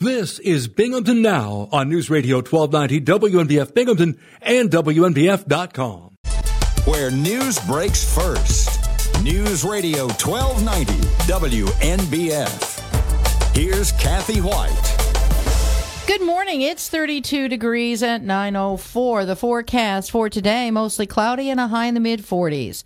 This is Binghamton Now on News Radio 1290 WNBF Binghamton and WNBF.com. Where news breaks first. News Radio 1290 WNBF. Here's Kathy White. Good morning. It's 32 degrees at 9:04. The forecast for today mostly cloudy and a high in the mid 40s.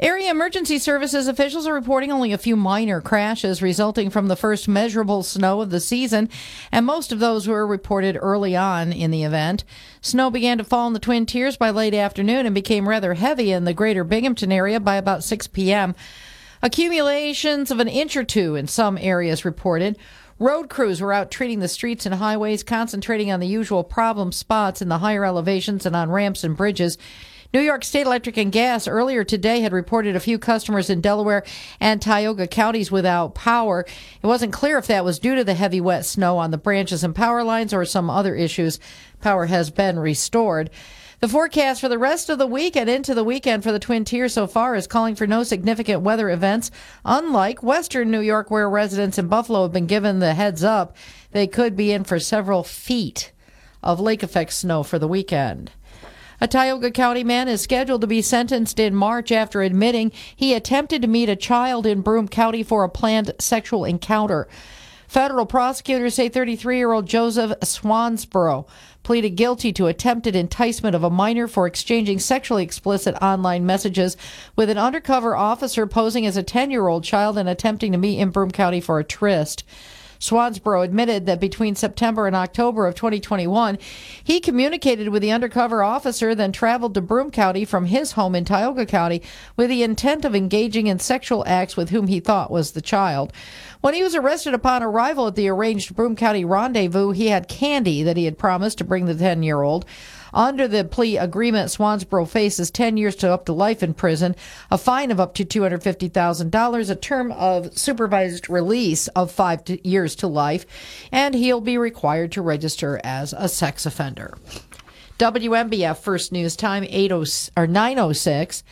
Area emergency services officials are reporting only a few minor crashes resulting from the first measurable snow of the season, and most of those were reported early on in the event. Snow began to fall in the Twin Tiers by late afternoon and became rather heavy in the greater Binghamton area by about 6 p.m. Accumulations of an inch or two in some areas reported. Road crews were out treating the streets and highways, concentrating on the usual problem spots in the higher elevations and on ramps and bridges. New York State Electric and Gas earlier today had reported a few customers in Delaware and Tioga counties without power. It wasn't clear if that was due to the heavy wet snow on the branches and power lines or some other issues. Power has been restored. The forecast for the rest of the week and into the weekend for the Twin Tiers so far is calling for no significant weather events, unlike western New York, where residents in Buffalo have been given the heads up they could be in for several feet of lake effect snow for the weekend. A Tioga County man is scheduled to be sentenced in March after admitting he attempted to meet a child in Broome County for a planned sexual encounter. Federal prosecutors say 33 year old Joseph Swansboro pleaded guilty to attempted enticement of a minor for exchanging sexually explicit online messages with an undercover officer posing as a 10 year old child and attempting to meet in Broome County for a tryst. Swansboro admitted that between September and October of 2021, he communicated with the undercover officer, then traveled to Broome County from his home in Tioga County with the intent of engaging in sexual acts with whom he thought was the child. When he was arrested upon arrival at the arranged Broome County rendezvous, he had candy that he had promised to bring the 10 year old. Under the plea agreement, Swansboro faces 10 years to up to life in prison, a fine of up to $250,000, a term of supervised release of five to years to life, and he'll be required to register as a sex offender. WNBF First News Time 80 or 906.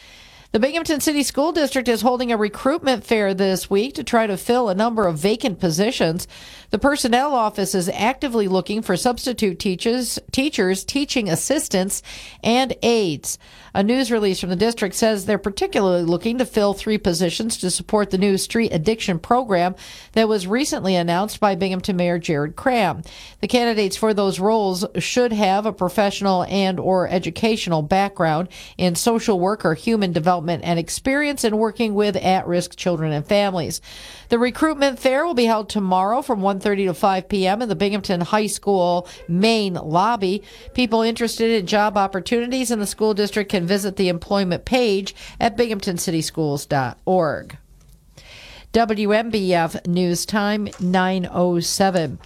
The Binghamton City School District is holding a recruitment fair this week to try to fill a number of vacant positions. The personnel office is actively looking for substitute teachers, teachers, teaching assistants, and aides. A news release from the district says they're particularly looking to fill three positions to support the new street addiction program that was recently announced by Binghamton Mayor Jared Kraham. The candidates for those roles should have a professional and or educational background in social work or human development and experience in working with at-risk children and families. The recruitment fair will be held tomorrow from 1:30 to 5 p.m. in the Binghamton High School main lobby. People interested in job opportunities in the school district can visit the employment page at binghamtoncityschools.org. WNBF News Time 907.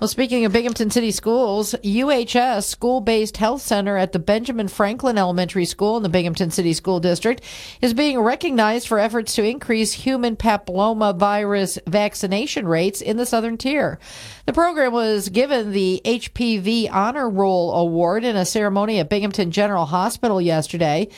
Well, speaking of Binghamton City Schools, UHS School Based Health Center at the Benjamin Franklin Elementary School in the Binghamton City School District is being recognized for efforts to increase human papilloma virus vaccination rates in the Southern Tier. The program was given the HPV Honor Roll Award in a ceremony at Binghamton General Hospital yesterday.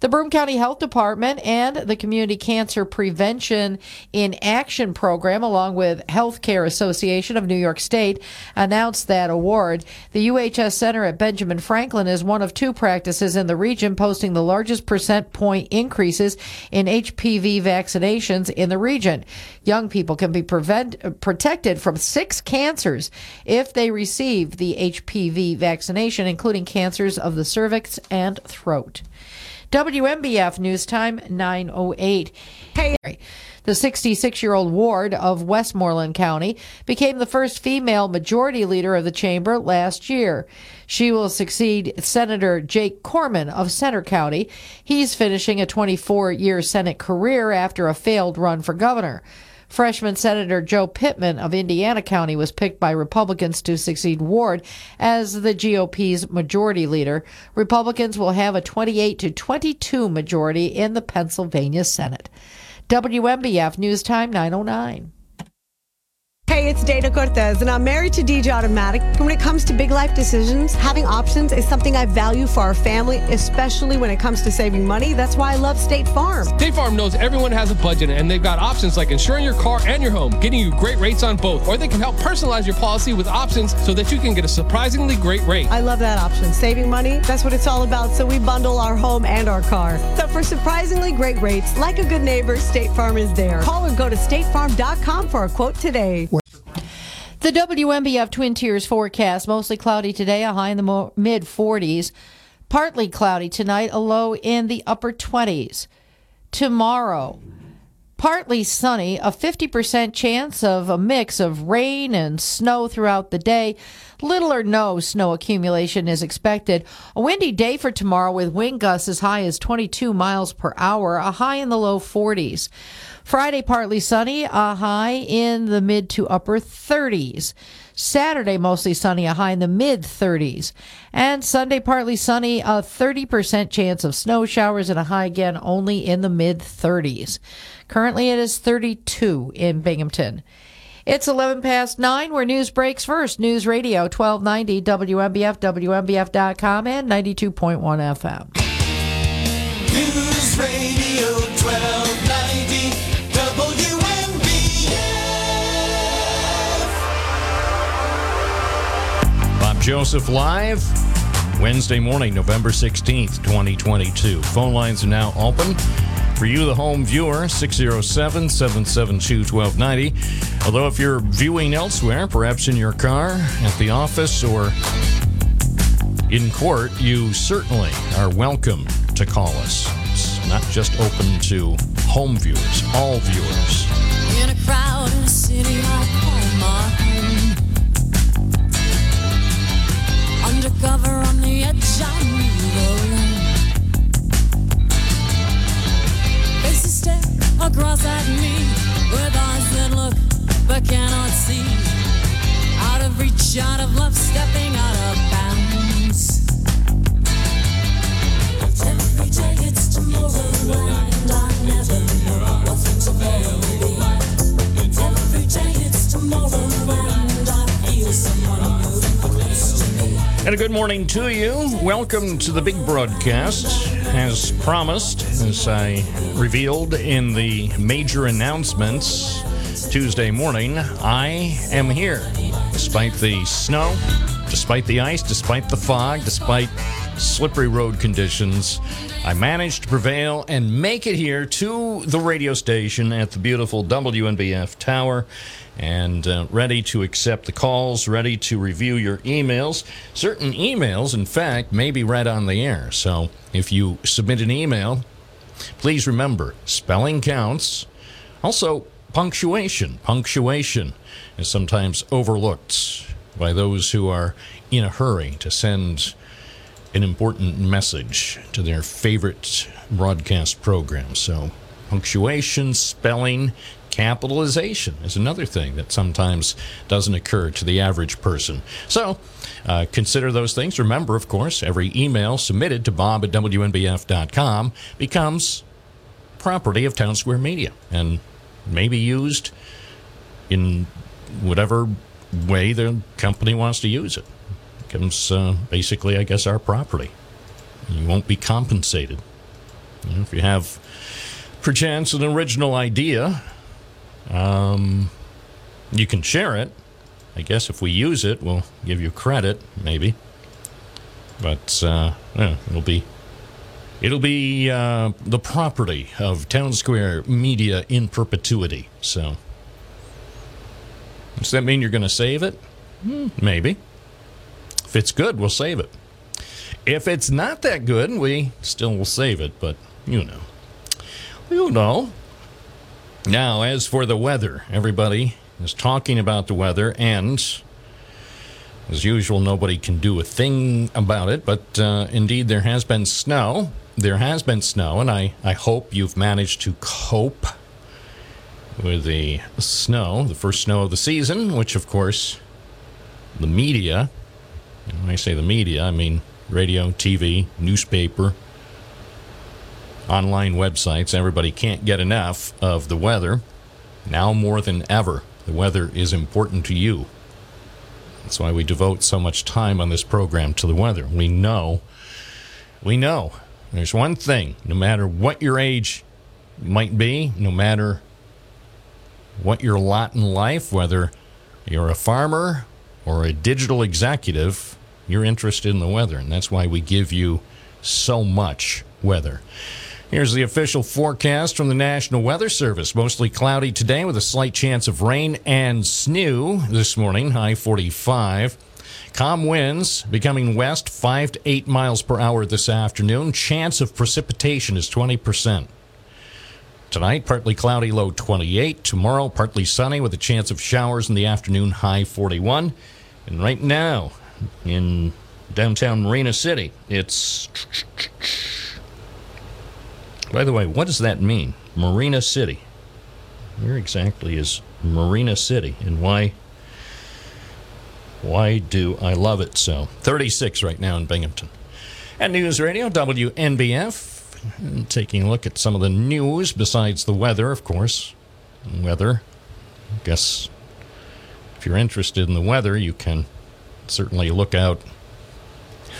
The Broome County Health Department and the Community Cancer Prevention in Action program, along with Healthcare Association of New York State, announced that award. The UHS Center at Benjamin Franklin is one of two practices in the region posting the largest percent point increases in HPV vaccinations in the region. Young people can be prevent, protected from six cancers if they receive the HPV vaccination, including cancers of the cervix and throat. WNBF News Time 908. Hey, the 66 year old ward of Westmoreland County became the first female majority leader of the chamber last year. She will succeed Senator Jake Corman of Centre County. He's finishing a 24 year Senate career after a failed run for governor. Freshman Senator Joe Pittman of Indiana County was picked by Republicans to succeed Ward as the GOP's majority leader. Republicans will have a 28 to 22 majority in the Pennsylvania Senate. WNBF News Time 909. Hey, it's Dana Cortez, and I'm married to DJ Automatic. When it comes to big life decisions, having options is something I value for our family, especially when it comes to saving money. That's why I love State Farm. State Farm knows everyone has a budget, and they've got options like insuring your car and your home, getting you great rates on both, or they can help personalize your policy with options so that you can get a surprisingly great rate. I love that option. Saving money, that's what it's all about. So we bundle our home and our car. So for surprisingly great rates, like a good neighbor, State Farm is there. Call or go to statefarm.com for a quote today. The WNBF Twin Tiers forecast mostly cloudy today, a high in the mo- mid 40s. Partly cloudy tonight, a low in the upper 20s. Tomorrow, partly sunny, a 50% chance of a mix of rain and snow throughout the day. Little or no snow accumulation is expected. A windy day for tomorrow with wind gusts as high as 22 miles per hour, a high in the low 40s. Friday, partly sunny, a high in the mid to upper 30s. Saturday, mostly sunny, a high in the mid 30s. And Sunday, partly sunny, a 30% chance of snow showers and a high again only in the mid 30s. Currently, it is 32 in Binghamton. It's 11 past 9 where news breaks first. News Radio 1290 WNBF, WNBF.com, and 92.1 FM. News Radio Joseph live Wednesday morning, November 16th, 2022. Phone lines are now open. For you, the home viewer, 607 772 1290. Although, if you're viewing elsewhere, perhaps in your car, at the office, or in court, you certainly are welcome to call us. It's not just open to home viewers, all viewers. Undercover on the edge, I move alone. Faces stare across at me with eyes that look but cannot see. Out of reach, out of love, stepping out of bounds. Every day it's tomorrow, and I never know. Every day it's tomorrow, And a good morning to you. Welcome to the big broadcast. As promised, as I revealed in the major announcements Tuesday morning, I am here. Despite the snow, despite the ice, despite the fog, despite slippery road conditions, I managed to prevail and make it here to the radio station at the beautiful WNBF Tower and uh, ready to accept the calls, ready to review your emails. Certain emails, in fact, may be read on the air. So if you submit an email, please remember spelling counts. Also, punctuation. Punctuation is sometimes overlooked by those who are in a hurry to send an important message to their favorite broadcast program. So, punctuation, spelling, capitalization is another thing that sometimes doesn't occur to the average person. So, uh, consider those things. Remember, of course, every email submitted to bob at WNBF.com becomes property of Town Square Media and may be used in whatever way the company wants to use it. It becomes uh, basically, I guess, our property. You won't be compensated. You know, if you have perchance an original idea, um, you can share it. I guess if we use it, we'll give you credit, maybe. But uh, yeah, it'll be it'll be uh, the property of Town Square Media in perpetuity. So, does that mean you're going to save it? Hmm, maybe. If it's good, we'll save it. If it's not that good, we still will save it. But you know, you know. Now, as for the weather, everybody is talking about the weather, and as usual, nobody can do a thing about it. But uh, indeed, there has been snow. There has been snow, and I, I hope you've managed to cope with the snow, the first snow of the season, which, of course, the media, when I say the media, I mean radio, TV, newspaper, online websites. Everybody can't get enough of the weather now more than ever. The weather is important to you. That's why we devote so much time on this program to the weather. We know, we know there's one thing, no matter what your age might be, no matter what your lot in life, whether you're a farmer or a digital executive, you're interested in the weather. And that's why we give you so much weather. Here's the official forecast from the National Weather Service. Mostly cloudy today with a slight chance of rain and snow this morning, high 45. Calm winds becoming west 5 to 8 miles per hour this afternoon. Chance of precipitation is 20%. Tonight, partly cloudy, low 28. Tomorrow, partly sunny with a chance of showers in the afternoon, high 41. And right now, in downtown Marina City, it's. By the way, what does that mean? Marina City. Where exactly is Marina City and why why do I love it so? 36 right now in Binghamton. And News Radio WNBF taking a look at some of the news besides the weather, of course. Weather. I guess if you're interested in the weather, you can certainly look out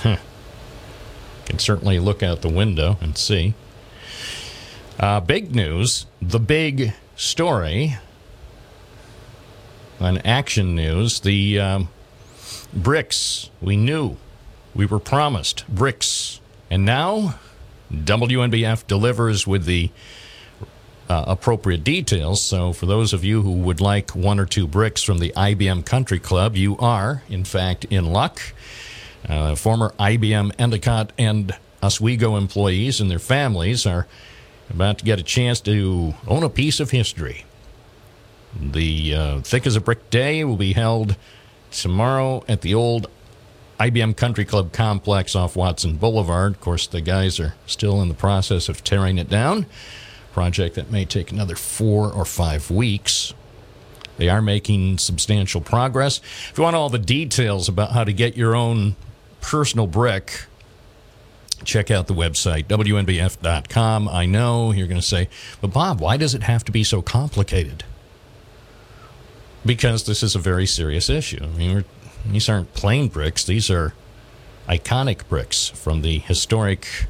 can certainly look out the window and see. Uh, big news, the big story on action news, the um, BRICS. We knew, we were promised BRICS. And now WNBF delivers with the uh, appropriate details. So, for those of you who would like one or two bricks from the IBM Country Club, you are, in fact, in luck. Uh, former IBM Endicott and Owego employees and their families are about to get a chance to own a piece of history. The uh, Thick as a Brick Day will be held tomorrow at the old IBM Country Club complex off Watson Boulevard. Of course, the guys are still in the process of tearing it down. Project that may take another four or five weeks. They are making substantial progress. If you want all the details about how to get your own personal brick, check out the website, WNBF.com. I know you're going to say, but Bob, why does it have to be so complicated? Because this is a very serious issue. I mean, these aren't plain bricks, these are iconic bricks from the historic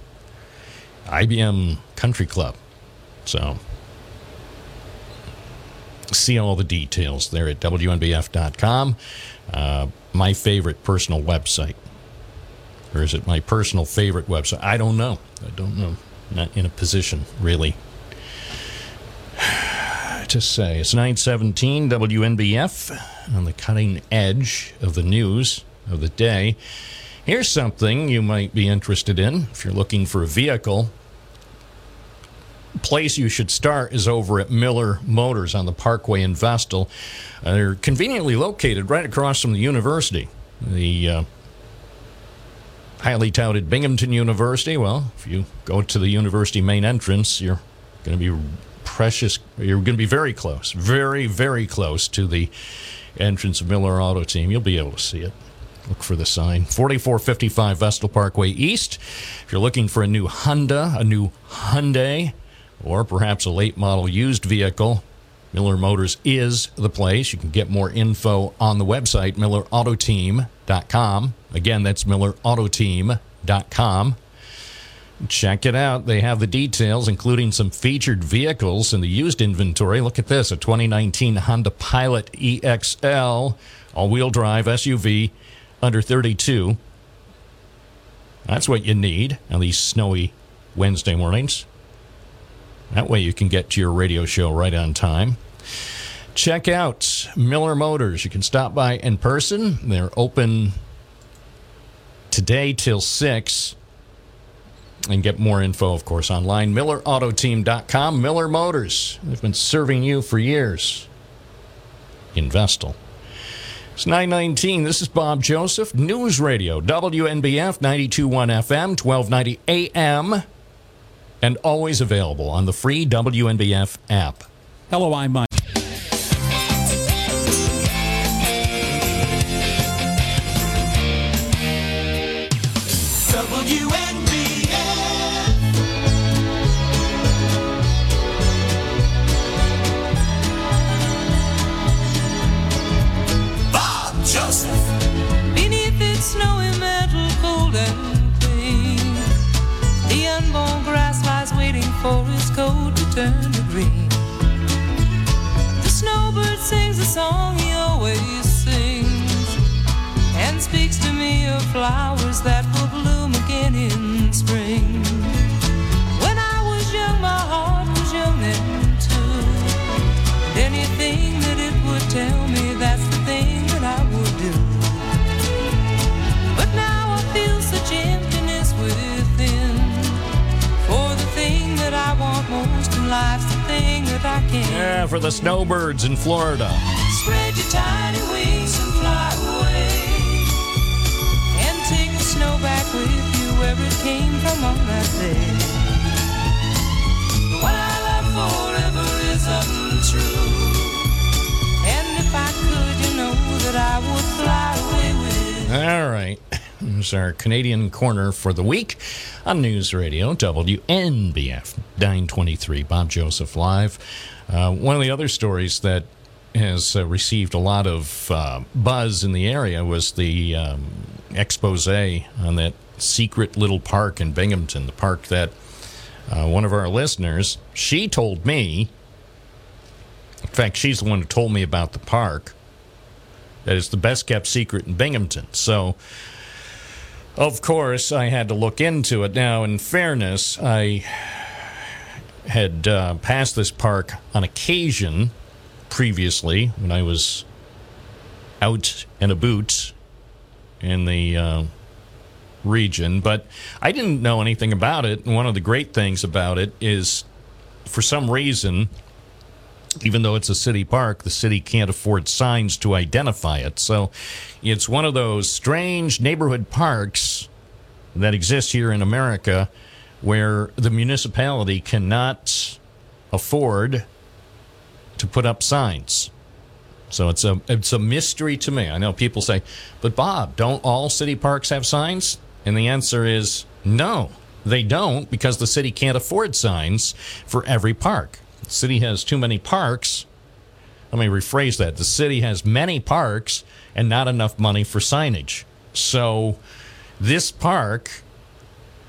IBM Country Club. So, see all the details there at WNBF.com. Uh, my favorite personal website. Or is it my personal favorite website? I don't know. I don't know. Not in a position, really, to say. It's 917 WNBF on the cutting edge of the news of the day. Here's something you might be interested in if you're looking for a vehicle. Place you should start is over at Miller Motors on the Parkway in Vestal. Uh, they're conveniently located right across from the university. The uh, highly touted Binghamton University. Well, if you go to the university main entrance, you're going to be precious. You're going to be very close, very, very close to the entrance of Miller Auto Team. You'll be able to see it. Look for the sign. 4455 Vestal Parkway East. If you're looking for a new Honda, a new Hyundai, or perhaps a late model used vehicle, Miller Motors is the place. You can get more info on the website, millerautoteam.com. Again, that's millerautoteam.com. Check it out. They have the details, including some featured vehicles in the used inventory. Look at this a 2019 Honda Pilot EXL, all wheel drive SUV, under 32. That's what you need on these snowy Wednesday mornings. That way you can get to your radio show right on time. Check out Miller Motors. You can stop by in person. They're open today till 6. And get more info, of course, online. MillerAutoteam.com. Miller Motors. They've been serving you for years in Vestal. It's 919. This is Bob Joseph, News Radio, WNBF 921 FM, 1290 AM and always available on the free WNBF app. Hello, I'm Mike. Canadian corner for the week on News Radio, WNBF 923. Bob Joseph Live. Uh, one of the other stories that has uh, received a lot of uh, buzz in the area was the um, expose on that secret little park in Binghamton, the park that uh, one of our listeners, she told me, in fact, she's the one who told me about the park, that is the best kept secret in Binghamton. So, of course, I had to look into it. Now, in fairness, I had uh, passed this park on occasion previously when I was out and about in the uh, region, but I didn't know anything about it. And one of the great things about it is, for some reason, even though it's a city park, the city can't afford signs to identify it. So it's one of those strange neighborhood parks that exist here in America where the municipality cannot afford to put up signs. So it's a it's a mystery to me. I know people say, "But Bob, don't all city parks have signs?" And the answer is no. They don't because the city can't afford signs for every park. The city has too many parks. Let me rephrase that. The city has many parks and not enough money for signage. So this park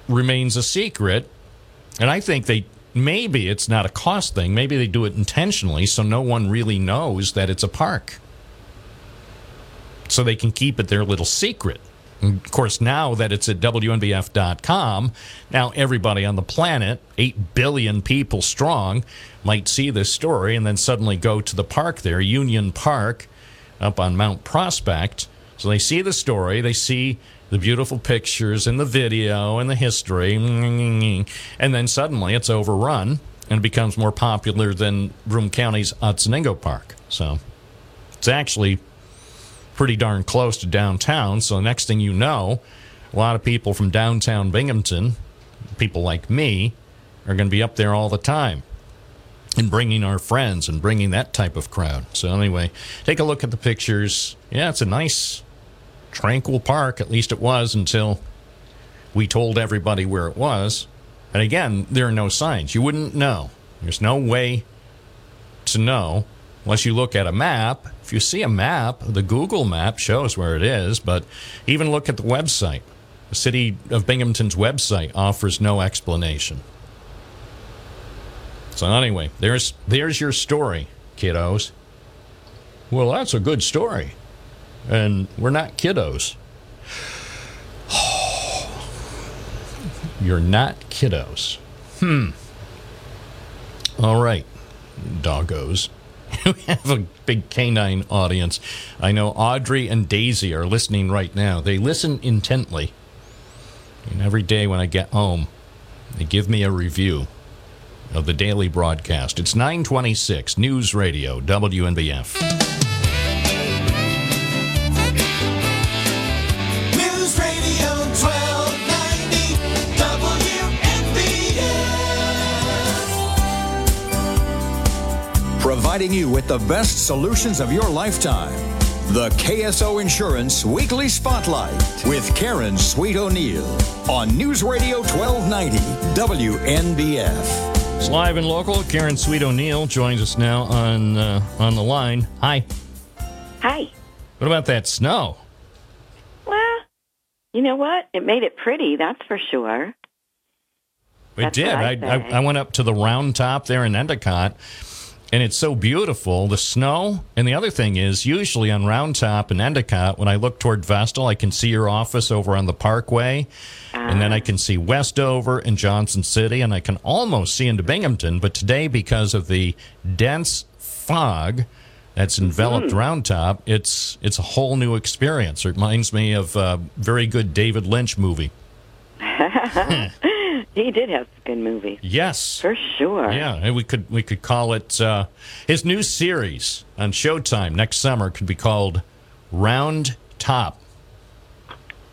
remains a secret. And I think they maybe it's not a cost thing. Maybe they do it intentionally so no one really knows that it's a park. So they can keep it their little secret. Of course, now that it's at WNBF.com, now everybody on the planet, 8 billion people strong, might see this story and then suddenly go to the park there, Union Park, up on Mount Prospect. So they see the story, they see the beautiful pictures and the video and the history, and then suddenly it's overrun and becomes more popular than Broome County's Otsiningo Park. So it's actually pretty darn close to downtown. So next thing you know, a lot of people from downtown Binghamton, people like me, are going to be up there all the time and bringing our friends and bringing that type of crowd. So anyway, take a look at the pictures. Yeah, it's a nice, tranquil park. At least it was until we told everybody where it was. And again, there are no signs. You wouldn't know. There's no way to know unless you look at a map. If you see a map, the Google map shows where it is, but even look at the website. The City of Binghamton's website offers no explanation. So anyway, there's there's your story, kiddos. Well, that's a good story. And we're not kiddos. You're not kiddos. Hmm. All right, doggos. we have a big canine audience. I know Audrey and Daisy are listening right now. They listen intently. And every day when I get home, they give me a review of the daily broadcast. It's 926 News Radio, WNBF. Providing you with the best solutions of your lifetime. The KSO Insurance Weekly Spotlight with Karen Sweet O'Neill on News Radio 1290 WNBF. It's live and local. Karen Sweet O'Neill joins us now on uh, on the line. Hi. Hi. What about that snow? Well, you know what? It made it pretty, that's for sure. It That's did. I, I I. I went up to the round top there in Endicott, and it's so beautiful. The snow. And the other thing is, usually on round top in Endicott, when I look toward Vestal, I can see your office over on the Parkway. And then I ah. can see Westover and Johnson City, and I can almost see into Binghamton. But today, because of the dense fog that's mm-hmm. enveloped Round Top, it's it's a whole new experience. It reminds me of a very good David Lynch movie. He did have some good movies, Yes. for sure. Yeah, and we could we could call it uh, his new series on Showtime next summer could be called Round Top.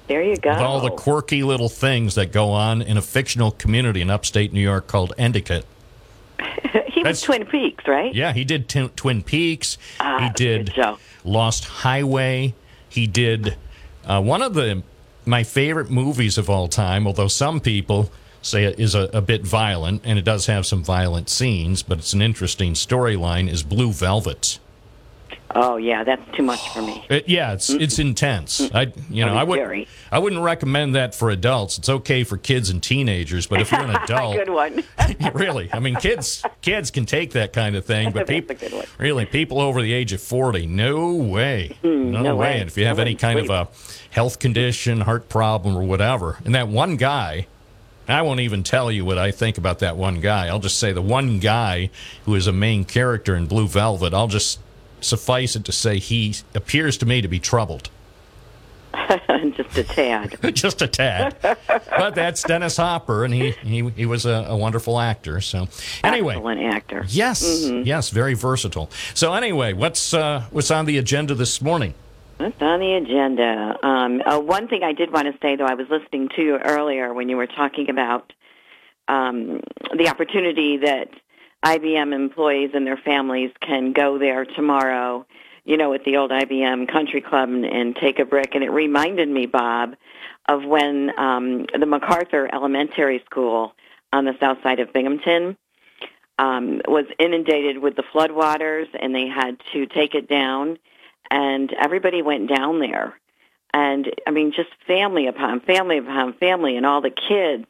There you go. With all the quirky little things that go on in a fictional community in upstate New York called Endicott. he was Twin Peaks, right? Yeah, he did t- Twin Peaks. Ah, he did. Lost Highway. He did uh, one of the my favorite movies of all time. Although some people say is a, a bit violent, and it does have some violent scenes, but it's an interesting storyline. Is Blue Velvet? Oh yeah, that's too much for me. It, yeah, it's it's intense. I you know I would very. I wouldn't recommend that for adults. It's okay for kids and teenagers, but if you're an adult, good one. really. I mean, kids kids can take that kind of thing, but people really people over the age of forty, no way, no, Hmm, no way. And if you have any kind of a health condition, heart problem, or whatever, and that one guy. I won't even tell you what I think about that one guy. I'll just say the one guy who is a main character in Blue Velvet. I'll just suffice it to say he appears to me to be troubled. Just a tad. just a tad. but that's Dennis Hopper, and he he, he was a, a wonderful actor. So anyway, Excellent actor. yes, yes, very versatile. So anyway, what's uh, what's on the agenda this morning? What's on the agenda? Um, uh, one thing I did want to say, though, I was listening to you earlier when you were talking about um, the opportunity that IBM employees and their families can go there tomorrow, you know, at the old IBM Country Club and, and take a brick. And it reminded me, Bob, of when um, the MacArthur Elementary School on the south side of Binghamton um, was inundated with the floodwaters, and they had to take it down and everybody went down there. And I mean, just family upon family upon family, and all the kids,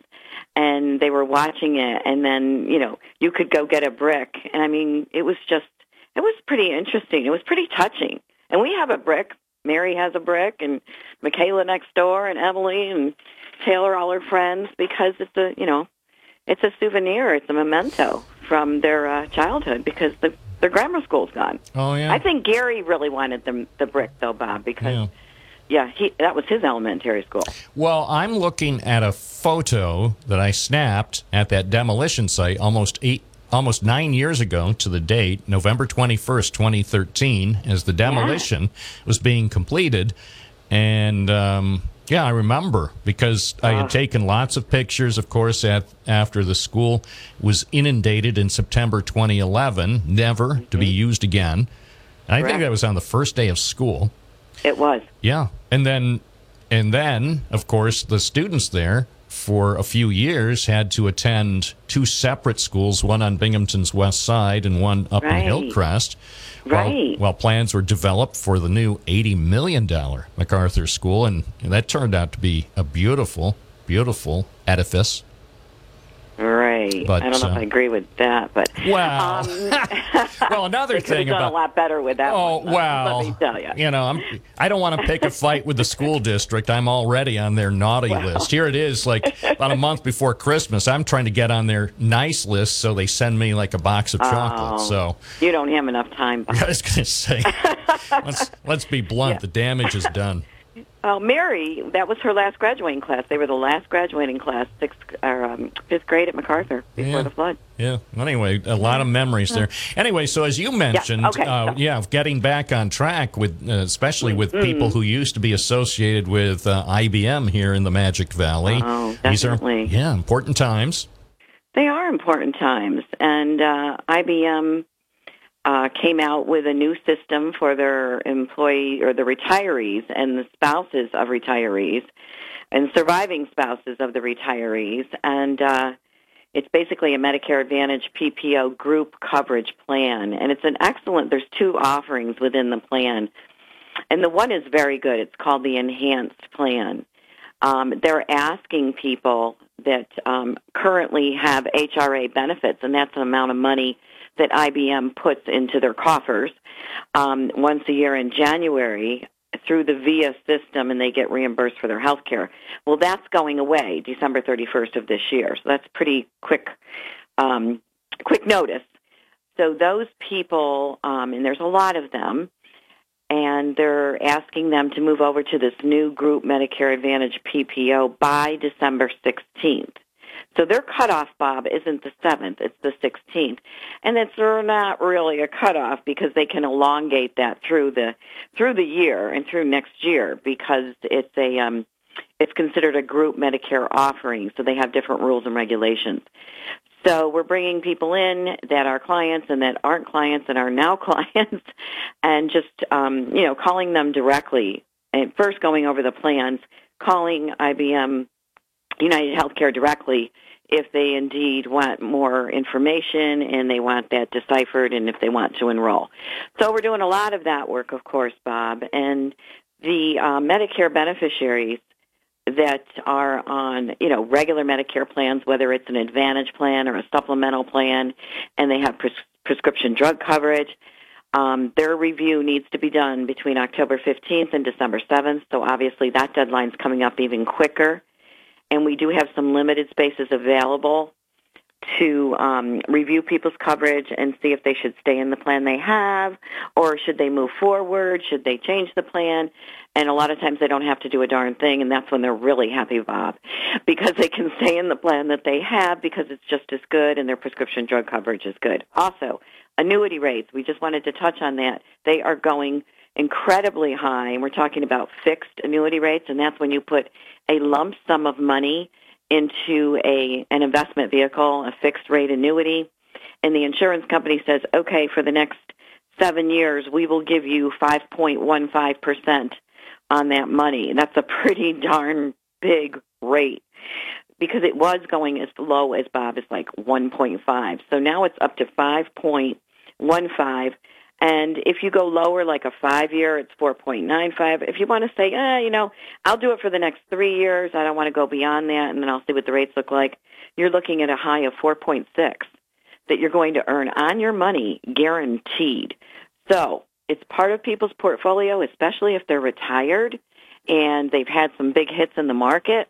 and they were watching it. And then, you know, you could go get a brick, and I mean, it was just, it was pretty interesting. It was pretty touching. And we have a brick. Mary has a brick, and Michaela next door, and Emily, and Taylor, all her friends, because it's a, you know, it's a souvenir. It's a memento from their uh, childhood because the their grammar school's gone. Oh yeah, I think Gary really wanted the the brick though, Bob, because Yeah. yeah, he that was his elementary school. Well, I'm looking at a photo that I snapped at that demolition site almost eight, almost nine years ago to the date, November 21st, 2013, as the demolition was being completed. And um, yeah, I remember because I had taken lots of pictures, of course, at, after the school was inundated in September 2011, never to be mm-hmm. used again. And I think that was on the first day of school. It was. Yeah, and then and then of course the students there for a few years had to attend two separate schools, one on Binghamton's west side and one up in Hillcrest. While, while plans were developed for the new eighty million dollar MacArthur School, and that turned out to be a beautiful, beautiful edifice. Right. But, I don't know uh, if I agree with that, but Wow. um, well, another they could have thing done about a lot better with that. Oh one, well, let me tell you. You know, I'm. I don't want to pick a fight with the school district. I'm already on their naughty list. Here it is, like about a month before Christmas. I'm trying to get on their nice list, so they send me like a box of chocolate. Oh. So You don't have enough time. I was going to say, let's let's be blunt. The damage is done. Well, Mary, that was her last graduating class. They were the last graduating class, sixth or um, fifth grade at MacArthur before Yeah. the flood. Yeah. Anyway, a lot of memories there. Anyway, so as you mentioned, okay, uh, yeah, getting back on track with, uh, especially with Mm-hmm. people who used to be associated with uh, IBM here in the Magic Valley. Oh, These are definitely. yeah important times. They are important times, and uh, IBM uh, came out with a new system for their employee or the retirees and the spouses of retirees and surviving spouses of the retirees, and uh, it's basically a Medicare Advantage PPO group coverage plan, and it's an excellent. There's two offerings within the plan, and the one is very good. It's called the Enhanced Plan. Um, they're asking people that um, currently have HRA benefits, and that's an amount of money that IBM puts into their coffers um, once a year in January through the VIA system, and they get reimbursed for their health care. Well, that's going away December 31st of this year, so that's pretty quick, um, quick notice. So those people, um, and there's a lot of them, and they're asking them to move over to this new group Medicare Advantage PPO by December 16th. So their cutoff, Bob, isn't the 7th, it's the 16th. And it's not really a cutoff because they can elongate that through the through the year and through next year because it's a um it's considered a group Medicare offering, so they have different rules and regulations. So we're bringing people in that are clients and that aren't clients and are now clients, and just um, you know calling them directly and first going over the plans, calling IBM United Healthcare directly if they indeed want more information and they want that deciphered and if they want to enroll. So we're doing a lot of that work, of course, Bob, and the uh, Medicare beneficiaries that are on, you know, regular Medicare plans, whether it's an Advantage plan or a supplemental plan, and they have pres- prescription drug coverage. Um, their review needs to be done between October 15th and December 7th, so obviously that deadline's coming up even quicker. And we do have some limited spaces available to um, review people's coverage and see if they should stay in the plan they have or should they move forward, should they change the plan. And a lot of times they don't have to do a darn thing, and that's when they're really happy, Bob, because they can stay in the plan that they have because it's just as good and their prescription drug coverage is good. Also, annuity rates, we just wanted to touch on that. They are going incredibly high, and we're talking about fixed annuity rates, and that's when you put a lump sum of money into a an investment vehicle, a fixed rate annuity, and the insurance company says, okay, for the next seven years, we will give you 5.15% on that money. That's a pretty darn big rate because it was going as low as Bob is like 1.5. So now it's up to 5.15. And if you go lower, like a five year, it's 4.95. If you want to say, eh, you know, I'll do it for the next three years. I don't want to go beyond that, and then I'll see what the rates look like. You're looking at a high of 4.6 that you're going to earn on your money, guaranteed. So it's part of people's portfolio, especially if they're retired and they've had some big hits in the market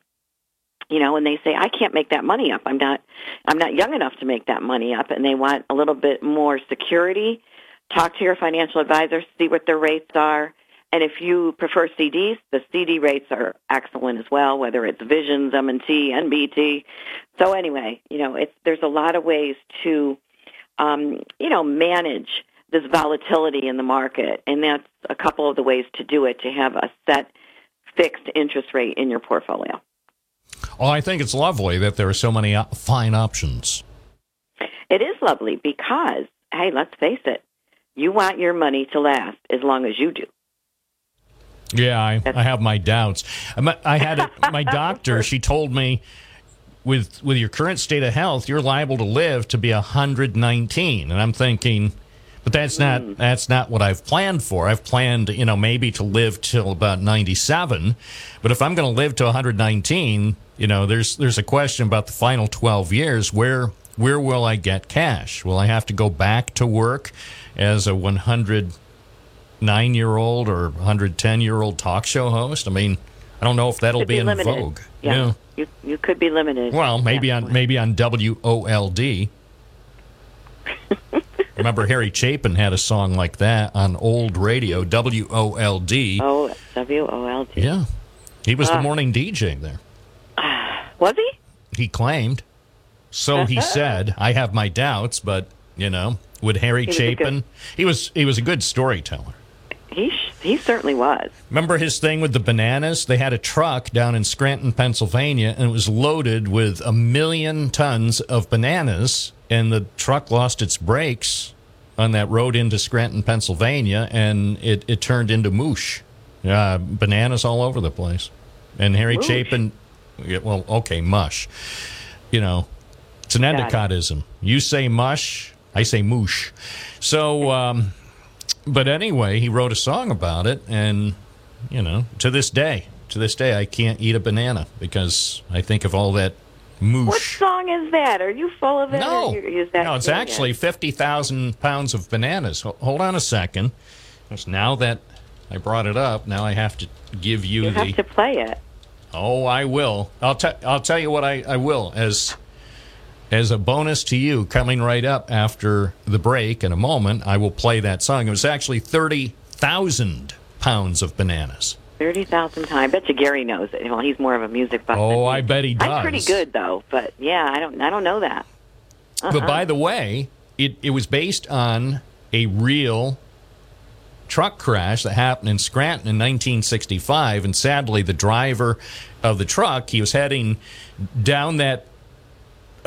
you know, and they say, I can't make that money up. I'm not, I'm not young enough to make that money up, and they want a little bit more security. Talk to your financial advisor, see what their rates are, and if you prefer CDs, the CD rates are excellent as well. Whether it's Visions, M&T, NBT. So anyway, you know, it's there's a lot of ways to, um, you know, manage this volatility in the market, and that's a couple of the ways to do it. To have a set fixed interest rate in your portfolio. Well, I think it's lovely that there are so many fine options. It is lovely because, hey, let's face it, you want your money to last as long as you do. Yeah, I, I have my doubts. I'm- had a, my doctor. She told me, with with your current state of health, you're liable to live to be 119. And I'm thinking, but that's not hmm. that's not what I've planned for. I've planned, you know, maybe to live till about 97. But if I'm going to live to 119, you know, there's there's a question about the final 12 years. Where where will I get cash? Will I have to go back to work as a 109 year old or 110 year old talk show host? I mean, I don't know if that'll be, be in limited. vogue. Yeah. You you could be limited. Well, maybe on maybe on WOLD. Remember Harry Chapin had a song like that on old radio, WOLD. Oh, W O L D. Yeah. He was the Ah. morning DJ there. Was he? He claimed. So he said, I have my doubts, but you know, would Harry He was good- Chapin he was he was a good storyteller. He he certainly was. Remember his thing with the bananas? They had a truck down in Scranton, Pennsylvania, and it was loaded with a million tons of bananas. And the truck lost its brakes on that road into Scranton, Pennsylvania, and it, it turned into moosh. Uh, bananas all over the place. And Harry Moosh? Chapin, well, okay, mush. You know, it's an Got it. You say mush, I say moosh. So, um, but anyway, he wrote a song about it, and you know, to this day, to this day, I can't eat a banana because I think of all that Moosh. What song is that? Are you full of it? No, or you- is that no, it's actually fifty thousand pounds of bananas. Hold on a second. 'Cause Now that I brought it up, now I have to give you, You the. have to play it. Oh, I will. I'll tell. I'll tell you what I, I will as as a bonus to you. Coming right up after the break in a moment, I will play that song. It was actually thirty thousand pounds of bananas. Thirty thousand times. I bet you Gary knows it. Well, he's more of a music buff. Oh. I bet he does. I'm pretty good though, but yeah, I don't. I don't know that. But by uh-uh. the way, it, it was based on a real truck crash that happened in Scranton in 1965. And sadly, the driver of the truck, he was heading down that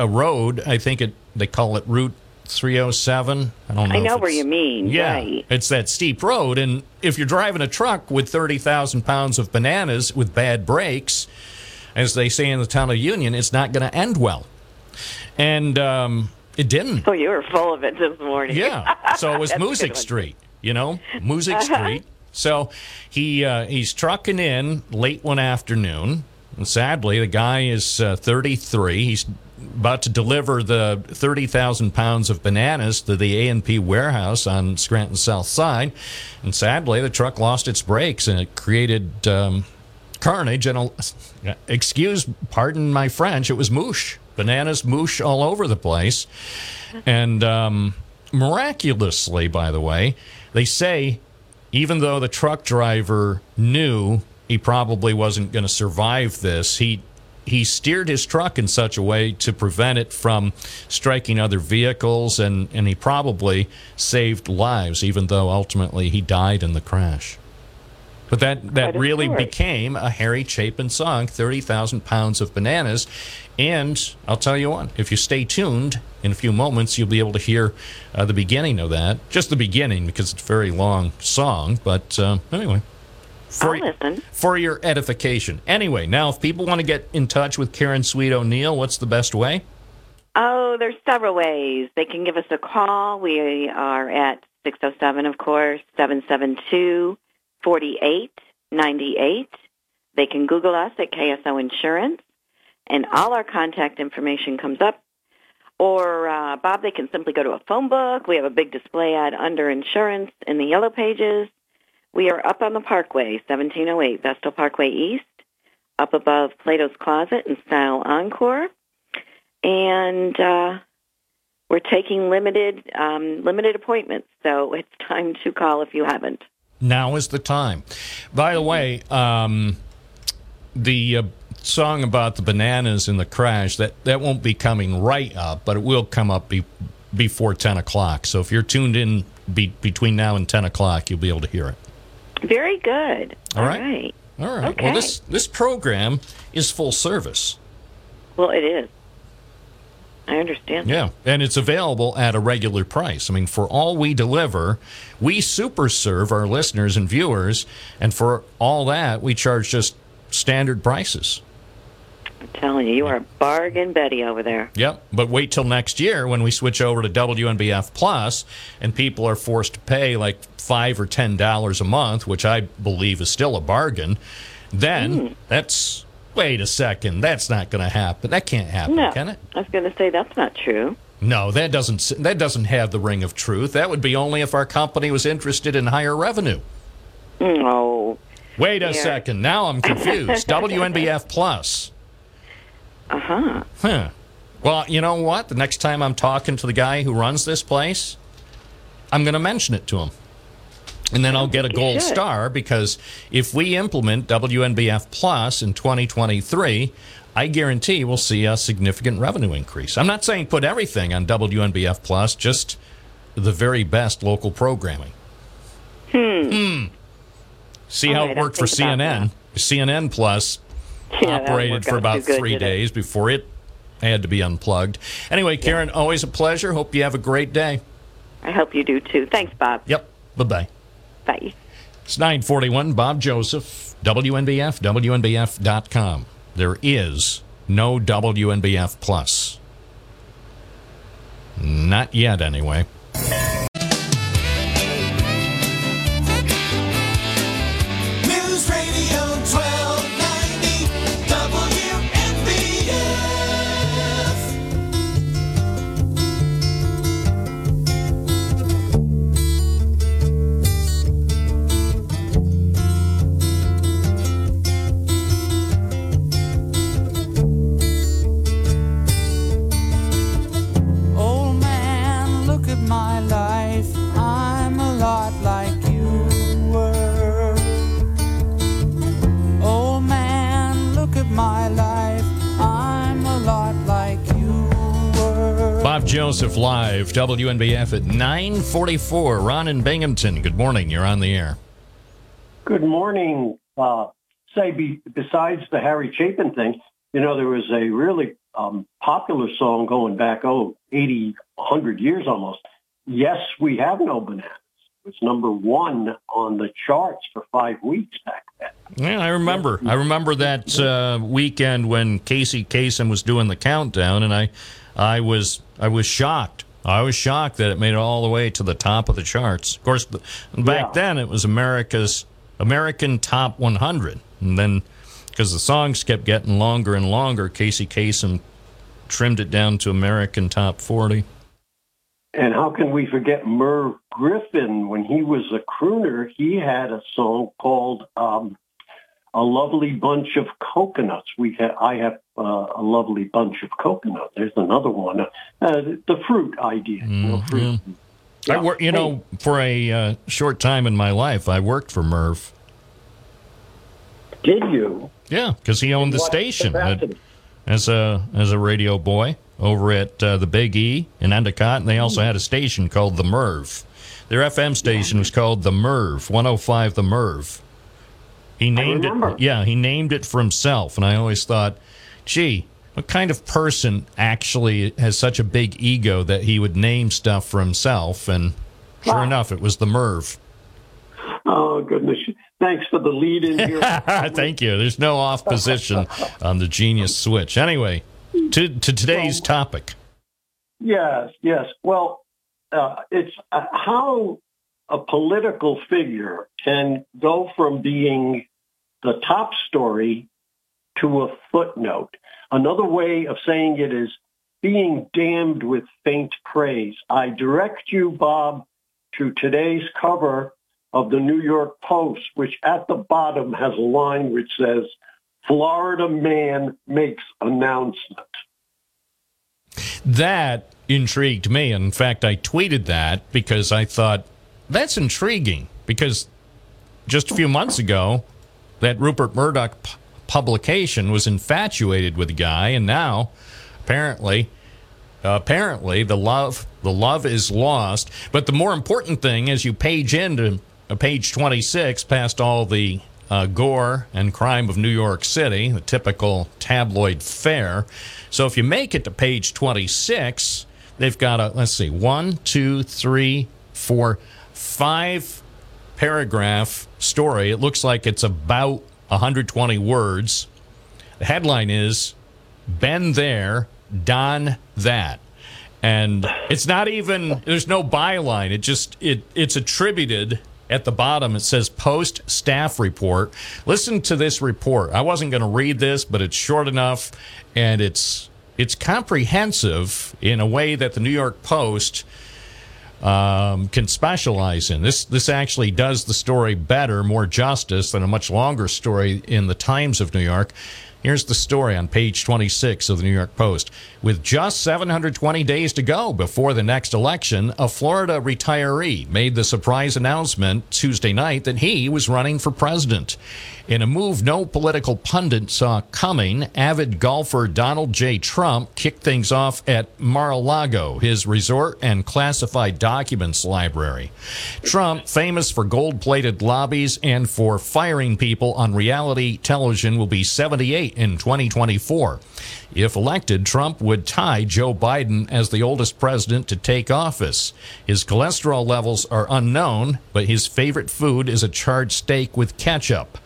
a road. I think it they call it Route 307. I don't know. I know where you mean. Yeah, Right. it's that steep road, and if you're driving a truck with 30,000 pounds of bananas with bad brakes, as they say in the town of Union, it's not going to end well. And um, it didn't. Oh, you were full of it this morning. Yeah. So it was Moosic. Uh-huh. Street, you know, Moosic Street. So he uh, he's trucking in late one afternoon. And sadly, the guy is uh, 33. He's about to deliver the 30,000 pounds of bananas to the A&P warehouse on Scranton South Side. And sadly, the truck lost its brakes and it created um, carnage. And, a, excuse, pardon my French, it was moosh. Bananas moosh all over the place. And um, miraculously, by the way, they say even though the truck driver knew he probably wasn't going to survive this, he he steered his truck in such a way to prevent it from striking other vehicles, and, and he probably saved lives, even though ultimately he died in the crash. But that, that really story. became a Harry Chapin song, 30,000 Pounds of Bananas. And I'll tell you what, if you stay tuned, in a few moments you'll be able to hear uh, the beginning of that. Just the beginning, because it's a very long song. But uh, anyway. For, for your edification. Anyway, now if people want to get in touch with Karen Sweet O'Neill, what's the best way? Oh, there's several ways. They can give us a call. We are at 607, of course, 772 4898. They can Google us at KSO Insurance, and all our contact information comes up. Or, uh, Bob, they can simply go to a phone book. We have a big display ad under insurance in the yellow pages. We are up on the Parkway, 1708 Vestal Parkway East, up above Plato's Closet and Style Encore and uh, we're taking limited um, limited appointments. So it's time to call if you haven't. Now is the time. By the way, um, the uh, song about the bananas in the crash that that won't be coming right up, but it will come up be, before ten o'clock. So if you're tuned in be, between now and ten o'clock, you'll be able to hear it. Very good. All right. right. All right. Well, Okay. this this program is full service. Well, it is. I understand. Yeah, and it's available at a regular price. I mean, for all we deliver, we super serve our listeners and viewers, and for all that, we charge just standard prices. I'm telling you, you are a bargain Betty over there. Yep, but wait till next year when we switch over to WNBF Plus, and people are forced to pay like five or ten dollars a month, which I believe is still a bargain. Then hmm. that's wait a second, that's not going to happen. That can't happen, No, can it? I was going to say that's not true. No, that doesn't that doesn't have the ring of truth. That would be only if our company was interested in higher revenue. No. Wait a Yeah. second. Now I'm confused. WNBF Plus. Uh huh. Huh. Well, you know what? The next time I'm talking to the guy who runs this place, I'm going to mention it to him. And then I'll get a gold star because if we implement WNBF Plus in 2023, I guarantee we'll see a significant revenue increase. I'm not saying put everything on WNBF Plus, just the very best local programming. Hmm. See All how right, it I'll worked for CNN. CNN Plus Yeah, operated for about good, three did it? days before it had to be unplugged. Anyway, Karen, always a pleasure. Hope you have a great day. I hope you do too. Thanks, Bob. Yep. Bye bye. Bye. It's 941. Bob Joseph, WNBF, WNBF.com. There is no WNBF Plus. Not yet, anyway. WNBF at 944. Ron in Binghamton, good morning. You're on the air. Good morning. Uh, say, be, besides the Harry Chapin thing, you know, there was a really um, popular song going back, oh, 80, 100 years almost. Yes, we have no bananas. It was number one on the charts for five weeks back then. Yeah, I remember. I remember that uh, weekend when Casey Kasem was doing the countdown, and I, I was, I was shocked. I was shocked that it made it all the way to the top of the charts. Of course, back Yeah. then it was America's American Top 100, and then because the songs kept getting longer and longer, Casey Kasem trimmed it down to American Top 40. And how can we forget Merv Griffin? When he was a crooner, he had a song called um, "A Lovely Bunch of Coconuts." We ha- I have uh, a lovely bunch of coconut. There's another one, uh, the fruit idea. you know, fruit. I wor- you know, for a uh, short time in my life, I worked for Merv. Did you? Yeah, because he owned the station capacity? as a as a radio boy over at uh, the Big E in Endicott, and they also had a station called the Merv. Their FM station was called the Merv, 105 the Merv. He named it. Yeah, he named it for himself, and I always thought, gee. What kind of person actually has such a big ego that he would name stuff for himself? And sure enough, it was the Merv. Oh goodness! Thanks for the lead in here. Thank you. There's no off position on the Genius Switch. Anyway, to to today's topic. Yes, yes. Well, uh, it's uh, how a political figure can go from being the top story to a footnote. Another way of saying it is being damned with faint praise. I direct you, Bob, to today's cover of the New York Post, which at the bottom has a line which says, Florida man makes announcement. That intrigued me. In fact, I tweeted that because I thought that's intriguing because just a few months ago, that Rupert Murdoch publication was infatuated with the guy, and now apparently, apparently the love the love is lost. But the more important thing, as you page into uh, page twenty six, past all the uh, gore and crime of New York City, the typical tabloid fare. So if you make it to page 26, they've got a, let's see, one, two, three, four, five paragraph story. It looks like it's about 120 words. The headline is Been There, Done That. And it's not even, there's no byline. It just, it it's attributed at the bottom. It says post staff report. Listen to this report. I wasn't going to read this, but it's short enough and it's, it's comprehensive in a way that the New York Post um, can specialize in. This this actually does the story better, more justice than a much longer story in the Times of New York. Here's the story on page 26 of the New York Post. With just 720 days to go before the next election, a Florida retiree made the surprise announcement Tuesday night that he was running for president. In a move no political pundit saw coming, avid golfer Donald J. Trump kicked things off at Mar-a-Lago, his resort and classified documents library. Trump, famous for gold-plated lobbies and for firing people on reality television, will be 78 in 2024. If elected, Trump would tie Joe Biden as the oldest president to take office. His cholesterol levels are unknown, but his favorite food is a charred steak with ketchup.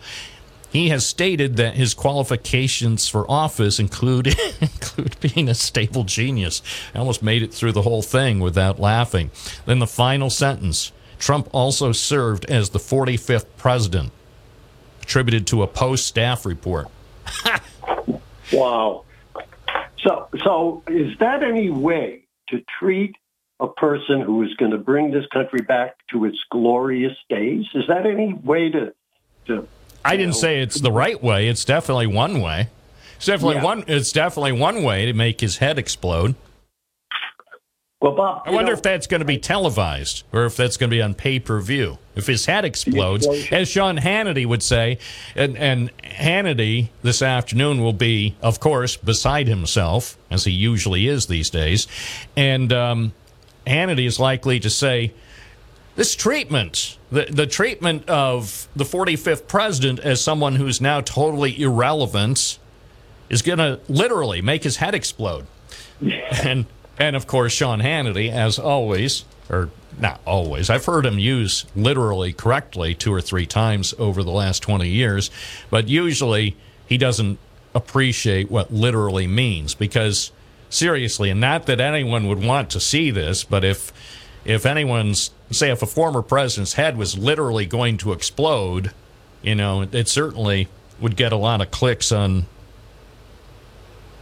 He has stated that his qualifications for office include include being a stable genius. I almost made it through the whole thing without laughing. Then the final sentence. Trump also served as the 45th president, attributed to a post staff report. Wow. So, so is that any way to treat a person who is going to bring this country back to its glorious days? Is that any way to, to I didn't say it's the right way. It's definitely one way. It's definitely Yeah. one. It's definitely one way to make his head explode. Well, Bob, I wonder know- if that's going to be televised or if that's going to be on pay per view. If his head explodes, as Sean Hannity would say, and, and Hannity this afternoon will be, of course, beside himself, as he usually is these days. And um, Hannity is likely to say, this treatment, the, the treatment of the 45th president as someone who's now totally irrelevant, is going to literally make his head explode. And and of course Sean Hannity, as always, or not always. I've heard him use literally correctly two or three times over the last twenty years, but usually he doesn't appreciate what literally means because seriously, and not that anyone would want to see this, but if if anyone's say if a former president's head was literally going to explode, you know, it certainly would get a lot of clicks on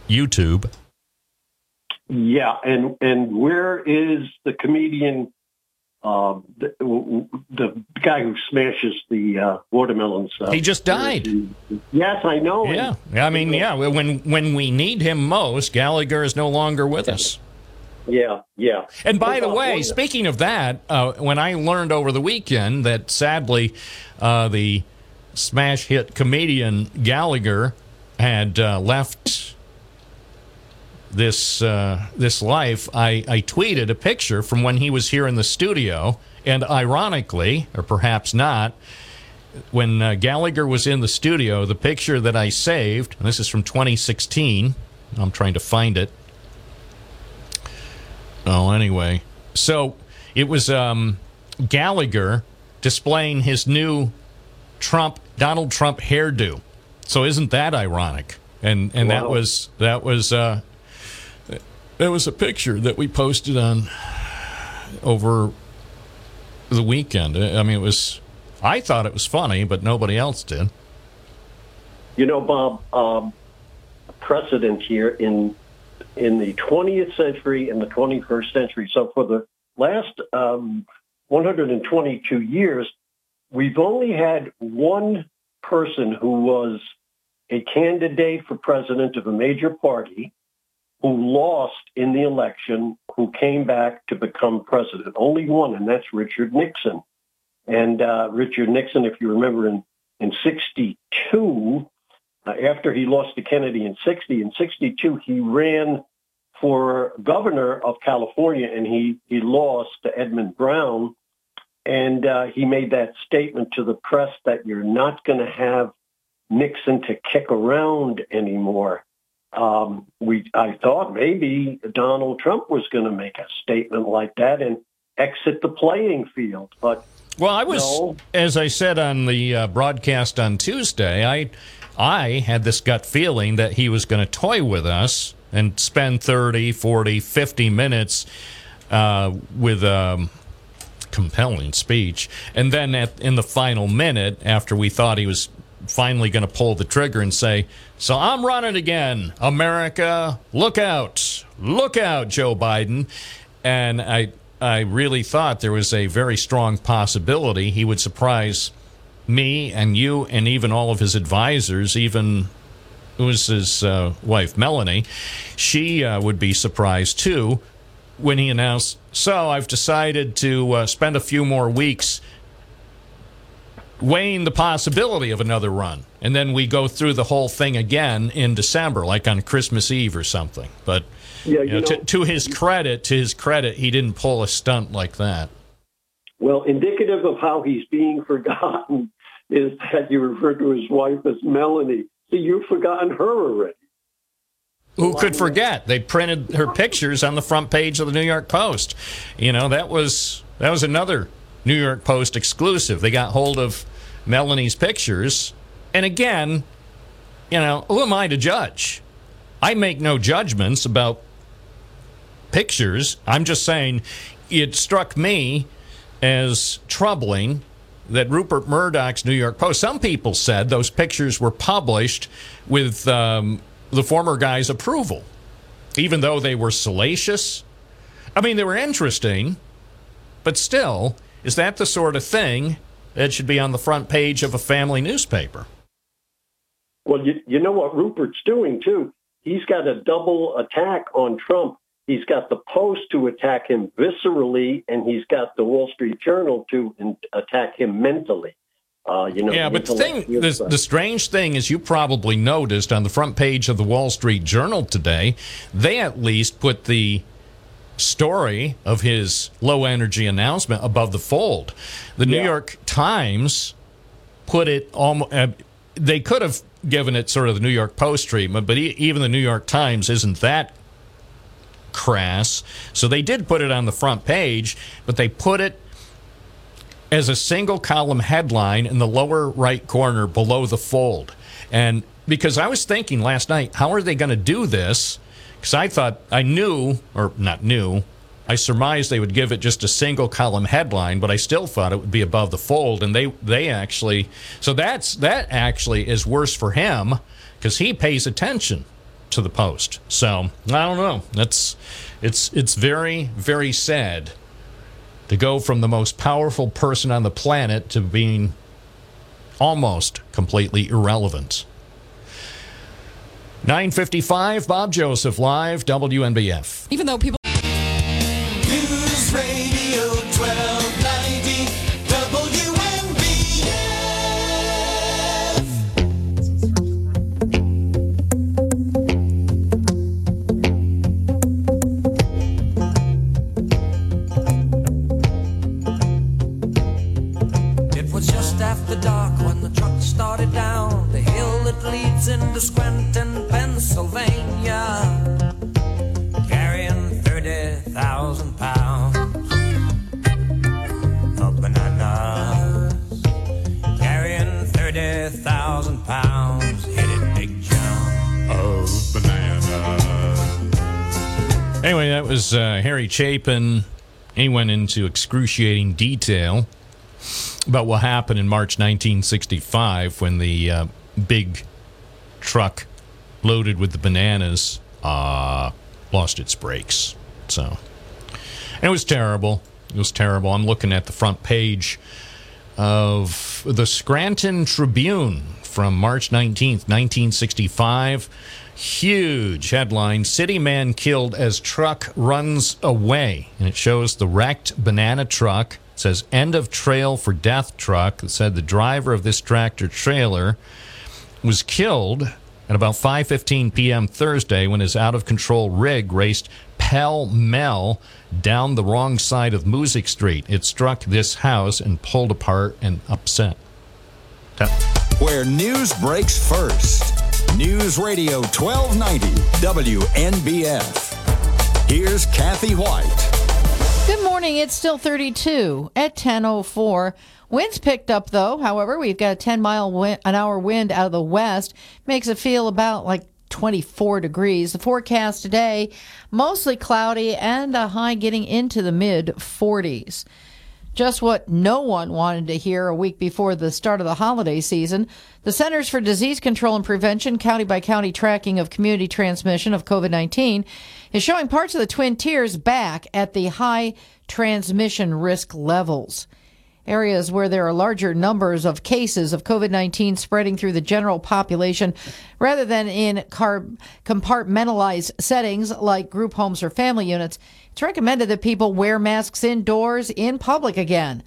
YouTube. Yeah, and and where is the comedian, uh, the, the guy who smashes the uh, watermelons? Uh, He just died. Yes, I know. Yeah, I mean, yeah. When when we need him most, Gallagher is no longer with us. yeah, yeah. And by the way, speaking of that, uh, when I learned over the weekend that sadly uh, the smash hit comedian Gallagher had uh, left this uh, this life, I, I tweeted a picture from when he was here in the studio, and ironically, or perhaps not, when uh, Gallagher was in the studio, the picture that I saved, and this is from 2016. I'm trying to find it. Oh, anyway. So it was um, Gallagher displaying his new Trump, Donald Trump hairdo. So isn't that ironic? And and that was that was uh, that was a picture that we posted on over the weekend. I mean, it was. I thought it was funny, but nobody else did. You know, Bob, um, precedent here in in the 20th century and the 21st century. So for the last um, 122 years, we've only had one person who was a candidate for president of a major party who lost in the election, who came back to become president. Only one, and that's Richard Nixon. And uh, Richard Nixon, if you remember, in in '62, uh, after he lost to Kennedy in 60, in 62, he ran for governor of California and he, he lost to Edmund Brown. And uh, he made that statement to the press that you're not going to have Nixon to kick around anymore. Um, we, I thought maybe Donald Trump was going to make a statement like that and exit the playing field, but Well, I was, No. as I said on the uh, broadcast on Tuesday, I, I had this gut feeling that he was going to toy with us and spend 30, 40, 50 minutes uh, with a compelling speech. And then at, in the final minute, after we thought he was finally going to pull the trigger and say, So I'm running again. America, look out. Look out, Joe Biden. And I, I really thought there was a very strong possibility he would surprise me and you and even all of his advisors, even it was his uh, wife Melanie. She uh, would be surprised too when he announced, "So I've decided to uh, spend a few more weeks weighing the possibility of another run, and then we go through the whole thing again in December, like on Christmas Eve or something." But Yeah, you know, you to, know- to his credit, to his credit, he didn't pull a stunt like that. Well, indicative of how he's being forgotten is that you refer to his wife as Melanie. See, you've forgotten her already. Who could forget? They printed her pictures on the front page of the New York Post. You know, that was that was another New York Post exclusive. They got hold of Melanie's pictures. And again, you know, who am I to judge? I make no judgments about pictures. I'm just saying it struck me as troubling that Rupert Murdoch's New York Post, some people said those pictures were published with um, the former guy's approval, even though they were salacious. I mean, they were interesting, but still, is that the sort of thing that should be on the front page of a family newspaper? Well, you, you know what Rupert's doing, too? He's got a double attack on Trump. he's got the Post to attack him viscerally, and he's got the Wall Street Journal to in, attack him mentally. Uh, you know, yeah, but the thing, the, the strange thing is, you probably noticed on the front page of the Wall Street Journal today, they at least put the story of his low energy announcement above the fold. The New Yeah. York Times put it almost. Uh, they could have given it sort of the New York Post treatment, but e- even the New York Times isn't that crass. So they did put it on the front page, but they put it as a single column headline in the lower right corner below the fold. And because I was thinking last night, how are they going to do this? Because I thought I knew, or not knew, I surmised they would give it just a single column headline, but I still thought it would be above the fold. And they they actually so that's that actually is worse for him because he pays attention to the post. So I don't know. That's it's it's very very sad to go from the most powerful person on the planet to being almost completely irrelevant. 955 Bob Joseph live WNBF. Even though people. Anyway, that was uh, Harry Chapin. He went into excruciating detail about what happened in March 1965 when the uh, big truck loaded with the bananas uh, lost its brakes. So, and it was terrible. It was terrible. I'm looking at the front page of the Scranton Tribune from March 19th, 1965. Huge headline City man killed as truck runs away. And it shows the wrecked banana truck. It says end of trail for death truck. It said the driver of this tractor trailer was killed at about 5:15 p.m. Thursday when his out of control rig raced pell mell down the wrong side of Moosic Street. It struck this house and pulled apart and upset. Where news breaks first. News Radio 1290 WNBF. Here's Kathy White. Good morning. It's still 32 at 10:04. Winds picked up though. However, we've got a 10 mile win- an hour wind out of the west. Makes it feel about like 24 degrees. The forecast today mostly cloudy and a high getting into the mid 40s. Just what no one wanted to hear a week before the start of the holiday season. The Centers for Disease Control and Prevention county by county tracking of community transmission of COVID 19 is showing parts of the Twin Tiers back at the high transmission risk levels. Areas where there are larger numbers of cases of COVID 19 spreading through the general population rather than in car- compartmentalized settings like group homes or family units, it's recommended that people wear masks indoors in public again.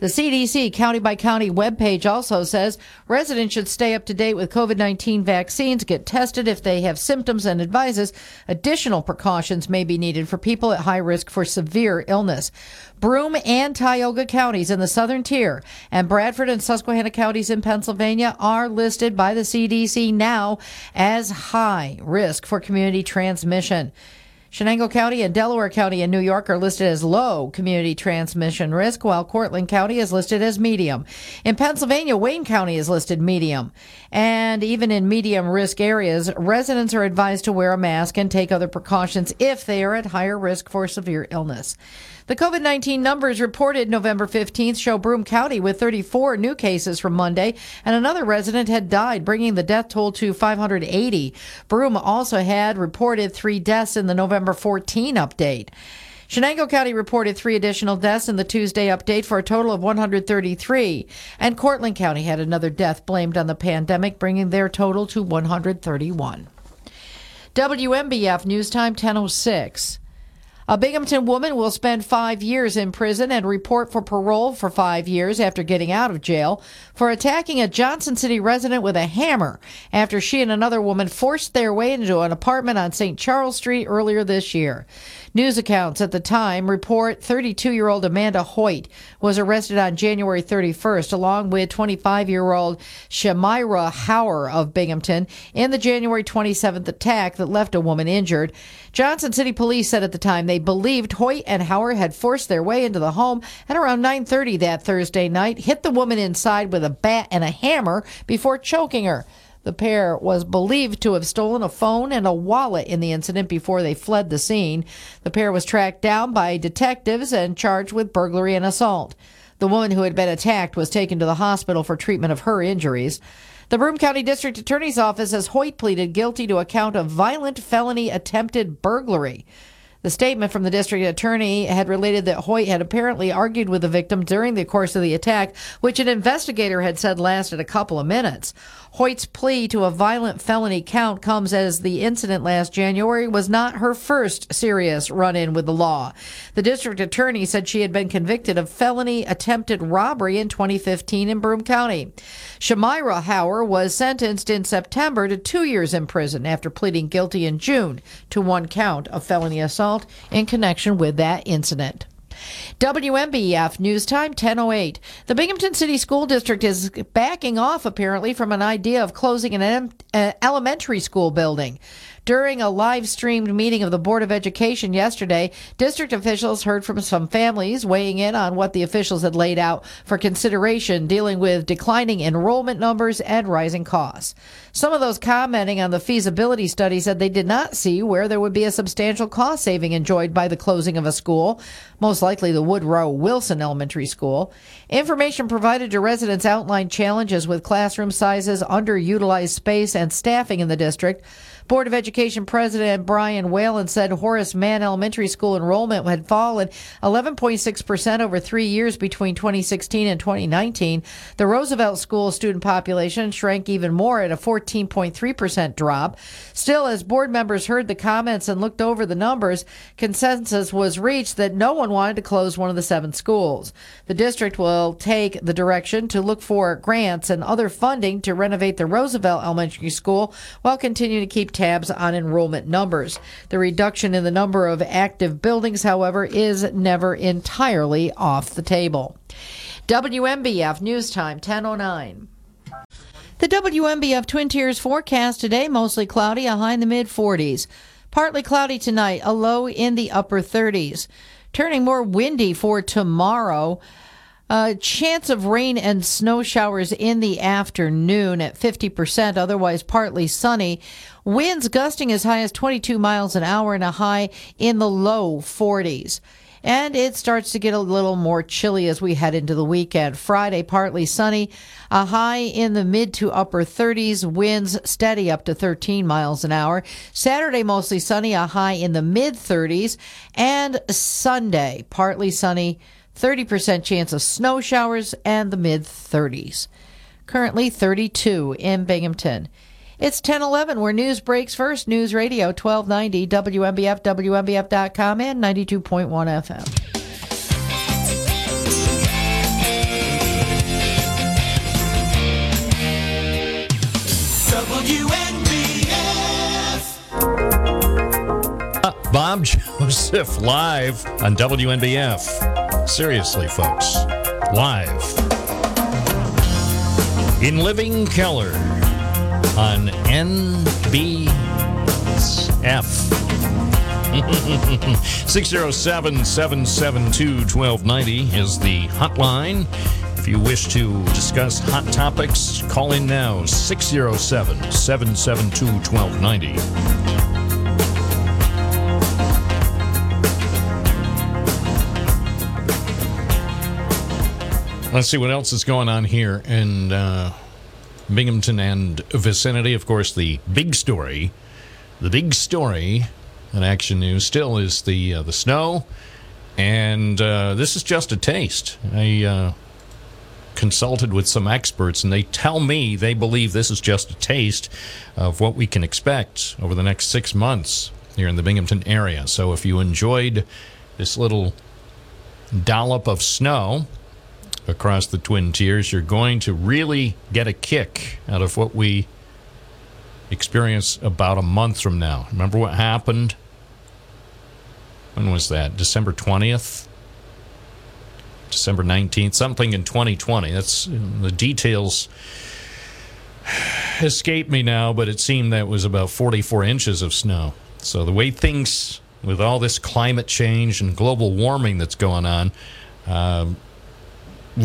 The CDC county by county webpage also says residents should stay up to date with COVID 19 vaccines, get tested if they have symptoms, and advises additional precautions may be needed for people at high risk for severe illness. Broome and Tioga counties in the southern tier and Bradford and Susquehanna counties in Pennsylvania are listed by the CDC now as high risk for community transmission. Chenango County and Delaware County in New York are listed as low community transmission risk, while Cortland County is listed as medium. In Pennsylvania, Wayne County is listed medium. And even in medium risk areas, residents are advised to wear a mask and take other precautions if they are at higher risk for severe illness. The COVID 19 numbers reported November 15th show Broome County with 34 new cases from Monday, and another resident had died, bringing the death toll to 580. Broome also had reported three deaths in the November 14 update. Chenango County reported three additional deaths in the Tuesday update for a total of 133. And Cortland County had another death blamed on the pandemic, bringing their total to 131. WNBF News Time 1006. A Binghamton woman will spend five years in prison and report for parole for five years after getting out of jail for attacking a Johnson City resident with a hammer after she and another woman forced their way into an apartment on St. Charles Street earlier this year. News accounts at the time report 32 year old Amanda Hoyt was arrested on January 31st, along with 25 year old Shamira Hauer of Binghamton, in the January 27th attack that left a woman injured. Johnson City Police said at the time they believed Hoyt and Hauer had forced their way into the home at around 9:30 that Thursday night, hit the woman inside with a bat and a hammer before choking her. The pair was believed to have stolen a phone and a wallet in the incident before they fled the scene. The pair was tracked down by detectives and charged with burglary and assault. The woman who had been attacked was taken to the hospital for treatment of her injuries. The Broome County District Attorney's Office says Hoyt pleaded guilty to a count of violent felony attempted burglary. The statement from the district attorney had related that Hoyt had apparently argued with the victim during the course of the attack, which an investigator had said lasted a couple of minutes. Hoyt's plea to a violent felony count comes as the incident last January was not her first serious run in with the law. The district attorney said she had been convicted of felony attempted robbery in 2015 in Broome County. Shamira Hauer was sentenced in September to two years in prison after pleading guilty in June to one count of felony assault in connection with that incident. WNBF News Time 1008. The Binghamton City School District is backing off apparently from an idea of closing an uh, elementary school building. During a live streamed meeting of the Board of Education yesterday, district officials heard from some families weighing in on what the officials had laid out for consideration dealing with declining enrollment numbers and rising costs. Some of those commenting on the feasibility study said they did not see where there would be a substantial cost saving enjoyed by the closing of a school, most likely the Woodrow Wilson Elementary School. Information provided to residents outlined challenges with classroom sizes, underutilized space, and staffing in the district. Board of Education President Brian Whalen said Horace Mann Elementary School enrollment had fallen 11.6% over three years between 2016 and 2019. The Roosevelt School student population shrank even more at a 14.3% drop. Still, as board members heard the comments and looked over the numbers, consensus was reached that no one wanted to close one of the seven schools. The district will take the direction to look for grants and other funding to renovate the Roosevelt Elementary School while continuing to keep tabs on enrollment numbers. The reduction in the number of active buildings, however, is never entirely off the table. WNBF News Time 1009. The WNBF Twin Tiers forecast today mostly cloudy, a high in the mid 40s. Partly cloudy tonight, a low in the upper 30s. Turning more windy for tomorrow. A chance of rain and snow showers in the afternoon at 50%, otherwise partly sunny. Winds gusting as high as 22 miles an hour and a high in the low 40s. And it starts to get a little more chilly as we head into the weekend. Friday, partly sunny, a high in the mid to upper 30s, winds steady up to 13 miles an hour. Saturday, mostly sunny, a high in the mid 30s. And Sunday, partly sunny, 30% chance of snow showers, and the mid 30s. Currently 32 in Binghamton. It's 1011 where news breaks first. News Radio 1290 WNBF, WNBF.com, and 92.1 FM. WNBF. Uh, Bob Joseph live on WNBF. Seriously, folks, live in Living Keller on NBF. 607 772 1290 is the hotline. If you wish to discuss hot topics, call in now 607 772 1290. Let's see what else is going on here in uh, Binghamton and vicinity. Of course, the big story, the big story in Action News still is the uh, the snow, and uh, this is just a taste. I uh, consulted with some experts, and they tell me they believe this is just a taste of what we can expect over the next six months. here in the Binghamton area. So if you enjoyed this little dollop of snow across the Twin Tiers, you're going to really get a kick out of what we experience about a month from now. Remember what happened? When was that? December 20th? December 19th? Something in 2020. That's the details escape me now, but it seemed that it was about 44 inches of snow. So the way things, with all this climate change and global warming that's going on, um,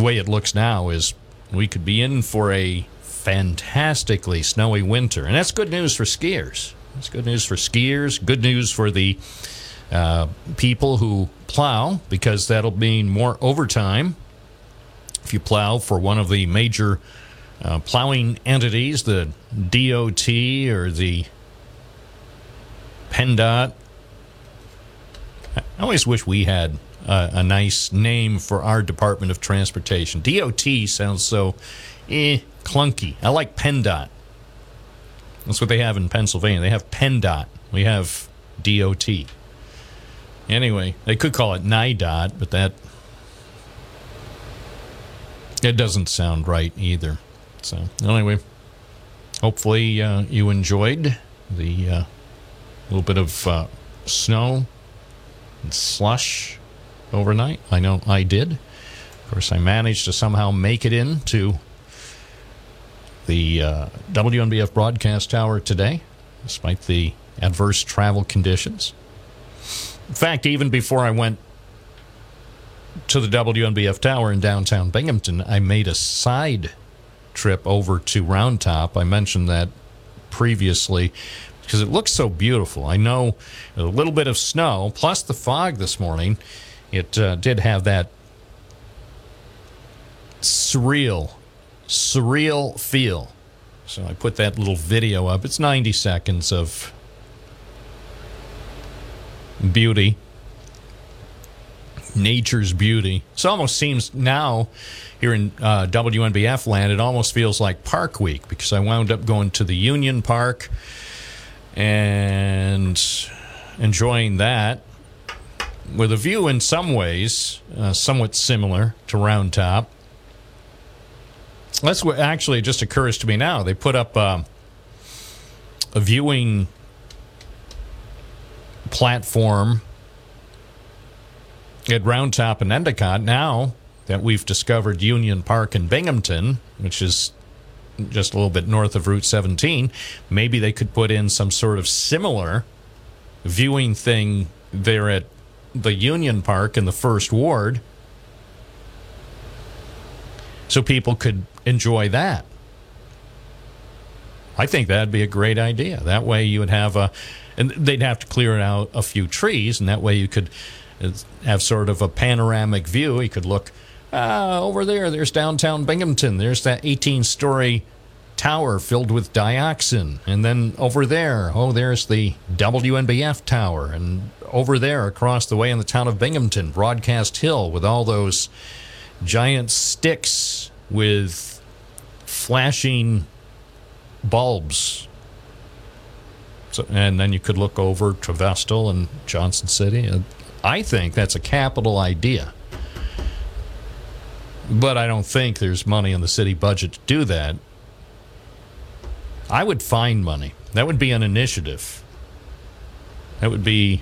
way it looks now is we could be in for a fantastically snowy winter, and that's good news for skiers. That's good news for skiers. Good news for the uh, people who plow because that'll mean more overtime if you plow for one of the major uh, plowing entities, the DOT or the PennDOT. I always wish we had a, nice name for our Department of Transportation. DOT sounds so eh, clunky. I like PennDOT. That's what they have in Pennsylvania. They have PennDOT. We have DOT. Anyway, they could call it NIDOT, but that it doesn't sound right either. So anyway, hopefully uh, you enjoyed the uh, little bit of uh, snow and slush overnight. I know I did. Of course, I managed to somehow make it into the uh, WNBF broadcast tower today, despite the adverse travel conditions. In fact, even before I went to the WNBF tower in downtown Binghamton, I made a side trip over to Round Top. I mentioned that previously because it looks so beautiful. I know a little bit of snow plus the fog this morning. It uh, did have that surreal, surreal feel. So I put that little video up. It's 90 seconds of beauty, nature's beauty. It almost seems now here in uh, WNBF land, it almost feels like Park Week because I wound up going to the Union Park and enjoying that with a view in some ways uh, somewhat similar to Round Top. That's what actually just occurs to me now. They put up uh, a viewing platform at Round Top and Endicott. Now that we've discovered Union Park in Binghamton, which is just a little bit north of Route 17, maybe they could put in some sort of similar viewing thing there at the Union Park in the First Ward so people could enjoy that. I think that'd be a great idea. That way you would have a, and they'd have to clear out a few trees, and that way you could uh, have sort of a panoramic view. You could look uh, over there, there's downtown Binghamton. There's that 18 story tower filled with dioxin. And then over there, oh, there's the WNBF tower. And over there, across the way in the town of Binghamton, Broadcast Hill, with all those giant sticks with flashing bulbs. So, and then you could look over to Vestal and Johnson City. Uh, I think that's a capital idea. But I don't think there's money in the city budget to do that. I would find money. That would be an initiative. That would be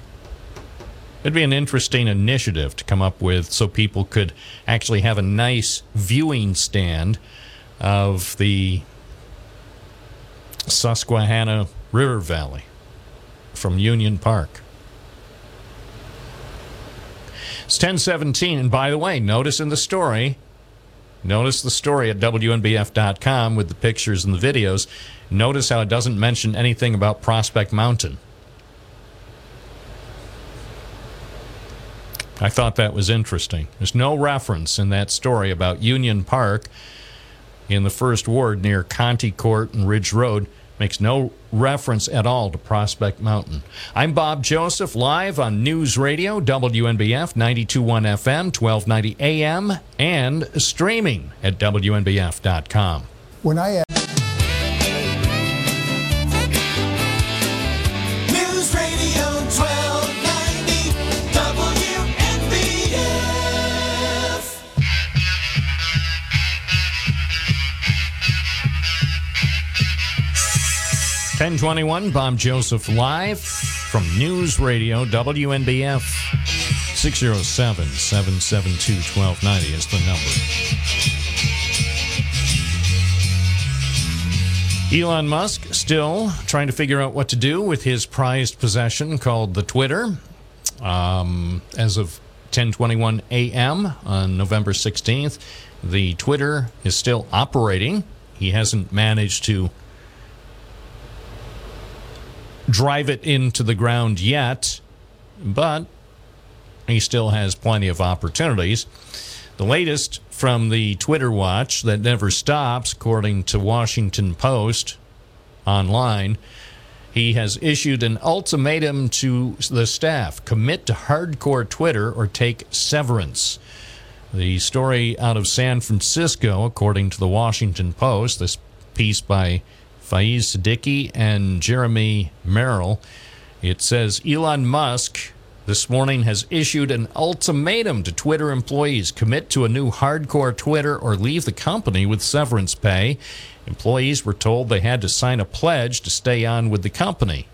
it'd be an interesting initiative to come up with so people could actually have a nice viewing stand of the Susquehanna River Valley from Union Park. It's 1017. And by the way, notice in the story, notice the story at WNBF.com with the pictures and the videos. Notice how it doesn't mention anything about Prospect Mountain. I thought that was interesting. There's no reference in that story about Union Park in the first ward near Conti Court and Ridge Road. Makes no reference at all to Prospect Mountain. I'm Bob Joseph, live on News Radio, WNBF 921 FM, 1290 AM, and streaming at WNBF.com. When I 1021, Bob Joseph live from News Radio WNBF. 607 772 1290 is the number. Elon Musk still trying to figure out what to do with his prized possession called the Twitter. Um, as of 10:21 a.m. on November 16th, the Twitter is still operating. He hasn't managed to drive it into the ground yet, but he still has plenty of opportunities. The latest from the Twitter watch that never stops, according to Washington Post online, he has issued an ultimatum to the staff commit to hardcore Twitter or take severance. The story out of San Francisco, according to the Washington Post, this piece by Faiz Siddiqui and Jeremy Merrill, it says Elon Musk this morning has issued an ultimatum to Twitter employees commit to a new hardcore Twitter or leave the company with severance pay. Employees were told they had to sign a pledge to stay on with the company.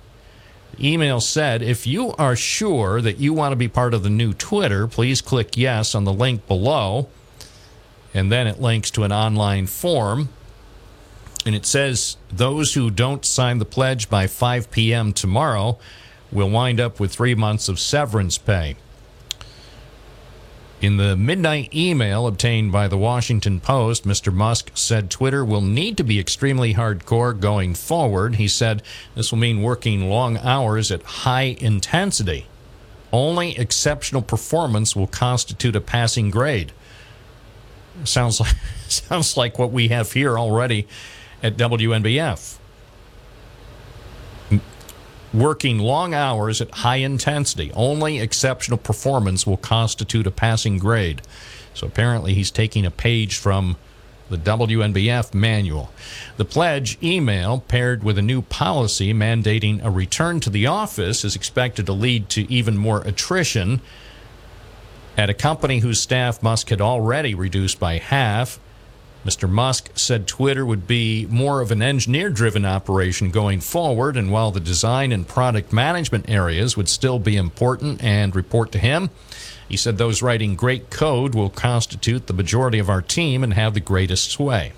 The email said, if you are sure that you want to be part of the new Twitter, please click yes on the link below. And then it links to an online form. And it says those who don't sign the pledge by 5 p.m. tomorrow will wind up with three months of severance pay. In the midnight email obtained by the Washington Post, Mr. Musk said Twitter will need to be extremely hardcore going forward. He said this will mean working long hours at high intensity. Only exceptional performance will constitute a passing grade. Sounds like sounds like what we have here already at WNBF working long hours at high intensity. Only exceptional performance will constitute a passing grade. So apparently, he's taking a page from the WNBF manual. The pledge email, paired with a new policy mandating a return to the office, is expected to lead to even more attrition. At a company whose staff Musk had already reduced by half, Mr. Musk said Twitter would be more of an engineer driven operation going forward, and while the design and product management areas would still be important and report to him, he said those writing great code will constitute the majority of our team and have the greatest sway.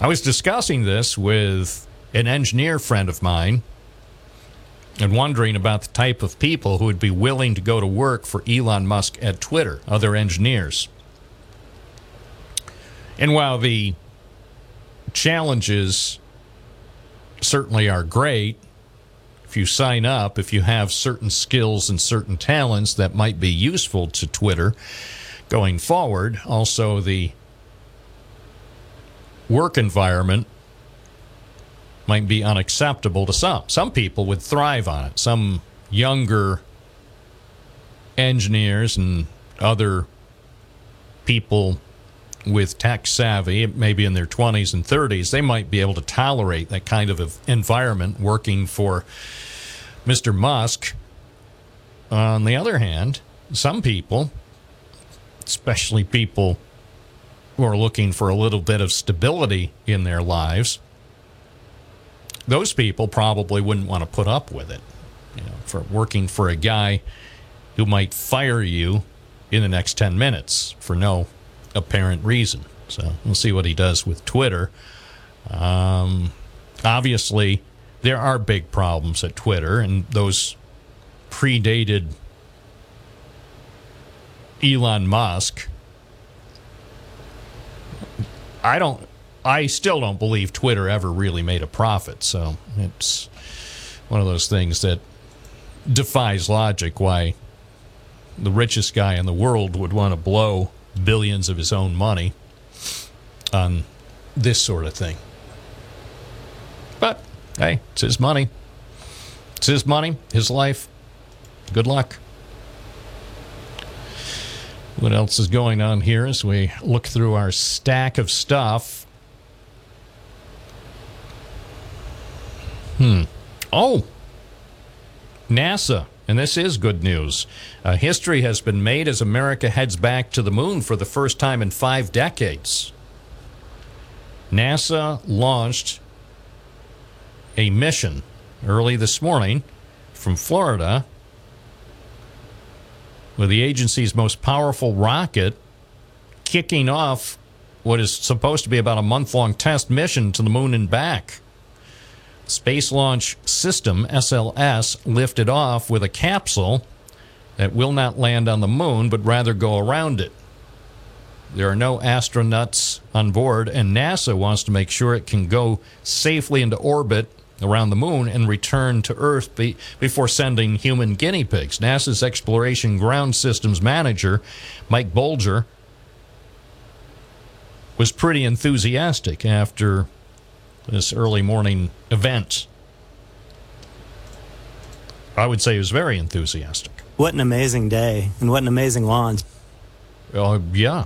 I was discussing this with an engineer friend of mine and wondering about the type of people who would be willing to go to work for Elon Musk at Twitter, other engineers. And while the challenges certainly are great, if you sign up, if you have certain skills and certain talents that might be useful to Twitter going forward, also the work environment might be unacceptable to some. Some people would thrive on it. Some younger engineers and other people with tech savvy, maybe in their 20s and 30s, they might be able to tolerate that kind of environment working for Mr. Musk. On the other hand, some people, especially people who are looking for a little bit of stability in their lives, those people probably wouldn't want to put up with it. You know, for working for a guy who might fire you in the next 10 minutes for no apparent reason. So we'll see what he does with Twitter. Um, obviously, there are big problems at Twitter, and those predated Elon Musk. I don't. I still don't believe Twitter ever really made a profit. So it's one of those things that defies logic. Why the richest guy in the world would want to blow billions of his own money on this sort of thing. But hey, it's his money. It's his money, his life. Good luck. What else is going on here as we look through our stack of stuff? Hmm. Oh, NASA and this is good news. Uh, history has been made as America heads back to the moon for the first time in five decades. NASA launched a mission early this morning from Florida with the agency's most powerful rocket kicking off what is supposed to be about a month long test mission to the moon and back. Space Launch System, SLS, lifted off with a capsule that will not land on the moon, but rather go around it. There are no astronauts on board, and NASA wants to make sure it can go safely into orbit around the moon and return to Earth be, before sending human guinea pigs. NASA's Exploration Ground Systems Manager, Mike Bolger, was pretty enthusiastic after this early morning event. I would say he was very enthusiastic. What an amazing day, and what an amazing launch. Uh, yeah.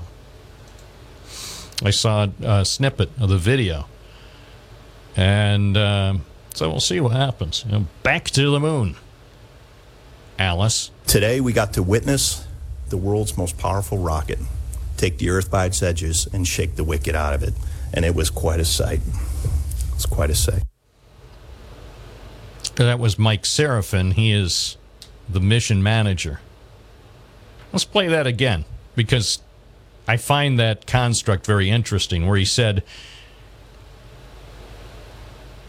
I saw a snippet of the video. And um so we'll see what happens. You know, back to the moon. Alice. Today, we got to witness the world's most powerful rocket take the Earth by its edges and shake the wicked out of it. And it was quite a sight. It's quite a sight. That was Mike Sarafin. He is the mission manager. Let's play that again because I find that construct very interesting where he said,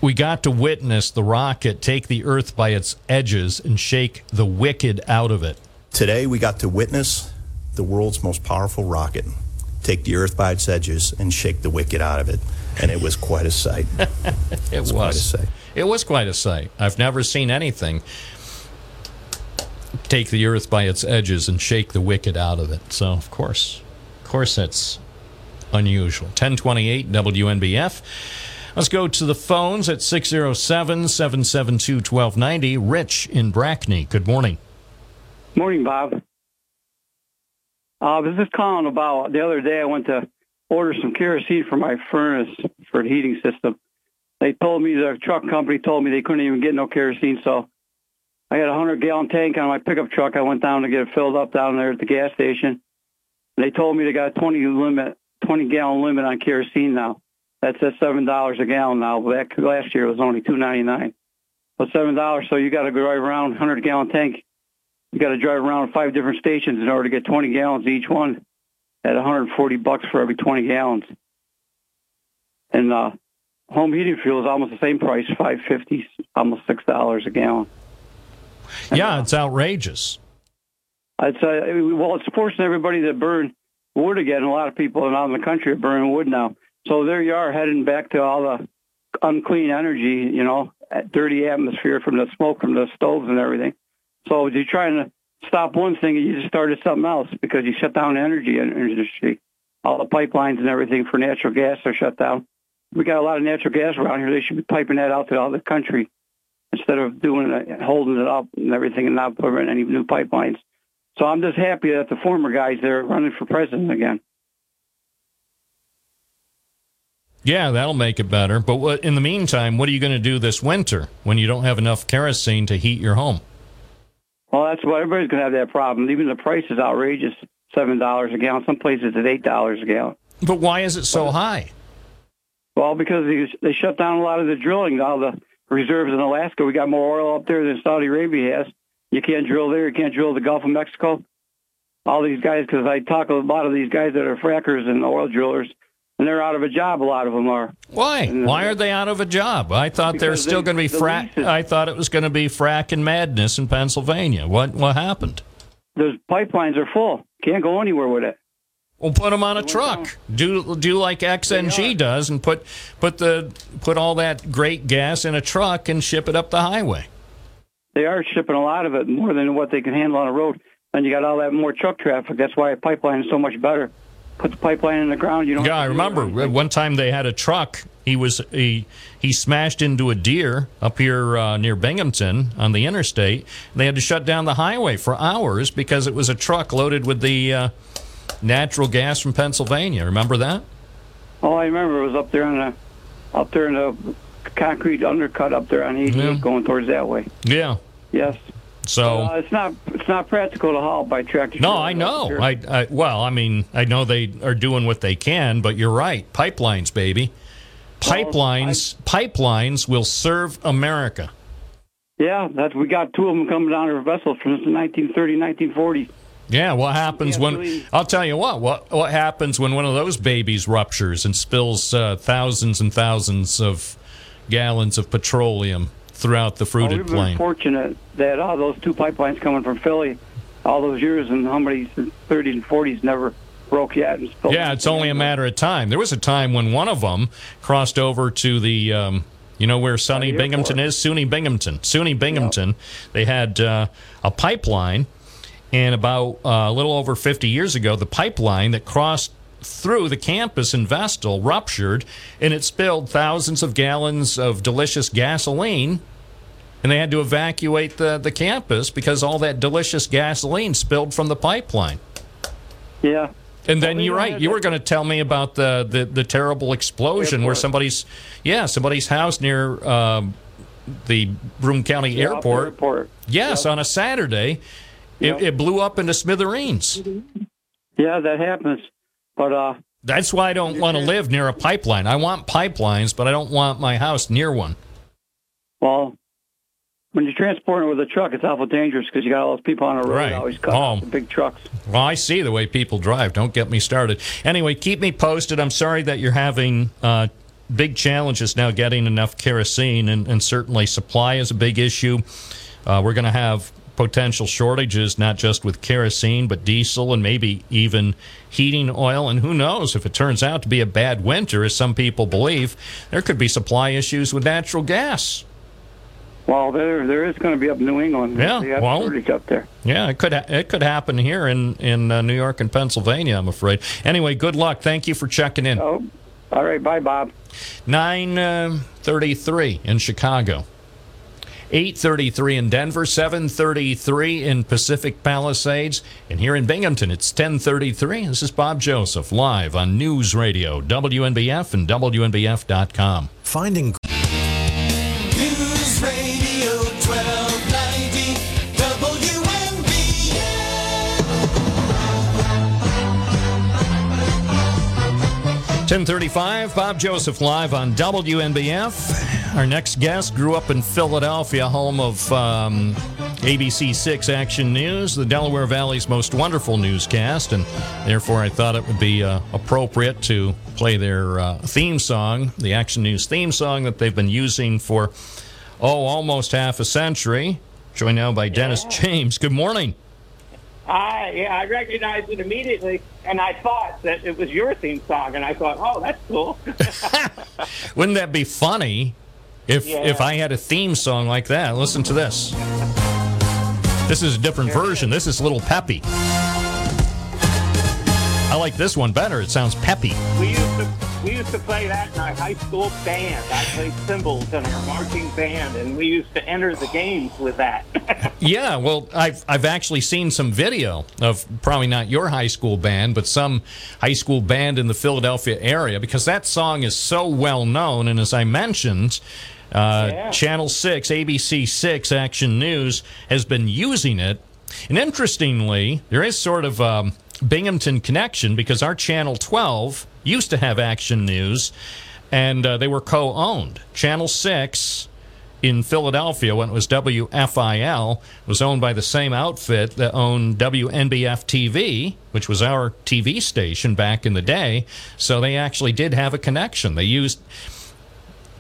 We got to witness the rocket take the Earth by its edges and shake the wicked out of it. Today, we got to witness the world's most powerful rocket take the Earth by its edges and shake the wicked out of it. And it was quite a sight. It was. quite a sight. It was quite a sight. I've never seen anything take the earth by its edges and shake the wicked out of it. So, of course, of course, that's unusual. 1028 WNBF. Let's go to the phones at 607 772 1290. Rich in Brackney. Good morning. Morning, Bob. Uh, I was just calling about the other day. I went to order some kerosene for my furnace for the heating system. They told me the truck company told me they couldn't even get no kerosene, so I had a hundred gallon tank on my pickup truck. I went down to get it filled up down there at the gas station. They told me they got a twenty limit, twenty gallon limit on kerosene now. That's at seven dollars a gallon now. Back last year it was only two ninety nine. But seven dollars, so you got to drive around hundred gallon tank. You got to drive around five different stations in order to get twenty gallons each one at 140 bucks for every 20 gallons. And uh, home heating fuel is almost the same price, 550, almost six dollars a gallon. Yeah, it's outrageous. It's uh, well, it's forcing everybody to burn wood again. A lot of people out in the country are burning wood now. So there you are, heading back to all the unclean energy, you know, dirty atmosphere from the smoke from the stoves and everything. So you're trying to stop one thing and you just started something else because you shut down the energy industry. All the pipelines and everything for natural gas are shut down. We got a lot of natural gas around here. They should be piping that out to all the country instead of doing it, holding it up and everything and not putting any new pipelines. So I'm just happy that the former guys there are running for president again. Yeah, that'll make it better. But what, in the meantime, what are you going to do this winter when you don't have enough kerosene to heat your home? Well, that's what everybody's going to have that problem. Even the price is outrageous seven dollars a gallon. Some places it's eight dollars a gallon. But why is it so high? Well, because they, they shut down a lot of the drilling. All the reserves in Alaska, we got more oil up there than Saudi Arabia has. You can't drill there. You can't drill the Gulf of Mexico. All these guys, because I talk to a lot of these guys that are frackers and oil drillers, and they're out of a job. A lot of them are. Why? Why are they out of a job? I thought they're still they- going to be frack. I thought it was going to be frack and madness in Pennsylvania. What what happened? Those pipelines are full. Can't go anywhere with it. Well, put them on a truck. Do do like XNG does, and put put the put all that great gas in a truck and ship it up the highway. They are shipping a lot of it, more than what they can handle on the road. And you got all that more truck traffic. That's why a pipeline is so much better. Put the pipeline in the ground. You don't. Yeah, I remember one time they had a truck. He was he he smashed into a deer up here uh, near Binghamton on the interstate. They had to shut down the highway for hours because it was a truck loaded with the uh, natural gas from Pennsylvania. Remember that? Oh, I remember it was up there on the, up there in the concrete undercut up there on 88 Yeah. going towards that way. Yeah. Yes. So Uh, it's not it's not practical to haul by tractor. no, I know. sure. I, I well, I mean, I know they are doing what they can, but you're right. Pipelines, baby, pipelines pipelines will serve America. Yeah, that we got two of them coming down our vessels from the 1930, 1940s. Yeah, what happens Yeah, when? really- I'll tell you what. What what happens when one of those babies ruptures and spills uh, thousands and thousands of gallons of petroleum throughout the fruited we've been plain? fortunate that uh, those two pipelines coming from Philly all those years and how many 30s and 40s never broke yet. Yeah, it's only a matter of time. There was a time when one of them crossed over to the, um, you know, where SUNY the Binghamton is, SUNY Binghamton. SUNY Binghamton. They had uh, a pipeline, and about uh, a little over 50 years ago, the pipeline that crossed through the campus in Vestal ruptured, and it spilled thousands of gallons of delicious gasoline. And they had to evacuate the, the campus because all that delicious gasoline spilled from the pipeline. Yeah. And then Well, you're right. You were going to tell me about the, the, the terrible explosion where somebody's, yeah, somebody's house near um, the Broome County Yeah, Airport. airport. Yes, on a Saturday, it, it blew up into smithereens. Yeah, that happens. But uh, That's why I don't want to live near a pipeline. I want pipelines, but I don't want my house near one. well, when you're transporting with a truck, it's awful dangerous because you got all those people on the road Right. always cut Oh. the big trucks. Well, I see the way people drive. Don't get me started. Anyway, keep me posted. I'm sorry that you're having uh, big challenges now getting enough kerosene, and, and certainly supply is a big issue. Uh, we're going to have potential shortages, not just with kerosene, but diesel and maybe even heating oil. And who knows if it turns out to be a bad winter, as some people believe, there could be supply issues with natural gas. Well, there there is going to be up in New England. Yeah, they got well- up there. Yeah, it could ha- it could happen here in in uh, New York and Pennsylvania. I'm afraid. Anyway, good luck. Thank you for checking in. Oh, all right. Bye, Bob. Nine uh, thirty-three in Chicago. 833 in Denver, 733 in Pacific Palisades, and here in Binghamton it's 1033. This is Bob Joseph live on News Radio, WNBF and WNBF.com. Finding News Radio 1290 WNBF. 1035, Bob Joseph live on WNBF. Our next guest grew up in Philadelphia, home of um, ABC 6 Action News, the Delaware Valley's most wonderful newscast, and therefore I thought it would be uh, appropriate to play their uh, theme song, the Action News theme song that they've been using for, oh, almost half a century. Joined now by Dennis James. Good morning. I yeah, I recognized it immediately, and I thought that it was your theme song, and I thought, oh, that's cool. Wouldn't that be funny if Yeah. if I had a theme song like that? Listen to this. This is a different version. This is a little peppy. I like this one better. It sounds peppy. we used to we used to play that in our high school band. I played cymbals in our marching band, and we used to enter the games with that. Yeah, well, I've I've actually seen some video of probably not your high school band, but some high school band in the Philadelphia area because that song is so well known. And as I mentioned, uh, Yeah. Channel Six, ABC Six, Action News has been using it. And interestingly, there is sort of um, Binghamton connection because our Channel 12 used to have Action News, and uh, they were co-owned. Channel Six in Philadelphia when it was WFIL was owned by the same outfit that owned WNBF TV, which was our TV station back in the day. So they actually did have a connection. They used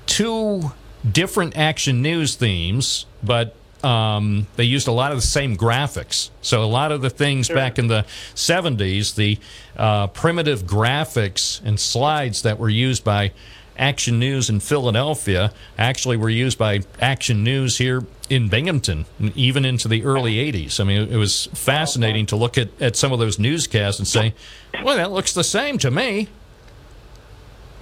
two different action news themes, but um, they used a lot of the same graphics. So a lot of the things back in the 70s, the uh, primitive graphics and slides that were used by Action News in Philadelphia actually were used by Action News here in Binghamton, even into the early 80s. I mean, it was fascinating to look at, at some of those newscasts and say, well, that looks the same to me.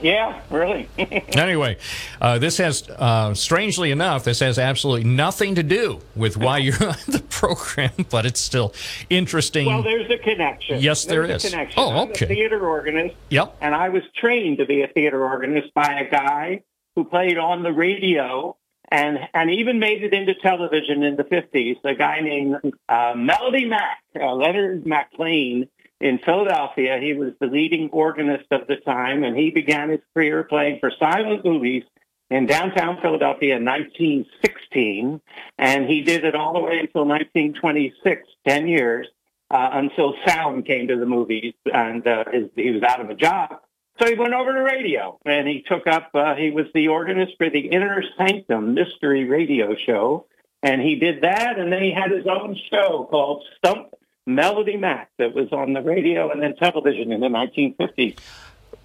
Yeah, really. Anyway, uh, this has, uh, strangely enough, this has absolutely nothing to do with why you're on the program, but it's still interesting. well, there's a connection. Yes, there there's. A connection. Oh, I'm a okay. theater organist, Yep. and I was trained to be a theater organist by a guy who played on the radio and and even made it into television in the 50s. A guy named uh, Melody Mack, uh, Leonard MacClain in Philadelphia. He was the leading organist of the time, and he began his career playing for silent movies in downtown Philadelphia in 1916, and he did it all the way until 1926, 10 years, uh, until sound came to the movies, and uh, his, he was out of a job. So he went over to radio, and he took up, uh, he was the organist for the Inner Sanctum Mystery Radio Show, and he did that, and then he had his own show called Stump Melody Mac that was on the radio and then television in the 1950s.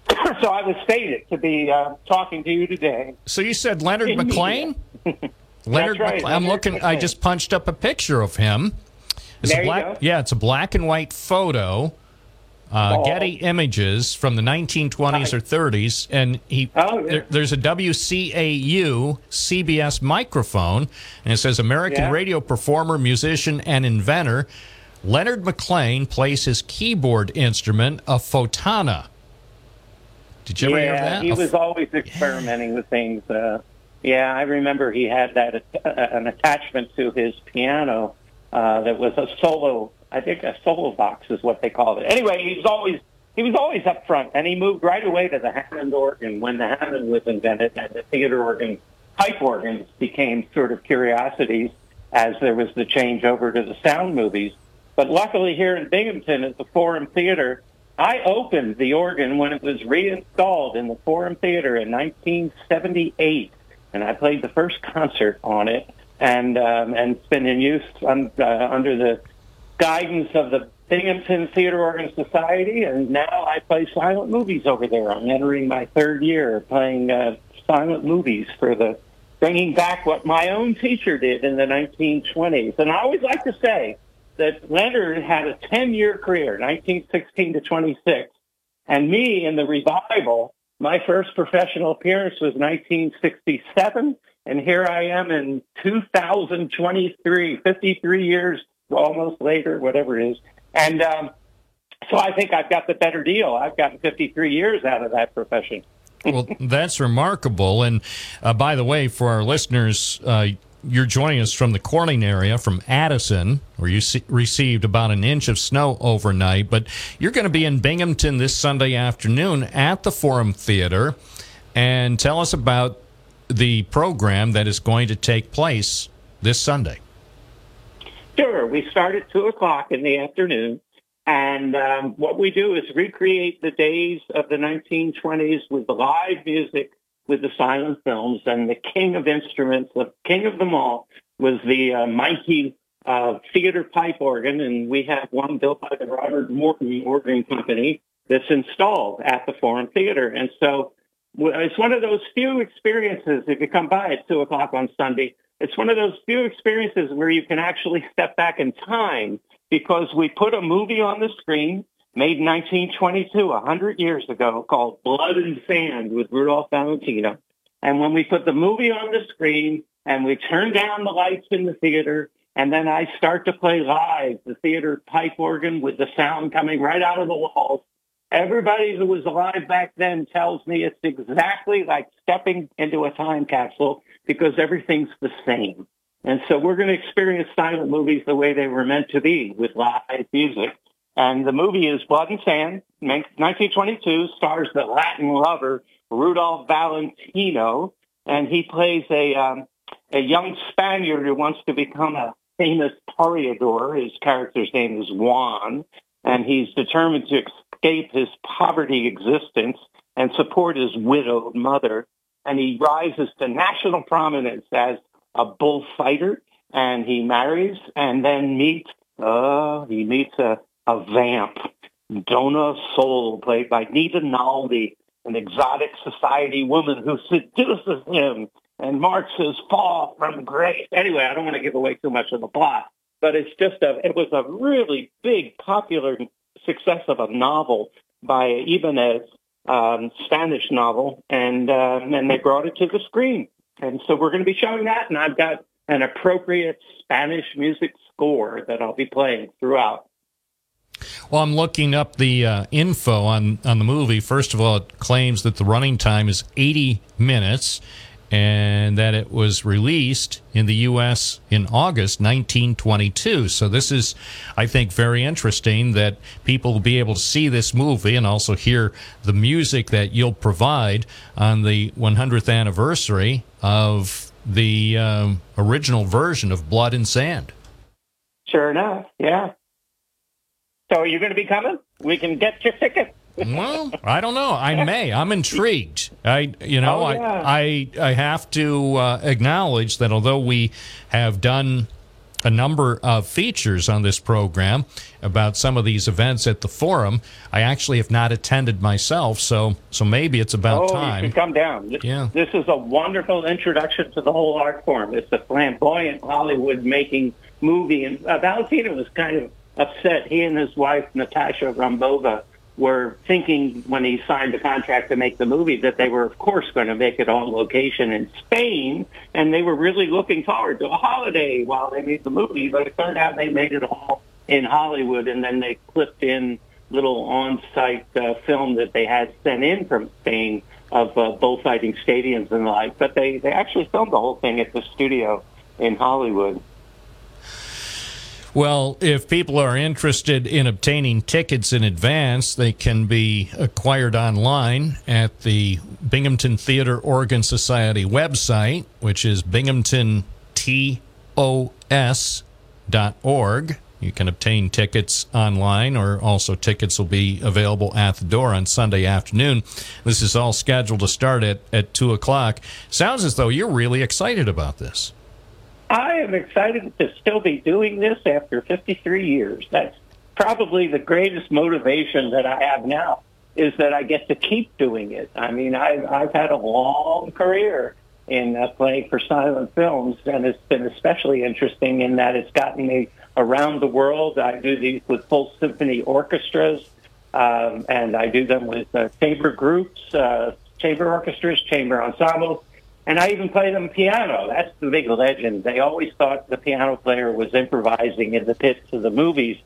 so I was fated to be uh, talking to you today. So you said Leonard MacClain? Leonard right, MacClain. I'm looking. I just punched up a picture of him. It's There a you go. Yeah, it's a black and white photo. Uh, Oh. Getty Images from the 1920s or 30s, and he Oh, yeah. there- there's a WCAU CBS microphone, and it says American Yeah. radio performer, musician, and inventor Leonard MacClain plays his keyboard instrument, a photona. Did you ever hear yeah, that? he was always experimenting with things. Uh, yeah, I remember he had that uh, an attachment to his piano uh, that was a solo. I think a solo box is what they called it. Anyway, he was always he was always up front, and he moved right away to the Hammond organ when the Hammond was invented, and the theater organ, pipe organs became sort of curiosities as there was the change over to the sound movies. But luckily, here in Binghamton at the Forum Theater, I opened the organ when it was reinstalled in the Forum Theater in 1978, and I played the first concert on it, and um, and it's been in use un, uh, under the guidance of the Binghamton Theater Organ Society, and now I play silent movies over there. I'm entering my third year playing uh, silent movies for the bringing back what my own teacher did in the 1920s. And I always like to say that Leonard had a 10-year career, 1916 to 26, and me in the revival, my first professional appearance was 1967, and here I am in 2023, 53 years almost later, whatever it is. And um, so I think I've got the better deal. I've gotten 53 years out of that profession. well, that's remarkable. And uh, by the way, for our listeners, uh, you're joining us from the Corning area, from Addison, where you se- received about an inch of snow overnight. But you're going to be in Binghamton this Sunday afternoon at the Forum Theater. And tell us about the program that is going to take place this Sunday. Sure. We start at 2 o'clock in the afternoon. And um, what we do is recreate the days of the 1920s with live music, with the silent films. And the king of instruments, the king of them all, was the uh, uh, theater pipe organ. And we have one built by the Robert Morton Organ Company that's installed at the Forum Theater. And so it's one of those few experiences, if you come by at 2 o'clock on Sunday, it's one of those few experiences where you can actually step back in time because we put a movie on the screen made in 1922, 100 years ago, called Blood and Sand with Rudolph Valentino. And when we put the movie on the screen and we turn down the lights in the theater, and then I start to play live the theater pipe organ with the sound coming right out of the walls, Everybody who was alive back then tells me it's exactly like stepping into a time capsule because everything's the same. And so we're going to experience silent movies the way they were meant to be with live music. And the movie is Blood and Sand, 1922, stars the Latin lover Rudolph Valentino, and he plays a um, a young Spaniard who wants to become a famous toreador. His character's name is Juan, and he's determined to escape his poverty existence and support his widowed mother. And he rises to national prominence as a bullfighter, and he marries and then meets, uh, he meets a, a vamp, Doña Sol, played by Nita Naldi, an exotic society woman who seduces him and marks his fall from grace. Anyway, I don't want to give away too much of the plot, but it's just a, it was a really big, popular success of a novel by Ibanez, um, Spanish novel, and um, and they brought it to the screen. And so we're going to be showing that, and I've got an appropriate Spanish music score that I'll be playing throughout. Well, I'm looking up the uh, info on, on the movie. First of all, it claims that the running time is 80 minutes and that it was released in the U.S. in August 1922. So this is, I think, very interesting that people will be able to see this movie and also hear the music that you'll provide on the 100th anniversary of the um, original version of Blood and Sand. Sure enough, yeah. So are you going to be coming? We can get your ticket. well, I don't know. I may. I'm intrigued. I, you know, Oh, yeah. I, I, I have to uh, acknowledge that although we have done a number of features on this program about some of these events at the forum, I actually have not attended myself. So, so maybe it's about oh, you time. should come down. This, Yeah. this is a wonderful introduction to the whole art form. It's a flamboyant Hollywood making movie, and uh, Valentino was kind of upset. He and his wife Natasha Rambova were thinking when he signed the contract to make the movie that they were, of course, going to make it on location in Spain, and they were really looking forward to a holiday while they made the movie. But it turned out they made it all in Hollywood, and then they clipped in little on-site uh, film that they had sent in from Spain of uh, bullfighting stadiums and the like. But they they actually filmed the whole thing at the studio in Hollywood. Well, if people are interested in obtaining tickets in advance, they can be acquired online at the Binghamton Theater Organ Society website, which is binghamtontos.org. You can obtain tickets online, or also tickets will be available at the door on Sunday afternoon. This is all scheduled to start at, at 2 o'clock. Sounds as though you're really excited about this. I am excited to still be doing this after 53 years. That's probably the greatest motivation that I have now is that I get to keep doing it. I mean, I've, I've had a long career in uh, playing for silent films, and it's been especially interesting in that it's gotten me around the world. I do these with full symphony orchestras, um, and I do them with uh, chamber groups, uh, chamber orchestras, chamber ensembles, and I even play them piano. That's the big legend. They always thought the piano player was improvising in the pits of the movies,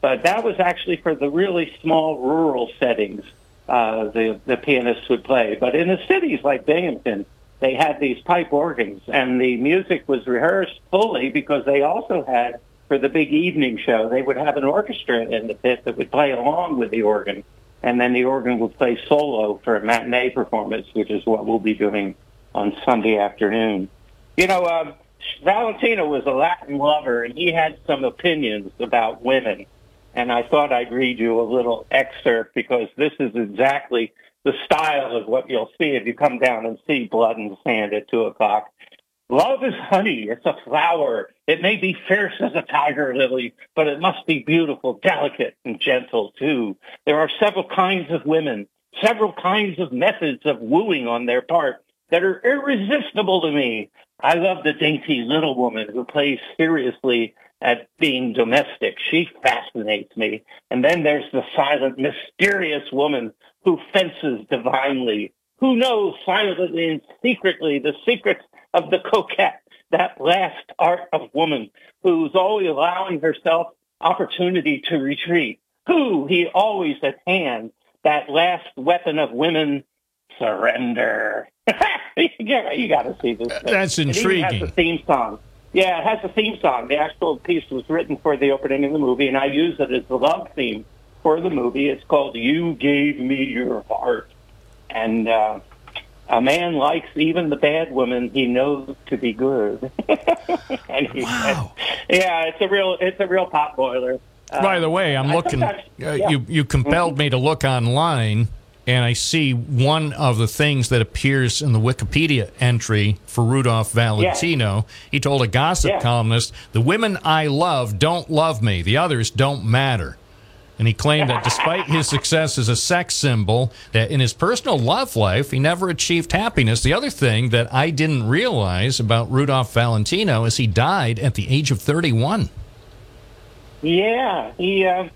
but that was actually for the really small rural settings. Uh, the the pianists would play, but in the cities like Binghamton, they had these pipe organs, and the music was rehearsed fully because they also had for the big evening show. They would have an orchestra in the pit that would play along with the organ, and then the organ would play solo for a matinee performance, which is what we'll be doing on Sunday afternoon. You know, um, Valentino was a Latin lover, and he had some opinions about women. And I thought I'd read you a little excerpt because this is exactly the style of what you'll see if you come down and see Blood and Sand at 2 o'clock. Love is honey. It's a flower. It may be fierce as a tiger lily, but it must be beautiful, delicate, and gentle too. There are several kinds of women, several kinds of methods of wooing on their part that are irresistible to me. I love the dainty little woman who plays seriously at being domestic. She fascinates me. And then there's the silent, mysterious woman who fences divinely, who knows silently and secretly the secrets of the coquette, that last art of woman who's always allowing herself opportunity to retreat, who he always at hand, that last weapon of women, surrender. Yeah, you got to see this. thing. That's intriguing. It has a theme song. Yeah, it has a theme song. The actual piece was written for the opening of the movie, and I use it as the love theme for the movie. It's called "You Gave Me Your Heart," and uh, a man likes even the bad woman he knows to be good. and he, wow. yeah, it's a real it's a real pot boiler. Uh, By the way, I'm I looking. Uh, yeah. You you compelled me to look online, and I see one of the things that appears in the Wikipedia entry for Rudolph Valentino. He told a gossip Yeah. columnist, "The women I love don't love me; the others don't matter." And he claimed that despite his success as a sex symbol, that in his personal love life, he never achieved happiness. The other thing that I didn't realize about Rudolph Valentino is he died at the age of 31. Yeah, he uh,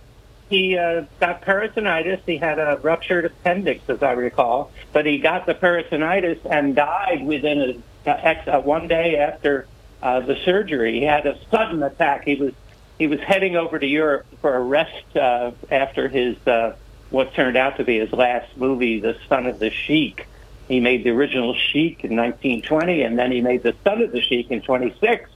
he uh, got peritonitis. He had a ruptured appendix, as I recall, but he got the peritonitis and died within a, a, ex- uh one day after uh, the surgery. He had a sudden attack. He was he was heading over to Europe for a rest uh, after his uh, what turned out to be his last movie, The Son of the Sheik. He made the original Sheik in 1920, and then he made the Son of the Sheik in 26.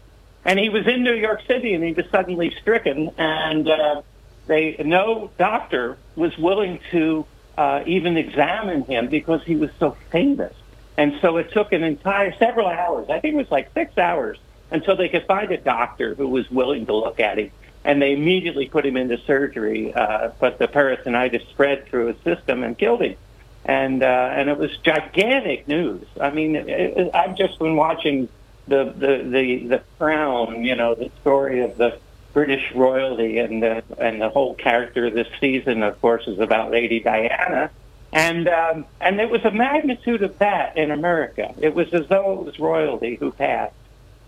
And he was in New York City, and he was suddenly stricken, and uh, they no doctor was willing to uh, even examine him because he was so famous. And so it took an entire several hours. I think it was like six hours until they could find a doctor who was willing to look at him. And they immediately put him into surgery, uh, but the peritonitis spread through his system and killed him. And uh, and it was gigantic news. I mean, it, it, I've just been watching the the the the crown. You know, the story of the British royalty and the and the whole character of this season, of course, is about Lady Diana. And um, and it was a magnitude of that in America. It was as though it was royalty who passed,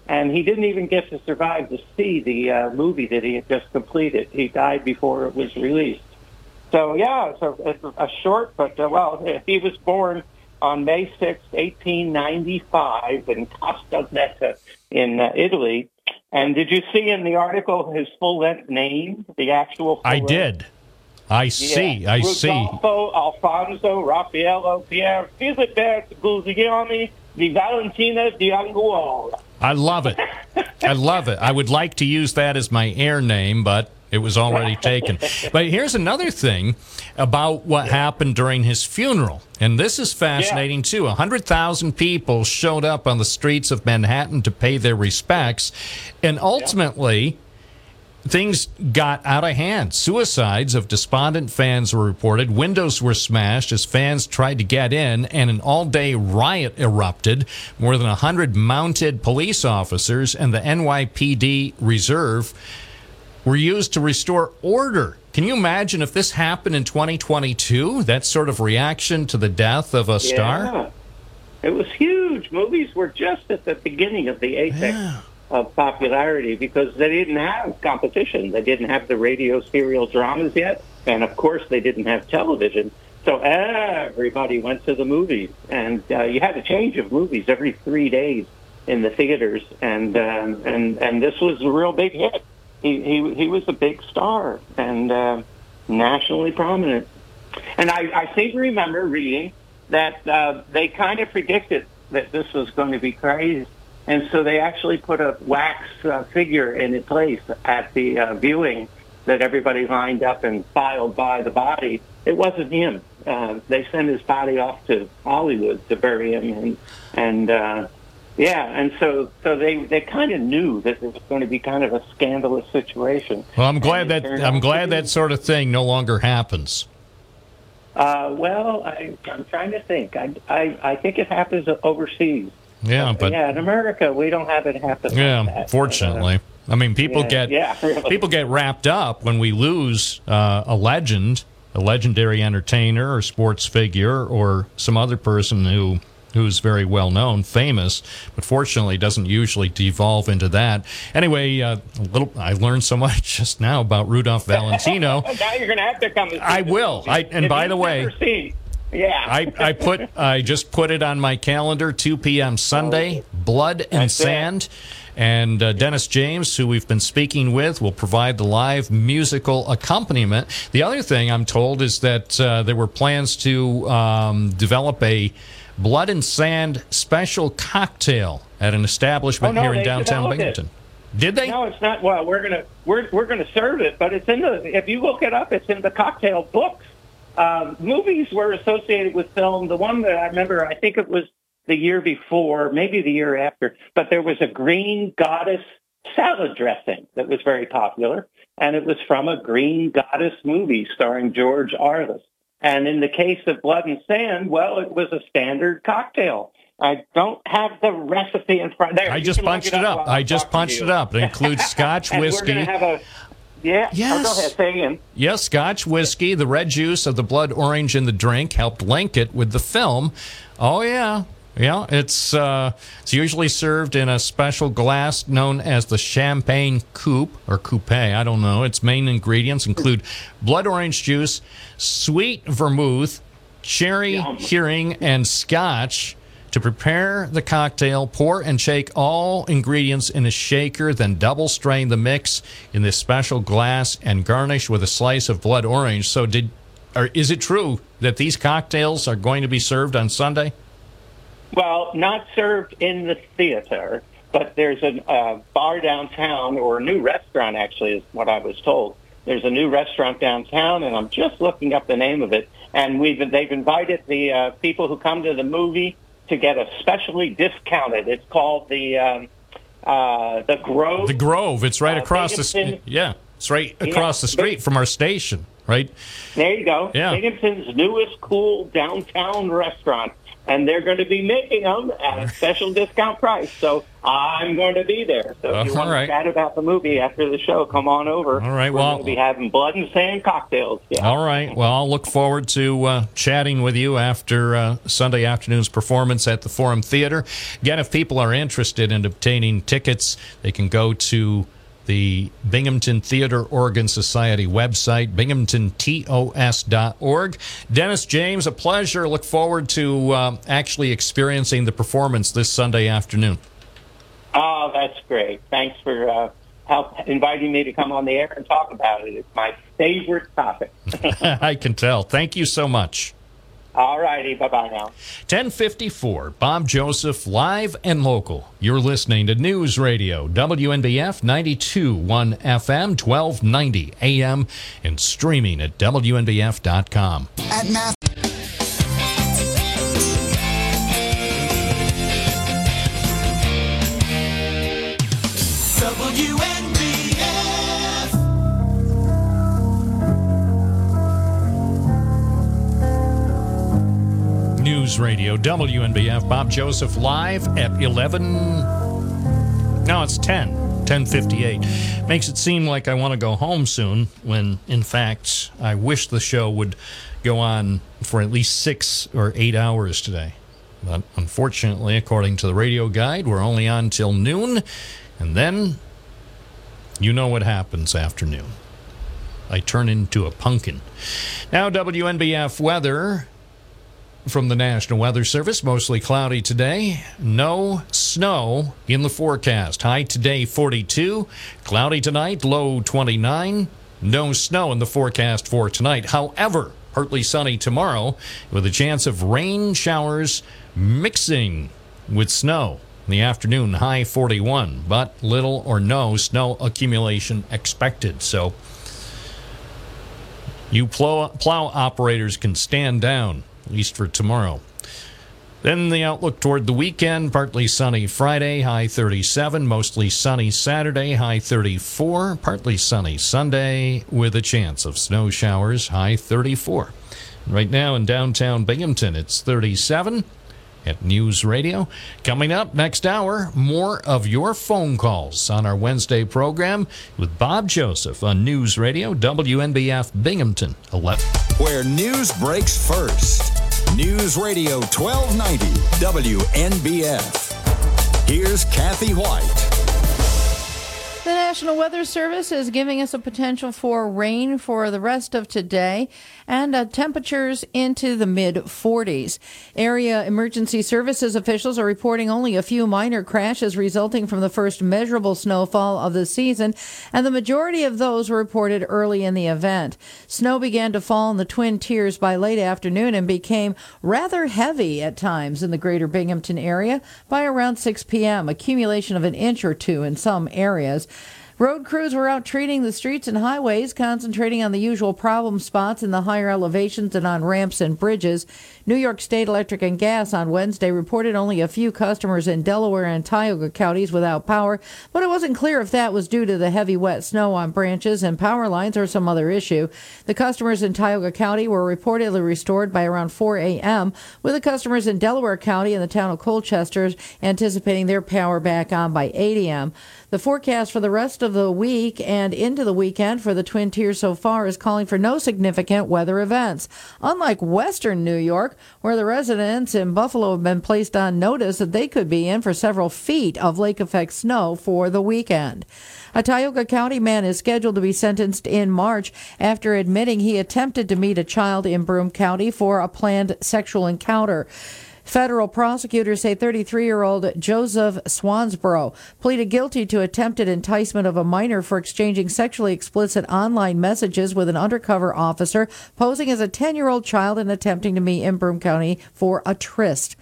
and he didn't even get to survive to see the uh, movie that he had just completed. He died before it was released. So yeah, it's a, it's a short, but uh, well, he was born on May sixth, 1895 in Castellaneta in uh, Italy. And did you see in the article his full length name, the actual? Full I length? did. I see. I see. Rudolfo Alfonso Raffaello Pier Filibert Guglielmi di Valentina di Anguola. I love it. I love it. I would like to use that as my air name, but it was already taken. But here's another thing about what happened during his funeral. And this is fascinating too. 100,000 people showed up on the streets of Manhattan to pay their respects. And ultimately, things got out of hand. Suicides of despondent fans were reported. Windows were smashed as fans tried to get in, and an all day riot erupted. More than 100 mounted police officers and the NYPD Reserve were used to restore order. Can you imagine if this happened in 2022? That sort of reaction to the death of a star? Yeah. It was huge. Movies were just at the beginning of the apex of popularity because they didn't have competition. They didn't have the radio serial dramas yet, and of course, they didn't have television. So everybody went to the movies, and uh, you had a change of movies every three days in the theaters, and um, and and this was a real big hit. He he he was a big star and uh, nationally prominent. And I, I seem to remember reading that uh, they kind of predicted that this was going to be crazy. And so they actually put a wax uh, figure in place at the uh, viewing that everybody lined up and filed by the body. It wasn't him. Uh, they sent his body off to Hollywood to bury him, and and uh, yeah, and so so they they kind of knew that it was going to be kind of a scandalous situation. Well, I'm glad that I'm glad that sort of thing no longer happens. Uh, well, I, I'm trying to think. I, I I think it happens overseas. Yeah, but yeah, in America we don't have it happen. like Yeah, that. fortunately. I mean, people yeah, get yeah, really. people get wrapped up when we lose uh, a legend, a legendary entertainer or sports figure or some other person who who's very well known, famous, but fortunately doesn't usually devolve into that. Anyway, uh, a little I learned so much just now about Rudolph Valentino. now you're going to have to come. I will. I- and If by the way- seen- yeah, I, I put I just put it on my calendar 2 p.m. Sunday Blood and That's it. Sand and uh, Dennis James who we've been speaking with will provide the live musical accompaniment the other thing I'm told is that uh, there were plans to um, develop a Blood and Sand special cocktail at an establishment Oh, no, here in downtown developed it. Did they No, it's not. Well, we're gonna we're we're gonna serve it, but it's in the. If you look it up, it's in the cocktail books. Um, movies were associated with film. The one that I remember, I think it was the year before, maybe the year after, but there was a green goddess salad dressing that was very popular, and it was from a green goddess movie starring George Arliss. And in the case of Blood and Sand, well, it was a standard cocktail. I don't have the recipe in front there. I just punched it while up I'm just punched it up it includes Scotch whiskey We're going to have a yeah. Yes. Oh, go ahead. Yes, Scotch whiskey, the red juice of the blood orange in the drink helped link it with the film. Oh yeah. Yeah, it's uh, it's usually served in a special glass known as the champagne coupe or coupe. I don't know. Its main ingredients include blood orange juice, sweet vermouth, Cherry Heering, and scotch. To prepare the cocktail, pour and shake all ingredients in a shaker, then double strain the mix in this special glass and garnish with a slice of blood orange. So, did or is it true that these cocktails are going to be served on Sunday? Well, not served in the theater, but there's a uh, bar downtown, or a new restaurant, actually, is what I was told. There's a new restaurant downtown, and I'm just looking up the name of it. And we've they've invited the uh, people who come to the movie to get a specially discounted. It's called the um, uh, the Grove. The Grove. It's right Uh, across the. Binghamton. Yeah, it's right Yeah. across the street from our station. Right. There you go. Yeah. Binghamton's newest cool downtown restaurant. And they're going to be making them at a special discount price. So I'm going to be there. So if you Uh, want right. to chat about the movie after the show, come on over. All right, We're well- we'll be having blood and sand cocktails. Yeah. All right. Well, I'll look forward to uh, chatting with you after uh, Sunday afternoon's performance at the Forum Theater. Again, if people are interested in obtaining tickets, they can go to the Binghamton Theater Organ Society website, binghamtontos.org. Dennis James, a pleasure. Look forward to um, actually experiencing the performance this Sunday afternoon. Oh, that's great. Thanks for uh, help inviting me to come on the air and talk about it. It's my favorite topic. I can tell. Thank you so much. All righty. Bye-bye now. 1054, Bob Joseph, live and local. You're listening to News Radio, WNBF 92.1 FM, 1290 AM, and streaming at WNBF.com. At Math. News Radio, WNBF, Bob Joseph, live at 11. No, it's 10. 1058. Makes it seem like I want to go home soon, when in fact, I wish the show would go on for at least six or eight hours today. But unfortunately, according to the radio guide, we're only on till noon, and then you know what happens after noon. I turn into a pumpkin. Now, WNBF weather from the National Weather Service. Mostly cloudy today. No snow in the forecast. High today 42. Cloudy tonight, low 29. No snow in the forecast for tonight. However, partly sunny tomorrow with a chance of rain showers mixing with snow. In the afternoon, high 41, but little or no snow accumulation expected. So, you plow, plow operators can stand down, at least for tomorrow. Then the outlook toward the weekend partly sunny Friday, high 37, mostly sunny Saturday, high 34, partly sunny Sunday with a chance of snow showers, high 34. Right now in downtown Binghamton, it's 37 at News Radio. Coming up next hour, more of your phone calls on our Wednesday program with Bob Joseph on News Radio, WNBF Binghamton 11. Where news breaks first. News Radio 1290 WNBF. Here's Kathy White. The National Weather Service is giving us a potential for rain for the rest of today and uh, temperatures into the mid 40s. Area emergency services officials are reporting only a few minor crashes resulting from the first measurable snowfall of the season, and the majority of those were reported early in the event. Snow began to fall in the Twin Tiers by late afternoon and became rather heavy at times in the greater Binghamton area by around 6 p.m., accumulation of an inch or two in some areas. Road crews were out treating the streets and highways, concentrating on the usual problem spots in the higher elevations and on ramps and bridges. New York State Electric and Gas on Wednesday reported only a few customers in Delaware and Tioga counties without power, but it wasn't clear if that was due to the heavy wet snow on branches and power lines or some other issue. The customers in Tioga County were reportedly restored by around 4 a.m., with the customers in Delaware County and the town of Colchester anticipating their power back on by 8 a.m. The forecast for the rest of the week and into the weekend for the Twin Tiers so far is calling for no significant weather events. Unlike western New York, where the residents in Buffalo have been placed on notice that they could be in for several feet of lake effect snow for the weekend. A Tioga County man is scheduled to be sentenced in March after admitting he attempted to meet a child in Broome County for a planned sexual encounter. Federal prosecutors say 33 year old Joseph Swansboro pleaded guilty to attempted enticement of a minor for exchanging sexually explicit online messages with an undercover officer posing as a 10 year old child and attempting to meet in Broome County for a tryst.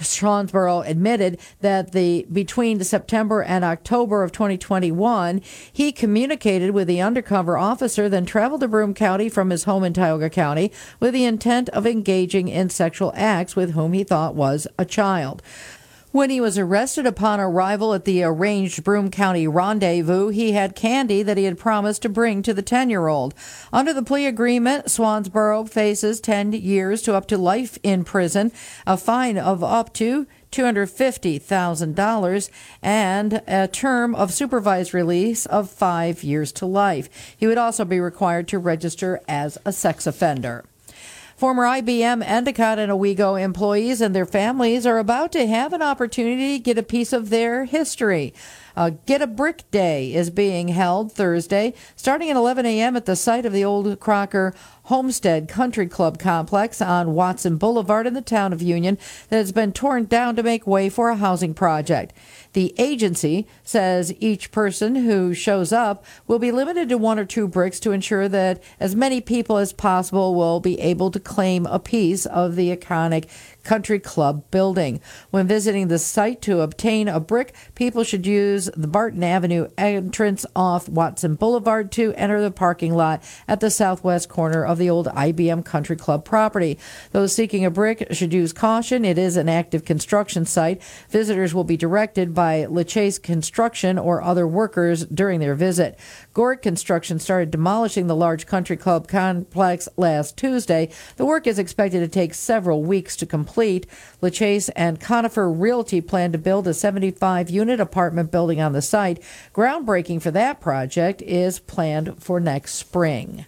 Schwansboro admitted that the between September and October of 2021, he communicated with the undercover officer, then traveled to Broome County from his home in Tioga County with the intent of engaging in sexual acts with whom he thought was a child. When he was arrested upon arrival at the arranged Broome County rendezvous, he had candy that he had promised to bring to the 10 year old. Under the plea agreement, Swansboro faces 10 years to up to life in prison, a fine of up to $250,000 and a term of supervised release of five years to life. He would also be required to register as a sex offender. Former IBM, Endicott, and Owego employees and their families are about to have an opportunity to get a piece of their history. Uh, Get a Brick Day is being held Thursday, starting at 11 a.m. at the site of the old Crocker Homestead Country Club complex on Watson Boulevard in the town of Union that has been torn down to make way for a housing project. The agency says each person who shows up will be limited to one or two bricks to ensure that as many people as possible will be able to claim a piece of the iconic Country Club building. When visiting the site to obtain a brick, people should use the Barton Avenue entrance off Watson Boulevard to enter the parking lot at the southwest corner of the old IBM Country Club property. Those seeking a brick should use caution. It is an active construction site. Visitors will be directed by LaChase Construction or other workers during their visit. Gord Construction started demolishing the large country club complex last Tuesday. The work is expected to take several weeks to complete. LaChase and Conifer Realty plan to build a 75 unit apartment building on the site. Groundbreaking for that project is planned for next spring.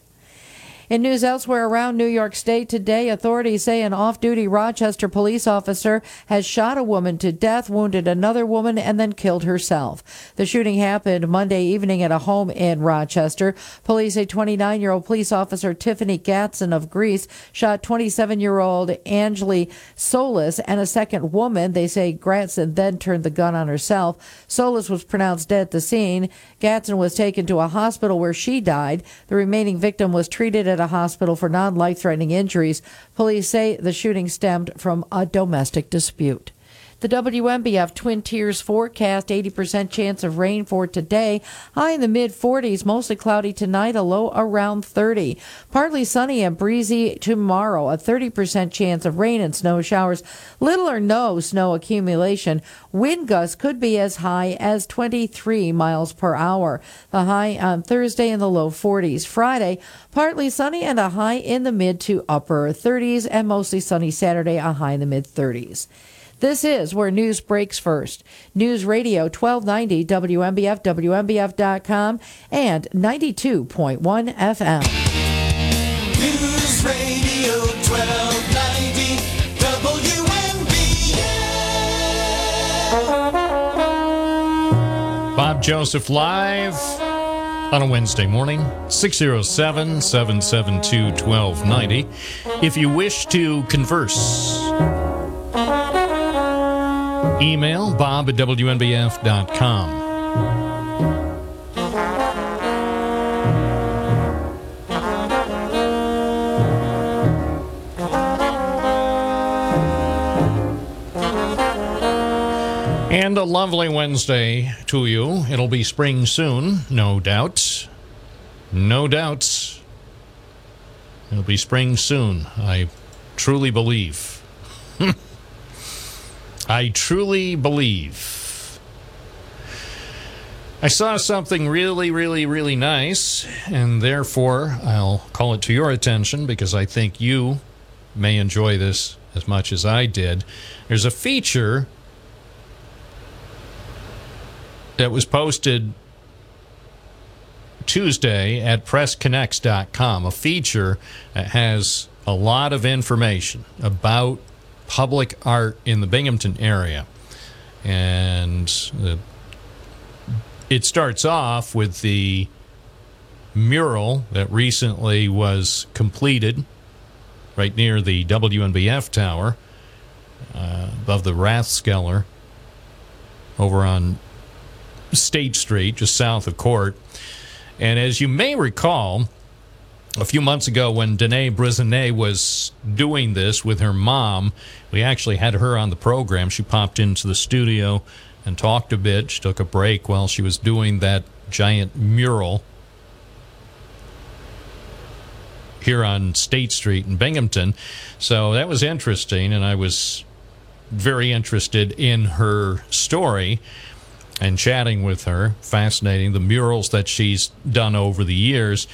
In news elsewhere around New York State today, authorities say an off duty Rochester police officer has shot a woman to death, wounded another woman, and then killed herself. The shooting happened Monday evening at a home in Rochester. Police say 29 year old police officer Tiffany Gatson of Greece shot 27 year old Angeli Solis and a second woman. They say Gatson then turned the gun on herself. Solis was pronounced dead at the scene. Gatson was taken to a hospital where she died. The remaining victim was treated at a hospital for non life threatening injuries. Police say the shooting stemmed from a domestic dispute. The WNBF Twin Tiers forecast 80% chance of rain for today. High in the mid 40s, mostly cloudy tonight, a low around 30. Partly sunny and breezy tomorrow, a 30% chance of rain and snow showers. Little or no snow accumulation. Wind gusts could be as high as 23 miles per hour. The high on Thursday in the low 40s. Friday, partly sunny and a high in the mid to upper 30s, and mostly sunny Saturday, a high in the mid 30s. This is where news breaks first. News Radio 1290 WNBF, WNBF.com, and 92.1 FM. News Radio 1290 WNBF. Bob Joseph live on a Wednesday morning, 607 772 1290. If you wish to converse, email bob at WNBF.com. And a lovely Wednesday to you. It'll be spring soon, no doubt. No doubts. It'll be spring soon, I truly believe. I truly believe. I saw something really, really, really nice, and therefore I'll call it to your attention because I think you may enjoy this as much as I did. There's a feature that was posted Tuesday at pressconnects.com, a feature that has a lot of information about public art in the Binghamton area. And the, it starts off with the mural that recently was completed right near the WNBF tower uh, above the Rathskeller over on State Street, just south of Court. And as you may recall, a few months ago when Danae Brisonet was doing this with her mom. We actually had her on the program. She popped into the studio and talked a bit. She took a break while she was doing that giant mural here on State Street in Binghamton. So that was interesting, and I was very interested in her story and chatting with her. Fascinating, the murals that she's done over the years.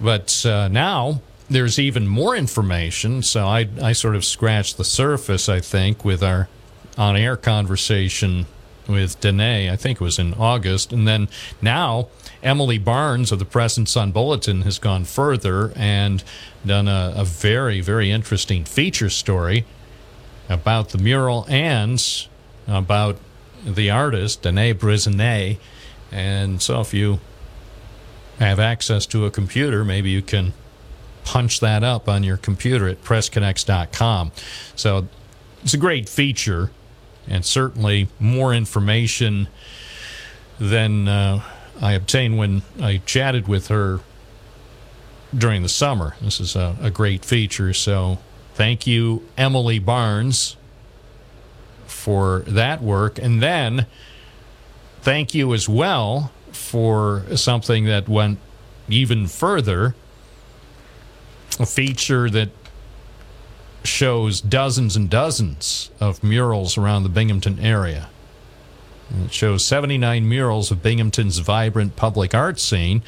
But uh, now there's even more information. So I, I sort of scratched the surface, I think, with our on air conversation with Danae. I think it was in August. And then now Emily Barnes of the Press and Sun Bulletin has gone further and done a, a very, very interesting feature story about the mural and about the artist, Danae Brisonet. And so if you have access to a computer, maybe you can punch that up on your computer at pressconnects.com. So it's a great feature and certainly more information than uh, I obtained when I chatted with her during the summer. This is a, a great feature. So thank you, Emily Barnes, for that work. And then thank you as well for something that went even further a feature that shows dozens and dozens of murals around the Binghamton area. It shows 79 murals of Binghamton's vibrant public art scene.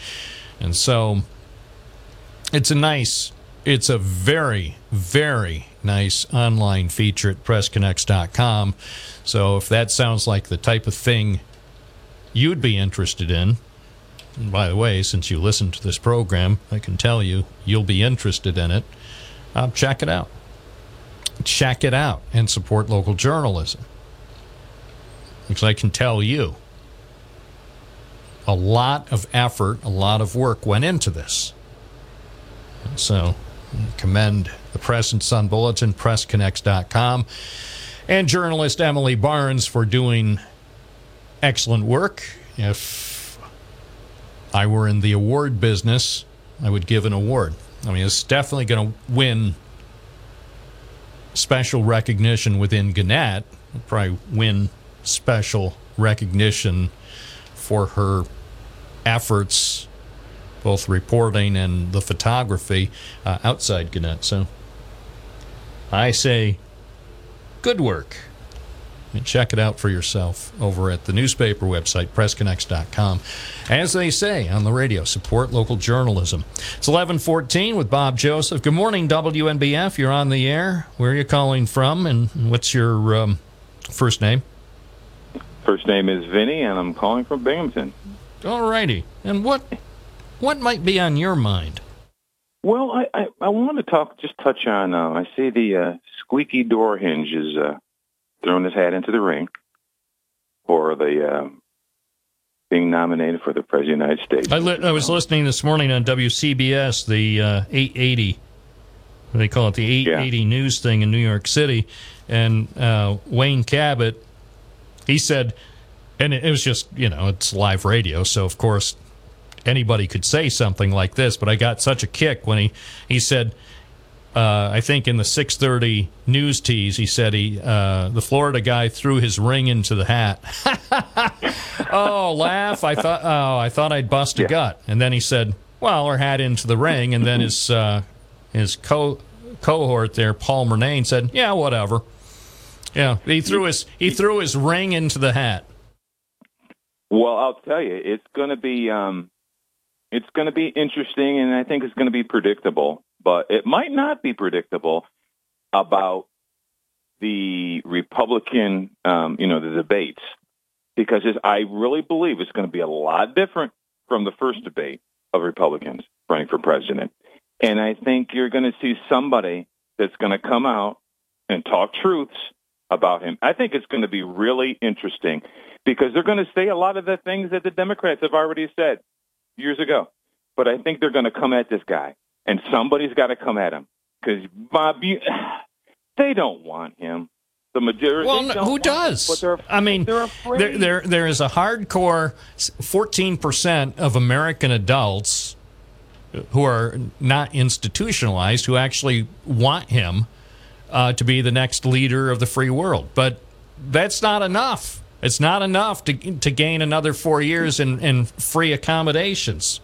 And so it's a nice, it's a very, very nice online feature at pressconnects.com. So if that sounds like the type of thing you'd be interested in, and by the way, since you listen to this program, I can tell you you'll be interested in it. Uh, check it out. Check it out and support local journalism. Because I can tell you, a lot of effort, a lot of work went into this. So, commend the Press and Sun Bulletin, PressConnects.com, and journalist Emily Barnes for doing excellent work. If I were in the award business, I would give an award. I mean, it's definitely going to win special recognition within Gannett. It'll probably win special recognition for her efforts, both reporting and the photography uh, outside Gannett. So I say, good work. And check it out for yourself over at the newspaper website, pressconnects.com. As they say on the radio, support local journalism. It's 1114 with Bob Joseph. Good morning, WNBF. You're on the air. Where are you calling from, and what's your um, first name? First name is Vinny, and I'm calling from Binghamton. All righty. And what what might be on your mind? Well, I, I, I want to talk, just touch on, uh, I see the uh, squeaky door hinge is uh, throwing his hat into the ring for the uh, being nominated for the President of the United States. I, li- I was listening this morning on WCBS, the uh, 880, they call it? The 880 news thing in New York City, and uh, Wayne Cabot, he said, and it, it was just, you know, it's live radio, so of course anybody could say something like this, but I got such a kick when he, he said, uh, I think in the 6:30 news tease, he said he uh, the Florida guy threw his ring into the hat. oh, laugh! I thought oh, I thought I'd bust a gut, and then he said, "Well, or hat into the ring," and then his uh, his co cohort there, Paul Murnane, said, "Yeah, whatever." Yeah, he threw his he threw his ring into the hat. Well, I'll tell you, it's going to be um, it's going to be interesting, and I think it's going to be predictable. But it might not be predictable about the Republican, um, you know, the debates, because I really believe it's going to be a lot different from the first debate of Republicans running for president. And I think you're going to see somebody that's going to come out and talk truths about him. I think it's going to be really interesting because they're going to say a lot of the things that the Democrats have already said years ago. But I think they're going to come at this guy, and somebody's got to come at him because Bob, you, they don't want him. The majority. Well, no, who him, does? but they're, I mean, there, there, there is a hardcore 14% of American adults who are not institutionalized who actually want him uh, to be the next leader of the free world. But that's not enough. It's not enough to to gain another four years in, in free accommodations.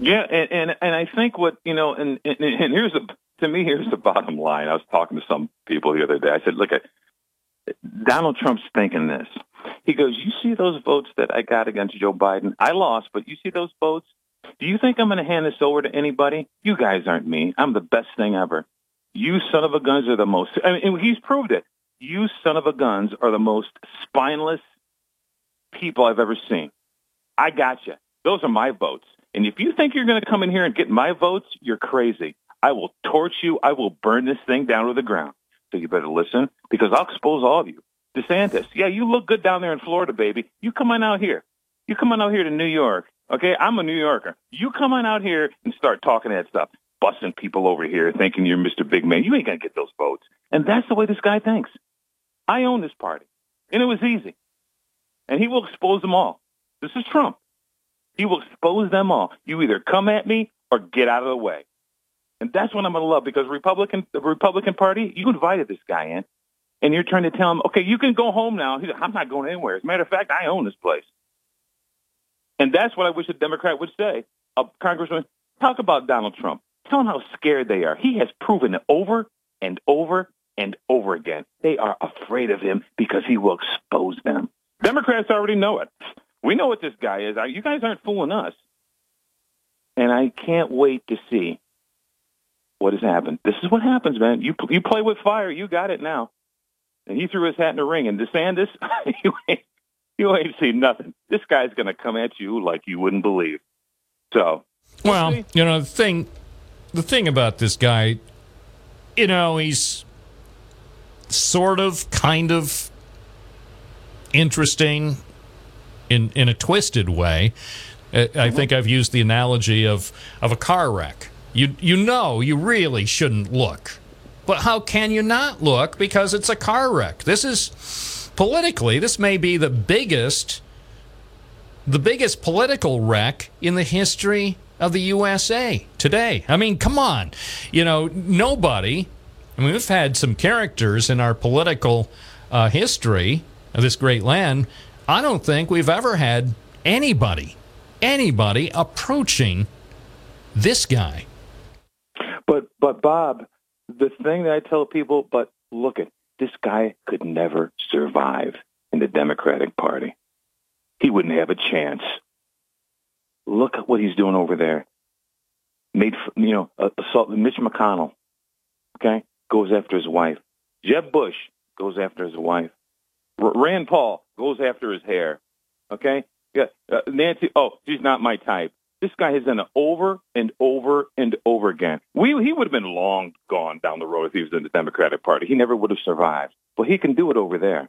Yeah, and, and and I think what you know, and and, and here's the to me here's the bottom line. I was talking to some people the other day. I said, look at Donald Trump's thinking this. He goes, you see those votes that I got against Joe Biden? I lost, but you see those votes? Do you think I'm going to hand this over to anybody? You guys aren't me. I'm the best thing ever. You son of a guns are the most. I mean, he's proved it. You son of a guns are the most spineless people I've ever seen. I got you. Those are my votes. And if you think you're going to come in here and get my votes, you're crazy. I will torch you. I will burn this thing down to the ground. So you better listen because I'll expose all of you. DeSantis, yeah, you look good down there in Florida, baby. You come on out here. You come on out here to New York. Okay, I'm a New Yorker. You come on out here and start talking that stuff, busting people over here, thinking you're Mr. Big Man. You ain't gonna get those votes. And that's the way this guy thinks. I own this party, and it was easy. And he will expose them all. This is Trump. He will expose them all. You either come at me or get out of the way. And that's what I'm going to love because Republican, the Republican Party, you invited this guy in, and you're trying to tell him, okay, you can go home now. He's like, I'm not going anywhere. As a matter of fact, I own this place. And that's what I wish a Democrat would say. A congressman, talk about Donald Trump. Tell them how scared they are. He has proven it over and over and over again. They are afraid of him because he will expose them. Democrats already know it. We know what this guy is. You guys aren't fooling us. And I can't wait to see what has happened. This is what happens, man. You you play with fire, you got it now. And he threw his hat in the ring. And DeSantis, you ain't, you ain't seen nothing. This guy's going to come at you like you wouldn't believe. So, Well, you know the thing, the thing about this guy, you know, he's sort of, kind of interesting in in a twisted way. I I think I've used the analogy of of a car wreck. You you know you really shouldn't look, but how can you not look because it's a car wreck? This is politically this may be the biggest the biggest political wreck in the history of the USA today. I mean, come on. You know, nobody, I mean, we've had some characters in our political uh, history of this great land. I don't think we've ever had anybody, anybody approaching this guy. But but Bob, the thing that I tell people, but look at this guy could never survive in the Democratic Party. He wouldn't have a chance. Look at what he's doing over there. Made you know assault Mitch McConnell. Okay, goes after his wife. Jeb Bush goes after his wife. Rand Paul goes after his hair. Okay, yeah. Uh, Nancy. Oh, she's not my type. This guy has done it over and over and over again. We, he would have been long gone down the road if he was in the Democratic Party. He never would have survived. But he can do it over there.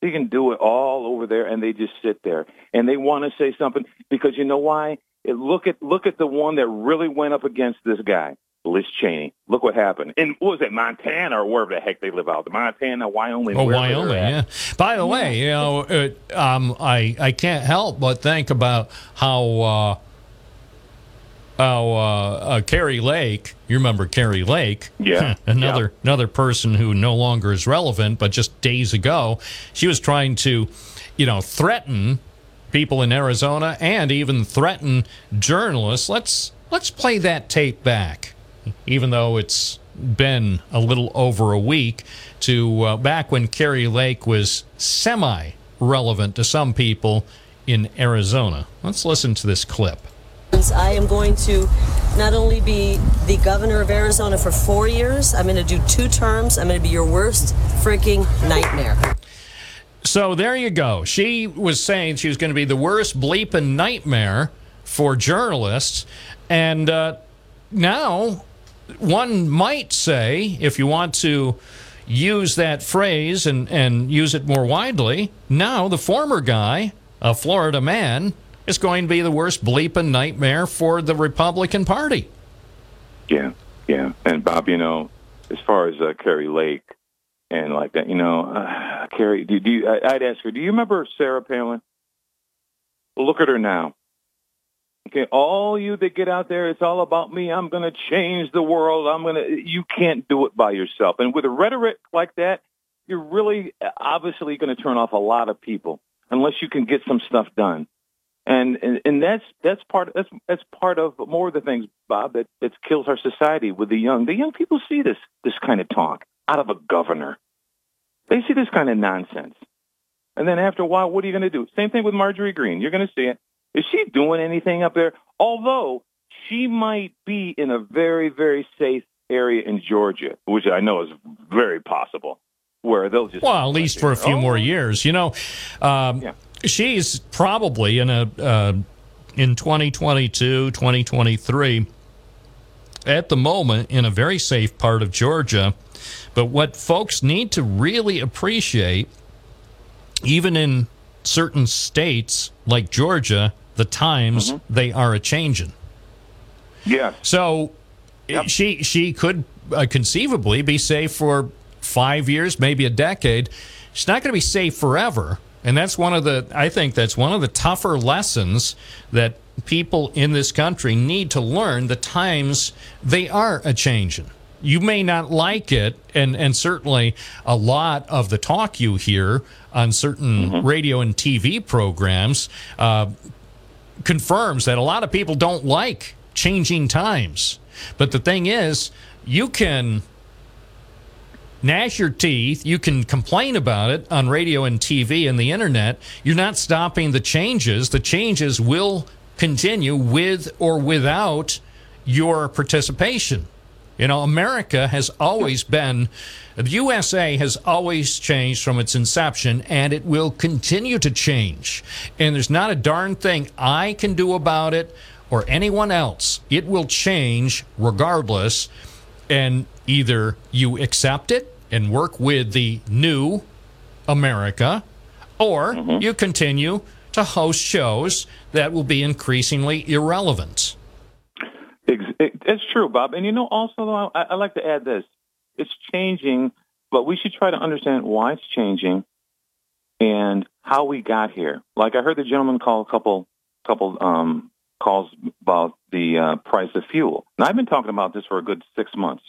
He can do it all over there, and they just sit there and they want to say something because you know why? It, look at look at the one that really went up against this guy, Liz Cheney. Look what happened. And what was it Montana or wherever the heck they live out? Montana, Wyoming. Oh, Wyoming, yeah. By the way, you know, uh, um, I I can't help but think about how uh, how uh, uh, Kari Lake. You remember Kari Lake? Yeah. another another person who no longer is relevant, but just days ago, she was trying to, you know, threaten people in Arizona and even threaten journalists. Let's let's play that tape back, even though it's been a little over a week to uh, back when Kari Lake was semi relevant to some people in Arizona. Let's listen to this clip. I am going to not only be the governor of Arizona for four years, I'm going to do two terms. I'm going to be your worst freaking nightmare. So there you go. She was saying she was going to be the worst bleeping nightmare for journalists. And uh, now, one might say, if you want to use that phrase and, and use it more widely, now the former guy, a Florida man, is going to be the worst bleeping nightmare for the Republican Party. Yeah, yeah. And Bob, you know, as far as uh, Kari Lake and like that, you know, uh, Kari, do, do you, I, I'd ask her, do you remember Sarah Palin? Look at her now. Okay, all you that get out there, it's all about me. I'm going to change the world. I'm going to. You can't do it by yourself. And with a rhetoric like that, you're really obviously going to turn off a lot of people unless you can get some stuff done. And and, and that's that's part that's that's part of more of the things, Bob, that that kills our society with the young. The young people see this this kind of talk out of a governor. They see this kind of nonsense. And then after a while, what are you going to do? Same thing with Marjorie Greene. You're going to see it. Is she doing anything up there? Although she might be in a very, very safe area in Georgia, which I know is very possible, where they'll just Well, at least for a few more years. You know, um, she's probably in a uh, in 2022, 2023, at the moment in a very safe part of Georgia. But what folks need to really appreciate, even in certain states like Georgia, the times they are a changing. Yeah. So she she could uh, conceivably be safe for five years, maybe a decade. She's not going to be safe forever, and that's one of the I think that's one of the tougher lessons that people in this country need to learn. The times they are a changing. You may not like it, and and certainly a lot of the talk you hear on certain radio and TV programs. Uh, confirms that a lot of people don't like changing times. But the thing is, you can gnash your teeth, you can complain about it on radio and TV and the internet. You're not stopping the changes. The changes will continue with or without your participation. You know, America has always been, the USA has always changed from its inception, and it will continue to change. And there's not a darn thing I can do about it or anyone else. It will change regardless. And either you accept it and work with the new America, or mm-hmm. you continue to host shows that will be increasingly irrelevant. It- It's true, Bob. And you know, also, I, I like to add this: it's changing, but we should try to understand why it's changing and how we got here. Like I heard the gentleman call a couple couple um, calls about the uh, price of fuel. Now I've been talking about this for a good six months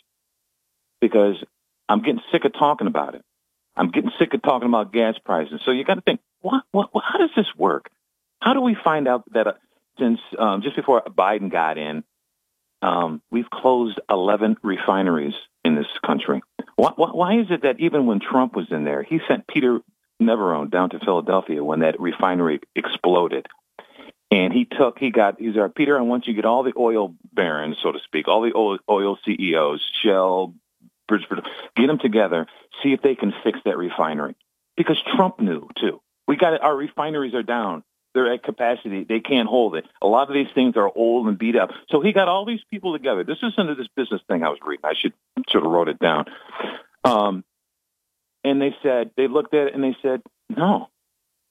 because I'm getting sick of talking about it. I'm getting sick of talking about gas prices. So you got to think, what, what, how does this work? How do we find out that uh, since um, just before Biden got in, um, we've closed 11 refineries in this country. Why, why, why is it that even when Trump was in there, he sent Peter Navarro down to Philadelphia when that refinery exploded? And he took, he got, he's our Peter, I want you to get all the oil barons, so to speak, all the oil, oil CEOs, Shell, Bridgeport, get them together, see if they can fix that refinery. Because Trump knew too. We got it, our refineries are down. They're at capacity. They can't hold it. A lot of these things are old and beat up. So he got all these people together. This isn't this business thing I was reading. I should should have wrote it down. Um, and they said they looked at it and they said, no.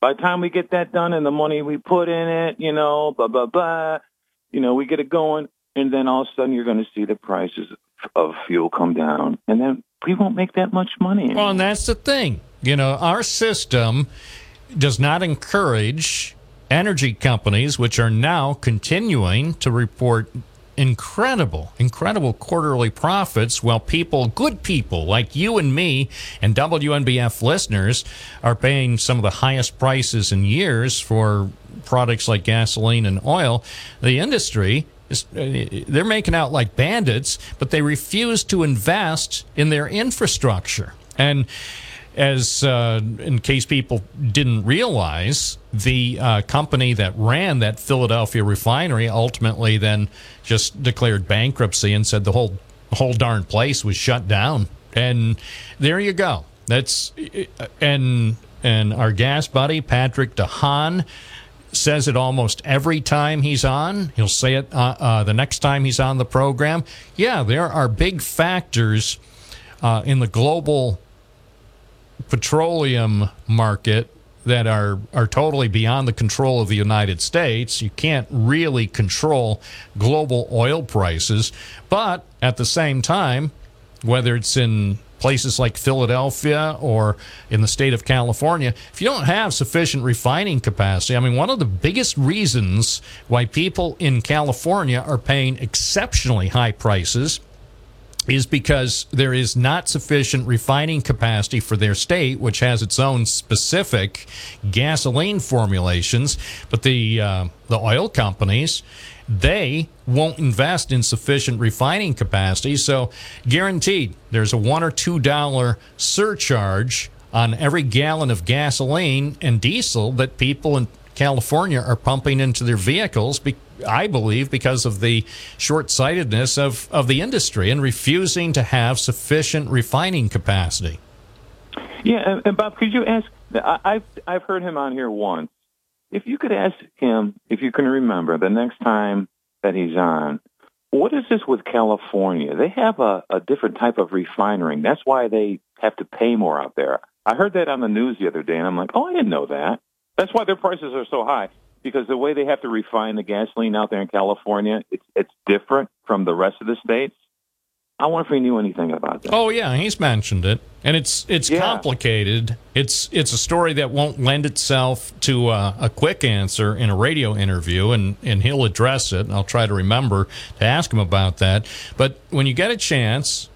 By the time we get that done and the money we put in it, you know, blah blah blah, you know, we get it going, and then all of a sudden you're going to see the prices of fuel come down, and then we won't make that much money. Well, and that's the thing. You know, our system does not encourage energy companies, which are now continuing to report incredible, incredible quarterly profits, while people, good people like you and me and WNBF listeners, are paying some of the highest prices in years for products like gasoline and oil. The industry uh, they're making out like bandits, but they refuse to invest in their infrastructure. And as uh, in case people didn't realize, the uh, company that ran that Philadelphia refinery ultimately then just declared bankruptcy and said the whole whole darn place was shut down. And there you go. That's and and our gas buddy Patrick DeHaan says it almost every time he's on. He'll say it uh, uh, the next time he's on the program. Yeah, there are big factors uh, in the global petroleum market that are are totally beyond the control of the United States. You can't really control global oil prices, but at the same time, whether it's in places like Philadelphia or in the state of California, if you don't have sufficient refining capacity, I mean, one of the biggest reasons why people in California are paying exceptionally high prices is because there is not sufficient refining capacity for their state, which has its own specific gasoline formulations. But the uh, the oil companies they won't invest in sufficient refining capacity, so guaranteed there's a one or two dollar surcharge on every gallon of gasoline and diesel that people in California are pumping into their vehicles. Be- I believe because of the short-sightedness of, of the industry and refusing to have sufficient refining capacity. Yeah, and, Bob, could you ask? I've I've heard him on here once. If you could ask him, if you can remember, the next time that he's on, what is this with California? They have a, a different type of refinery. That's why they have to pay more out there. I heard that on the news the other day, and I'm like, oh, I didn't know that. That's why their prices are so high because the way they have to refine the gasoline out there in California, it's it's different from the rest of the states. I wonder if he knew anything about that. Oh yeah, he's mentioned it, and it's it's complicated. It's it's a story that won't lend itself to uh, a quick answer in a radio interview, and and he'll address it. And I'll try to remember to ask him about that. But when you get a chance,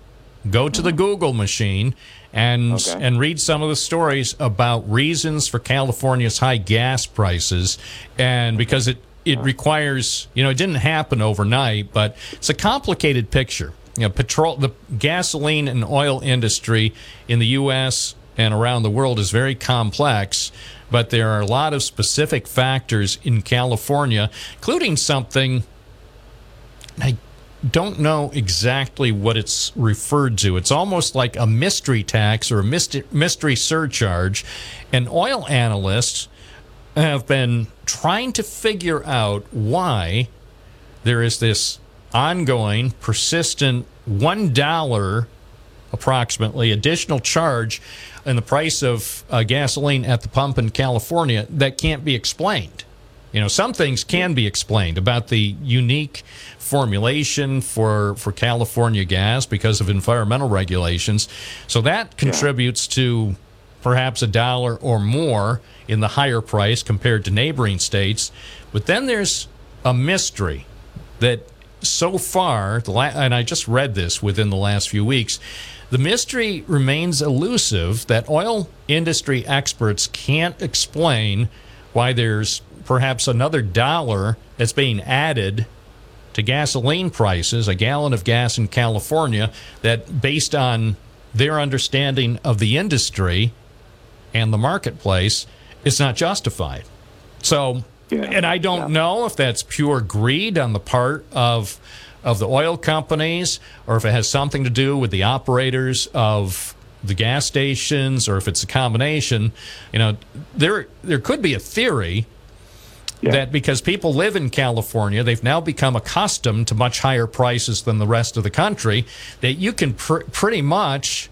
go to the Google machine and Okay. and read some of the stories about reasons for California's high gas prices, and because it it requires you know it didn't happen overnight, but it's a complicated picture. You know, petrol, the gasoline and oil industry in the U.S. and around the world is very complex, but there are a lot of specific factors in California, including something I don't know exactly what it's referred to. It's almost like a mystery tax or a mystery, surcharge. And oil analysts have been trying to figure out why there is this ongoing, persistent $1 approximately additional charge in the price of uh, gasoline at the pump in California that can't be explained. You know, some things can be explained about the unique formulation for for California gas because of environmental regulations. So that contributes to perhaps a dollar or more in the higher price compared to neighboring states. But then there's a mystery that so far, the la- and I just read this within the last few weeks, the mystery remains elusive that oil industry experts can't explain why there's perhaps another dollar that's being added to gasoline prices, a gallon of gas in California, that based on their understanding of the industry and the marketplace, is not justified. So, and I don't know if that's pure greed on the part of of the oil companies, or if it has something to do with the operators of the gas stations, or if it's a combination. You know, there there could be a theory that because people live in California, they've now become accustomed to much higher prices than the rest of the country, that you can pr- pretty much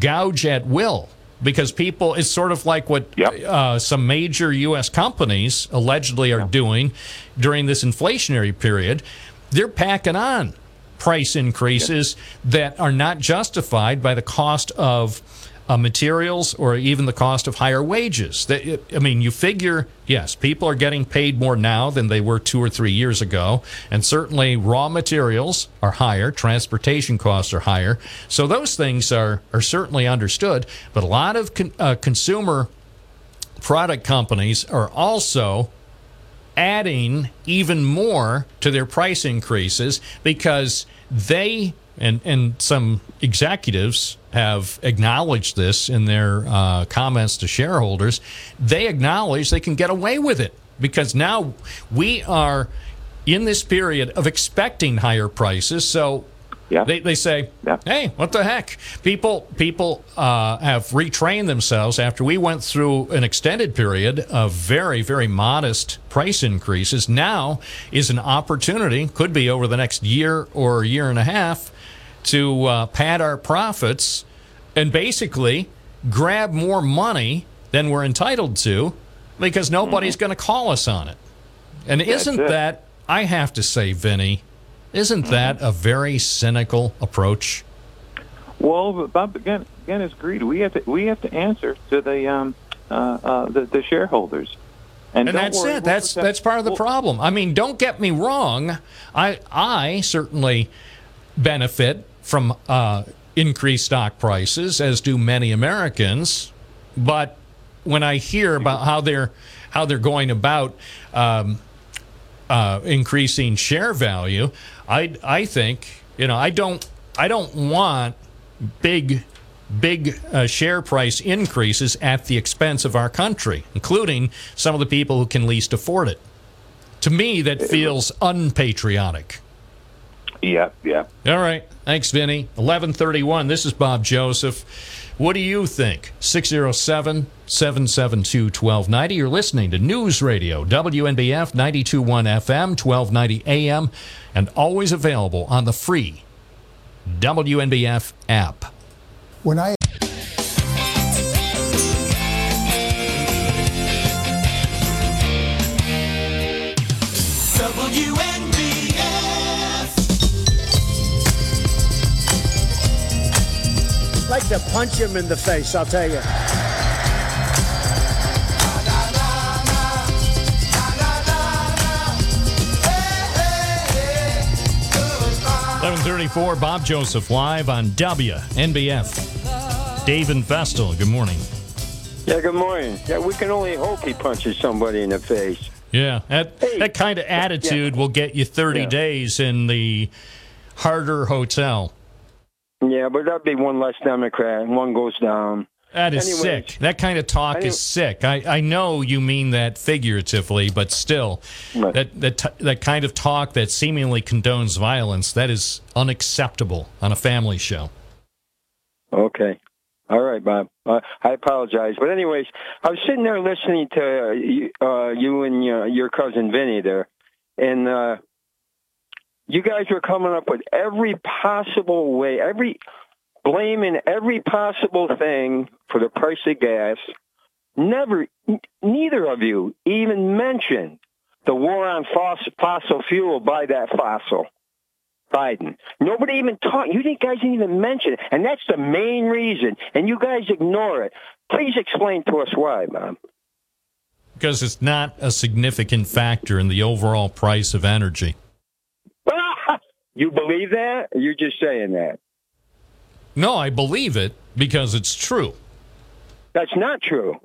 gouge at will. Because people, it's sort of like what uh, some major U.S. companies allegedly are doing during this inflationary period. They're packing on price increases that are not justified by the cost of uh, materials or even the cost of higher wages. I mean, you figure, yes, people are getting paid more now than they were two or three years ago, and certainly raw materials are higher, transportation costs are higher. So those things are, are certainly understood, but a lot of con- uh, consumer product companies are also adding even more to their price increases because they and and some executives have acknowledged this in their uh, comments to shareholders. They acknowledge they can get away with it because now we are in this period of expecting higher prices. So they, they say, hey, what the heck? People people uh, have retrained themselves after we went through an extended period of very, very modest price increases. Now is an opportunity, could be over the next year or a year and a half, to uh, pad our profits and basically grab more money than we're entitled to because nobody's going to call us on it. And That's isn't it. that, I have to say, Vinny, isn't that a very cynical approach? Well, Bob, again, again, it's greed. We have to we have to answer to the um, uh, uh, the, the shareholders. And, don't that's worry, it. That's that's part of the we'll- problem. I mean, don't get me wrong. I I certainly benefit from uh, increased stock prices, as do many Americans. But when I hear about how they're how they're going about um, uh, increasing share value, I I think you know I don't I don't want big big uh, share price increases at the expense of our country, including some of the people who can least afford it. To me, that feels unpatriotic. Yeah, yeah. All right. Thanks, Vinny. 1131. This is Bob Joseph. What do you think? 607 772 1290. You're listening to News Radio, WNBF 921 FM, 1290 AM, and always available on the free WNBF app. When I punch him in the face, I'll tell you. 1134, Bob Joseph live on WNBF. Dave and Vestal, good morning. Yeah, good morning. Yeah, we can only hope he punches somebody in the face. Yeah, that, that kind of attitude will get you 30 Yeah. days in the harder hotel. Yeah, but that'd be one less Democrat, and one goes down. That is Anyways, sick. That kind of talk Any- is sick. I, I know you mean that figuratively, but still, that that t- that kind of talk that seemingly condones violence that is unacceptable on a family show. Okay. All right, Bob. Uh, I apologize. But anyways, I was sitting there listening to uh, you, uh, you and uh, your cousin Vinny there, and uh, you guys were coming up with every possible way, every blaming every possible thing for the price of gas. Never, neither of you even mentioned the war on fossil, fuel by that fossil. Biden. Nobody even talked. You guys didn't even mention it, and that's the main reason. And you guys ignore it. Please explain to us why, Bob. Because it's not a significant factor in the overall price of energy. You believe that? Or you're just saying that. No, I believe it because it's true. That's not true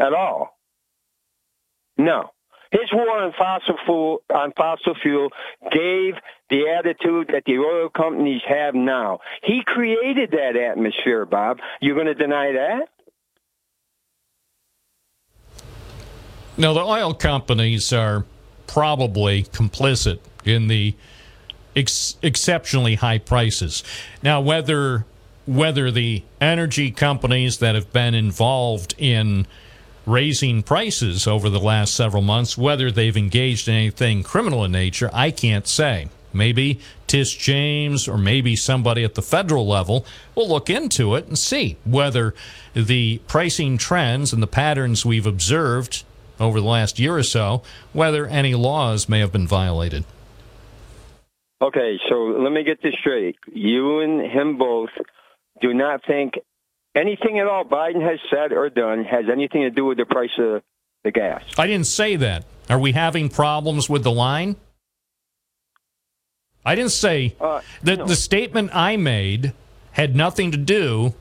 at all. No. His war on fossil fuel on fossil fuel gave the attitude that the oil companies have now. He created that atmosphere, Bob. You're going to deny that? Now, the oil companies are probably complicit in the ex- exceptionally high prices. Now, whether whether the energy companies that have been involved in raising prices over the last several months, whether they've engaged in anything criminal in nature, I can't say. Maybe Tish James or maybe somebody at the federal level will look into it and see whether the pricing trends and the patterns we've observed over the last year or so, whether any laws may have been violated. Okay, so let me get this straight. You and him both do not think anything at all Biden has said or done has anything to do with the price of the gas. I didn't say that. Are we having problems with the line? I didn't say uh, that the statement I made had nothing to do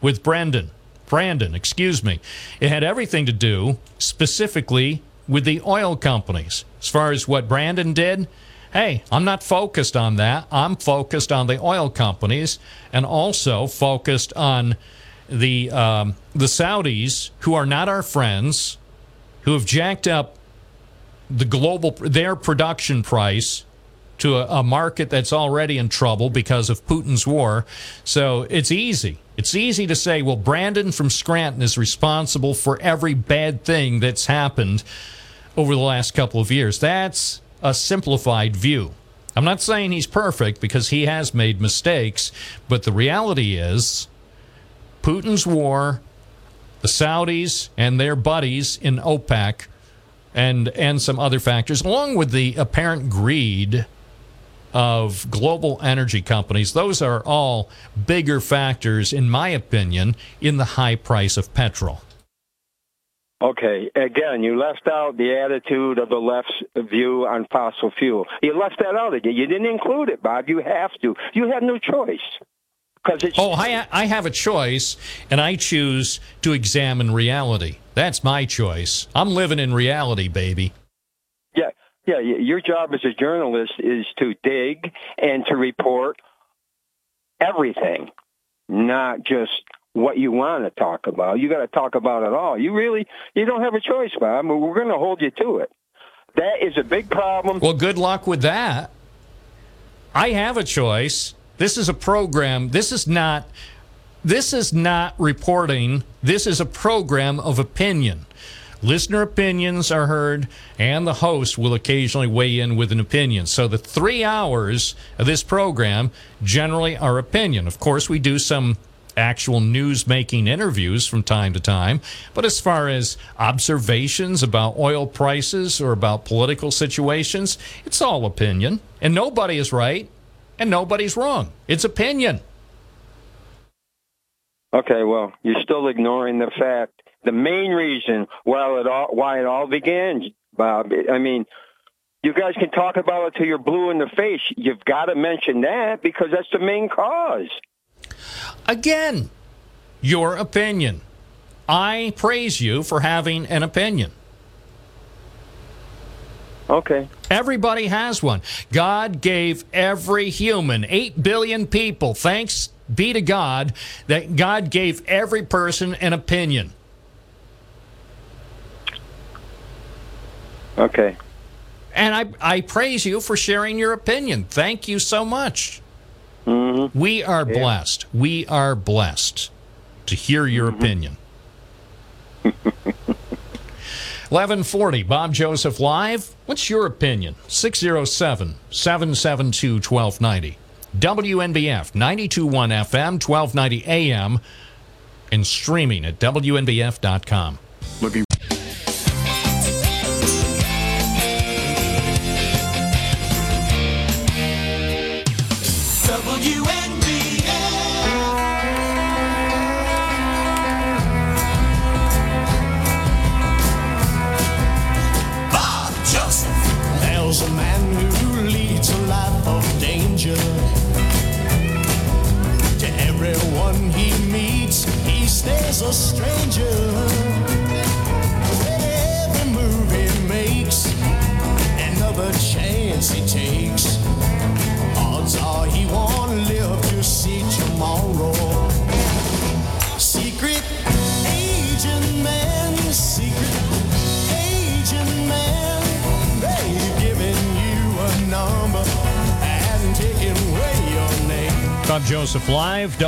with Brandon. Brandon, excuse me. It had everything to do specifically with the oil companies. As far as what Brandon did, hey, I'm not focused on that. I'm focused on the oil companies and also focused on the um, the Saudis who are not our friends, who have jacked up the global their production price to a, a market that's already in trouble because of Putin's war. So it's easy. It's easy to say, well, Brandon from Scranton is responsible for every bad thing that's happened over the last couple of years. That's a simplified view. I'm not saying he's perfect because he has made mistakes, but the reality is Putin's war, the Saudis and their buddies in OPEC, and and some other factors, along with the apparent greed of global energy companies, those are all bigger factors, in my opinion, in the high price of petrol. Okay, again, you left out the attitude of the left's view on fossil fuel. You left that out again. You didn't include it, Bob. You have to. You have no choice. It's- oh, I, I have a choice, and I choose to examine reality. That's my choice. I'm living in reality, baby. Yeah, yeah. Your job as a journalist is to dig and to report everything, not just what you want to talk about. You got to talk about it all. You really, you don't have a choice, Bob. We're going to hold you to it. That is a big problem. Well, good luck with that. I have a choice. This is a program. This is not this is not reporting. This is a program of opinion. Listener opinions are heard, and the host will occasionally weigh in with an opinion. So the three hours of this program generally are opinion. Of course, we do some actual news making interviews from time to time. But as far as observations about oil prices or about political situations, it's all opinion. And nobody is right and nobody's wrong. It's opinion. Okay, well, you're still ignoring the fact, the main reason why it all, why it all began, Bob. I mean, you guys can talk about it till you're blue in the face. You've got to mention that because that's the main cause. Again, your opinion. I praise you for having an opinion. Okay. Everybody has one. God gave every human, 8 billion people, thanks be to God, that God gave every person an opinion. Okay. And I, I praise you for sharing your opinion. Thank you so much. Mm-hmm. We are blessed. We are blessed to hear your opinion. 1140, Bob Joseph Live. What's your opinion? 607 772 1290. WNBF 921 FM, 1290 AM, and streaming at WNBF.com. Looking.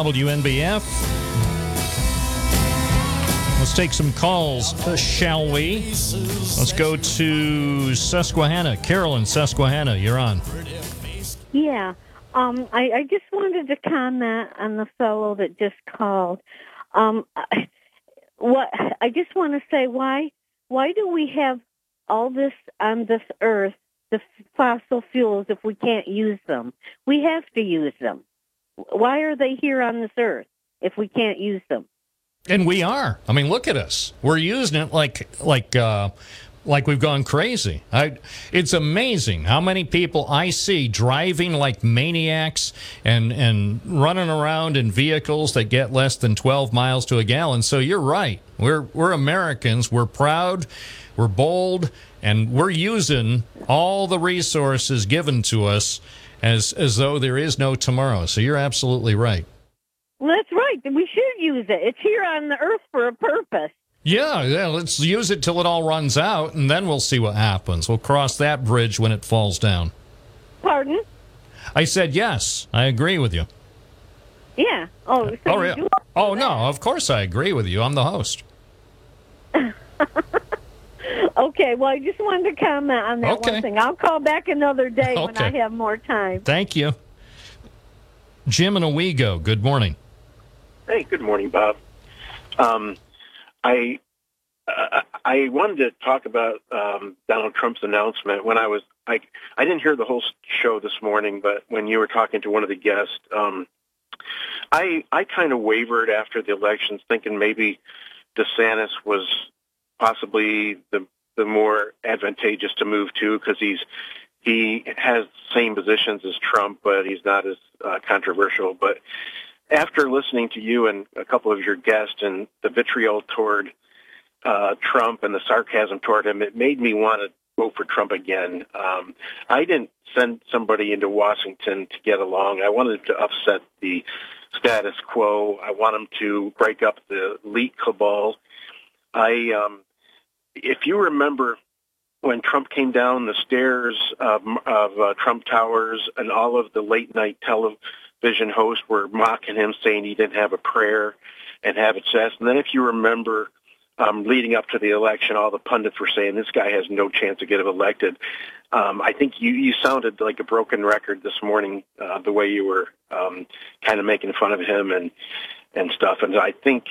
WNBF. Let's take some calls, shall we? Let's go to Susquehanna. Carolyn, Susquehanna, you're on. Yeah. Um, I, I just wanted to comment on the fellow that just called. Um, what I just want to say, why why do we have all this on this earth, the fossil fuels, if we can't use them? We have to use them. Why are they here on this earth if we can't use them? And we are. I mean, look at us. We're using it like like uh, like we've gone crazy. I, it's amazing how many people I see driving like maniacs and and running around in vehicles that get less than 12 miles to a gallon. So you're right. We're we're Americans. We're proud. We're bold, and we're using all the resources given to us as as though there is no tomorrow. So you're absolutely right. Well, that's right. We should use it. It's here on the earth for a purpose. Yeah, yeah, let's use it till it all runs out, and then we'll see what happens. We'll cross that bridge when it falls down. Pardon? I said yes. I agree with you. Yeah. Oh, so oh, you yeah. oh no, of course I agree with you. I'm the host. Okay, well, I just wanted to comment on that Okay. one thing. I'll call back another day when I have more time. Thank you. Jim and Owego, good morning. Hey, good morning, Bob. Um, I uh, I wanted to talk about um, Donald Trump's announcement. When I was, I, I didn't hear the whole show this morning, but when you were talking to one of the guests, um, I, I kind of wavered after the elections, thinking maybe DeSantis was possibly the the more advantageous to move to because he's he has same positions as Trump, but he's not as uh, controversial. But after listening to you and a couple of your guests and the vitriol toward uh, Trump and the sarcasm toward him, it made me want to vote for Trump again. Um, I didn't send somebody into Washington to get along. I wanted to upset the status quo. I want him to break up the elite cabal. I, um, if you remember when Trump came down the stairs of, of uh, Trump Towers and all of the late night television hosts were mocking him, saying he didn't have a prayer and have it says. And then if you remember um, leading up to the election, all the pundits were saying this guy has no chance of getting elected. Um, I think you, you sounded like a broken record this morning, uh, the way you were um, kind of making fun of him and and stuff. And I think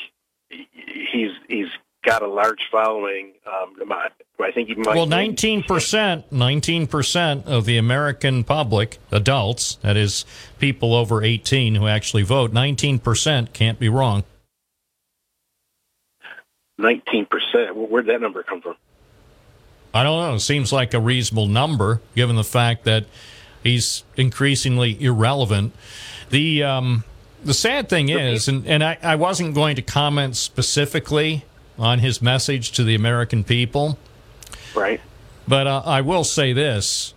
he's he's got a large following. Um, I think he might. Well, nineteen percent, nineteen percent of the American public, adults, that is, people over eighteen who actually vote, nineteen percent can't be wrong. Nineteen percent. Where'd that number come from? I don't know. It seems like a reasonable number, given the fact that he's increasingly irrelevant. The um, the sad thing is, and, and I, I wasn't going to comment specifically on his message to the American people. Right. But uh, I will say this.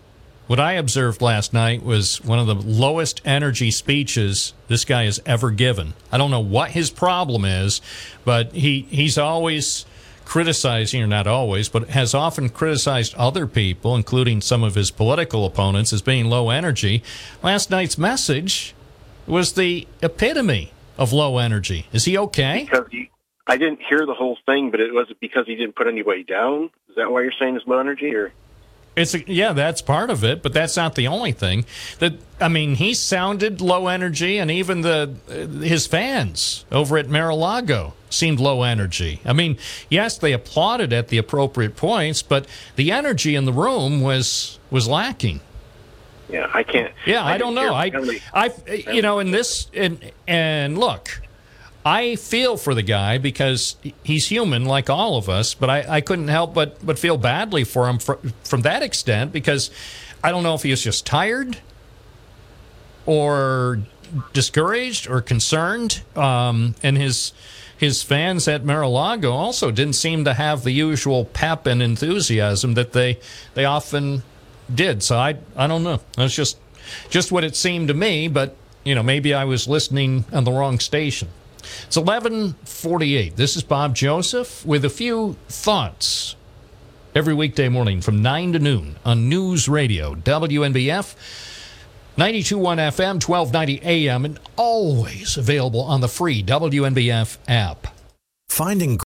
What I observed last night was one of the lowest energy speeches this guy has ever given. I don't know what his problem is, but he, he's always criticizing, or not always, but has often criticized other people, including some of his political opponents, as being low energy. Last night's message was the epitome of low energy. Is he okay? Because he, I didn't hear the whole thing, but it was because he didn't put anybody down. Is that why you're saying it's low energy, or? It's a, yeah, that's part of it, but that's not the only thing. That I mean, he sounded low energy, and even the his fans over at Mar-a-Lago seemed low energy. I mean, yes, they applauded at the appropriate points, but the energy in the room was was lacking. Yeah, I can't. Yeah, I, I don't know. I, I, you know, in this, and and look, I feel for the guy because he's human, like all of us. But I, I couldn't help but but feel badly for him fr- from that extent because I don't know if he was just tired or discouraged or concerned, um, and his. His fans at Mar-a-Lago also didn't seem to have the usual pep and enthusiasm that they they often did. So I I don't know. That's just just what it seemed to me. But you know, maybe I was listening on the wrong station. It's eleven forty-eight. This is Bob Joseph with a few thoughts every weekday morning from nine to noon on News Radio WNBF. 92.1 FM, 1290 AM, and always available on the free WNBF app. Finding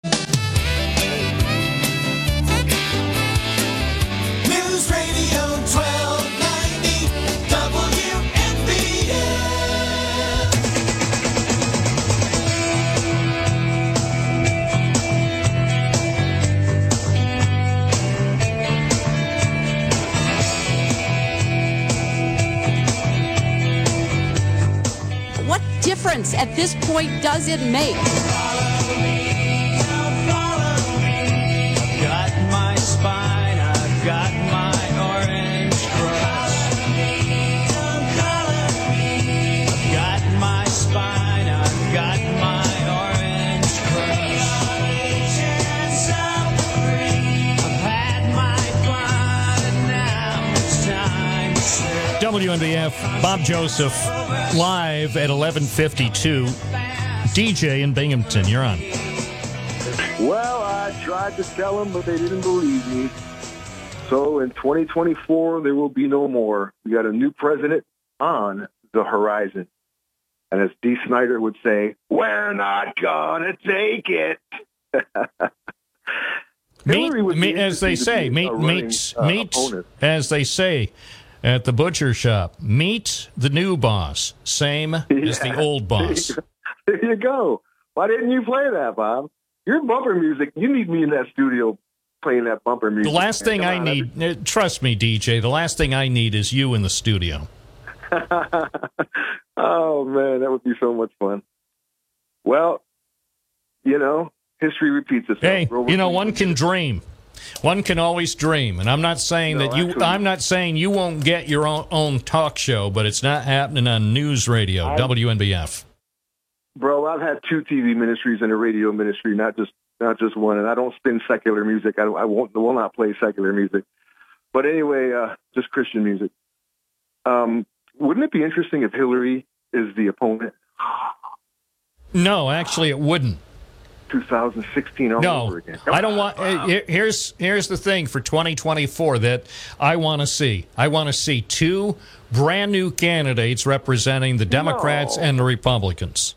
now it's time to say. WNBF, Bob Joseph, live at 1152. DJ in Binghamton, you're on. Well, I tried to tell them, but they didn't believe me. So in 2024, there will be no more. We got a new president on the horizon. And as Dee Snider would say, we're not gonna take it. Would meet as they say, meet, meet, uh, meet, as they say at the butcher shop. Meet the new boss, same as the old boss. There you go. Why didn't you play that, Bob? Your bumper music, you need me in that studio playing that bumper music. The last thing I on, need, uh, trust me, DJ, the last thing I need is you in the studio. oh man, that would be so much fun. Well, you know, history repeats itself. Hey, you know, one can dream. One can always dream, and I'm not saying No, that you. actually- I'm not saying you won't get your own, own talk show, but it's not happening on news radio, I- WNBF. bro. I've had two TV ministries and a radio ministry, not just not just one. And I don't spin secular music. I, I won't will not play secular music. But anyway, uh, just Christian music. Um, wouldn't it be interesting if Hillary is the opponent? No, actually, it wouldn't. 2016 all over No, again. I don't want. uh, here- Here's here's the thing for 2024 that I want to see. I want to see two brand new candidates representing the Democrats No. and the Republicans.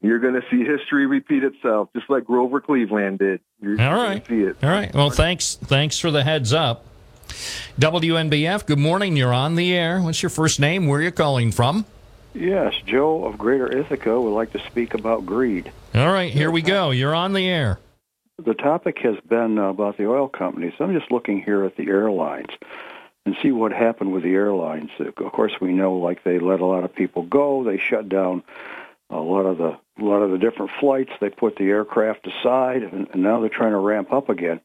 You're going to see history repeat itself, just like Grover Cleveland did. You're All gonna right. see it. All right. Well, thanks. Thanks for the heads up. WNBF. Good morning. You're on the air. What's your first name? Where are you calling from? Yes, Joe of Greater Ithaca would like to speak about greed. All right. Here we go. You're on the air. The topic has been about the oil companies. I'm just looking here at the airlines and see what happened with the airlines. Of course, we know like they let a lot of people go. They shut down a lot of the a lot of the different flights. They put the aircraft aside, and, now they're trying to ramp up again.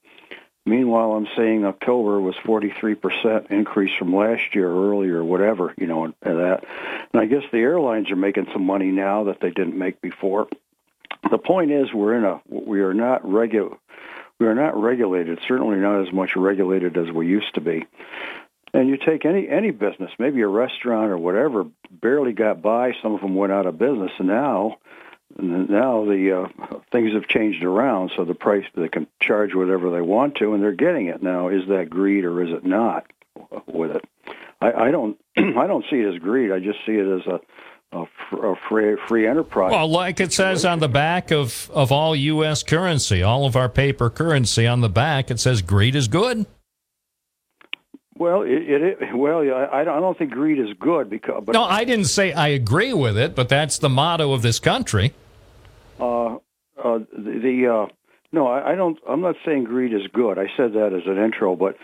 Meanwhile, I'm saying October was 43% increase from last year, earlier, whatever, you know, and that. And I guess the airlines are making some money now that they didn't make before. The point is, we're in a we are not regu- we are not regulated. Certainly not as much regulated as we used to be. And you take any any business, maybe a restaurant or whatever, barely got by. Some of them went out of business, and now now the uh, things have changed around. So the price they can charge whatever they want to, and they're getting it now. Is that greed or is it not? With it, I, I don't I don't see it as greed. I just see it as a a, fr- a free free enterprise. Well, like it says on the back of, of all U.S. currency, all of our paper currency on the back, it says greed is good. Well, it, it, it well, I, I don't think greed is good because. But No, I didn't say I agree with it, but that's the motto of this country. Uh, uh, the, the uh, no, I, I don't. I'm not saying greed is good. I said that as an intro, but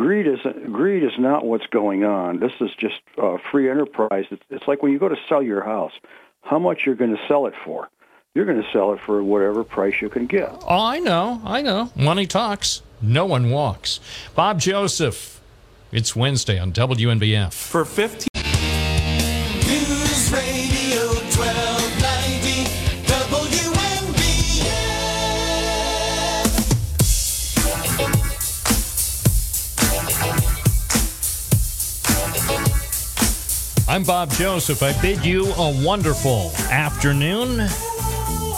Greed is greed is not what's going on. This is just uh, free enterprise. It's, it's like when you go to sell your house, how much you're going to sell it for. You're going to sell it for whatever price you can get. Oh, I know, I know. Money talks. No one walks. Bob Joseph. It's Wednesday on WNBF. For 15. 15- I'm Bob Joseph. I bid you a wonderful afternoon.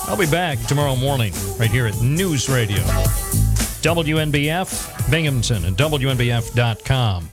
I'll be back tomorrow morning right here at News Radio. WNBF, Binghamton, and WNBF.com.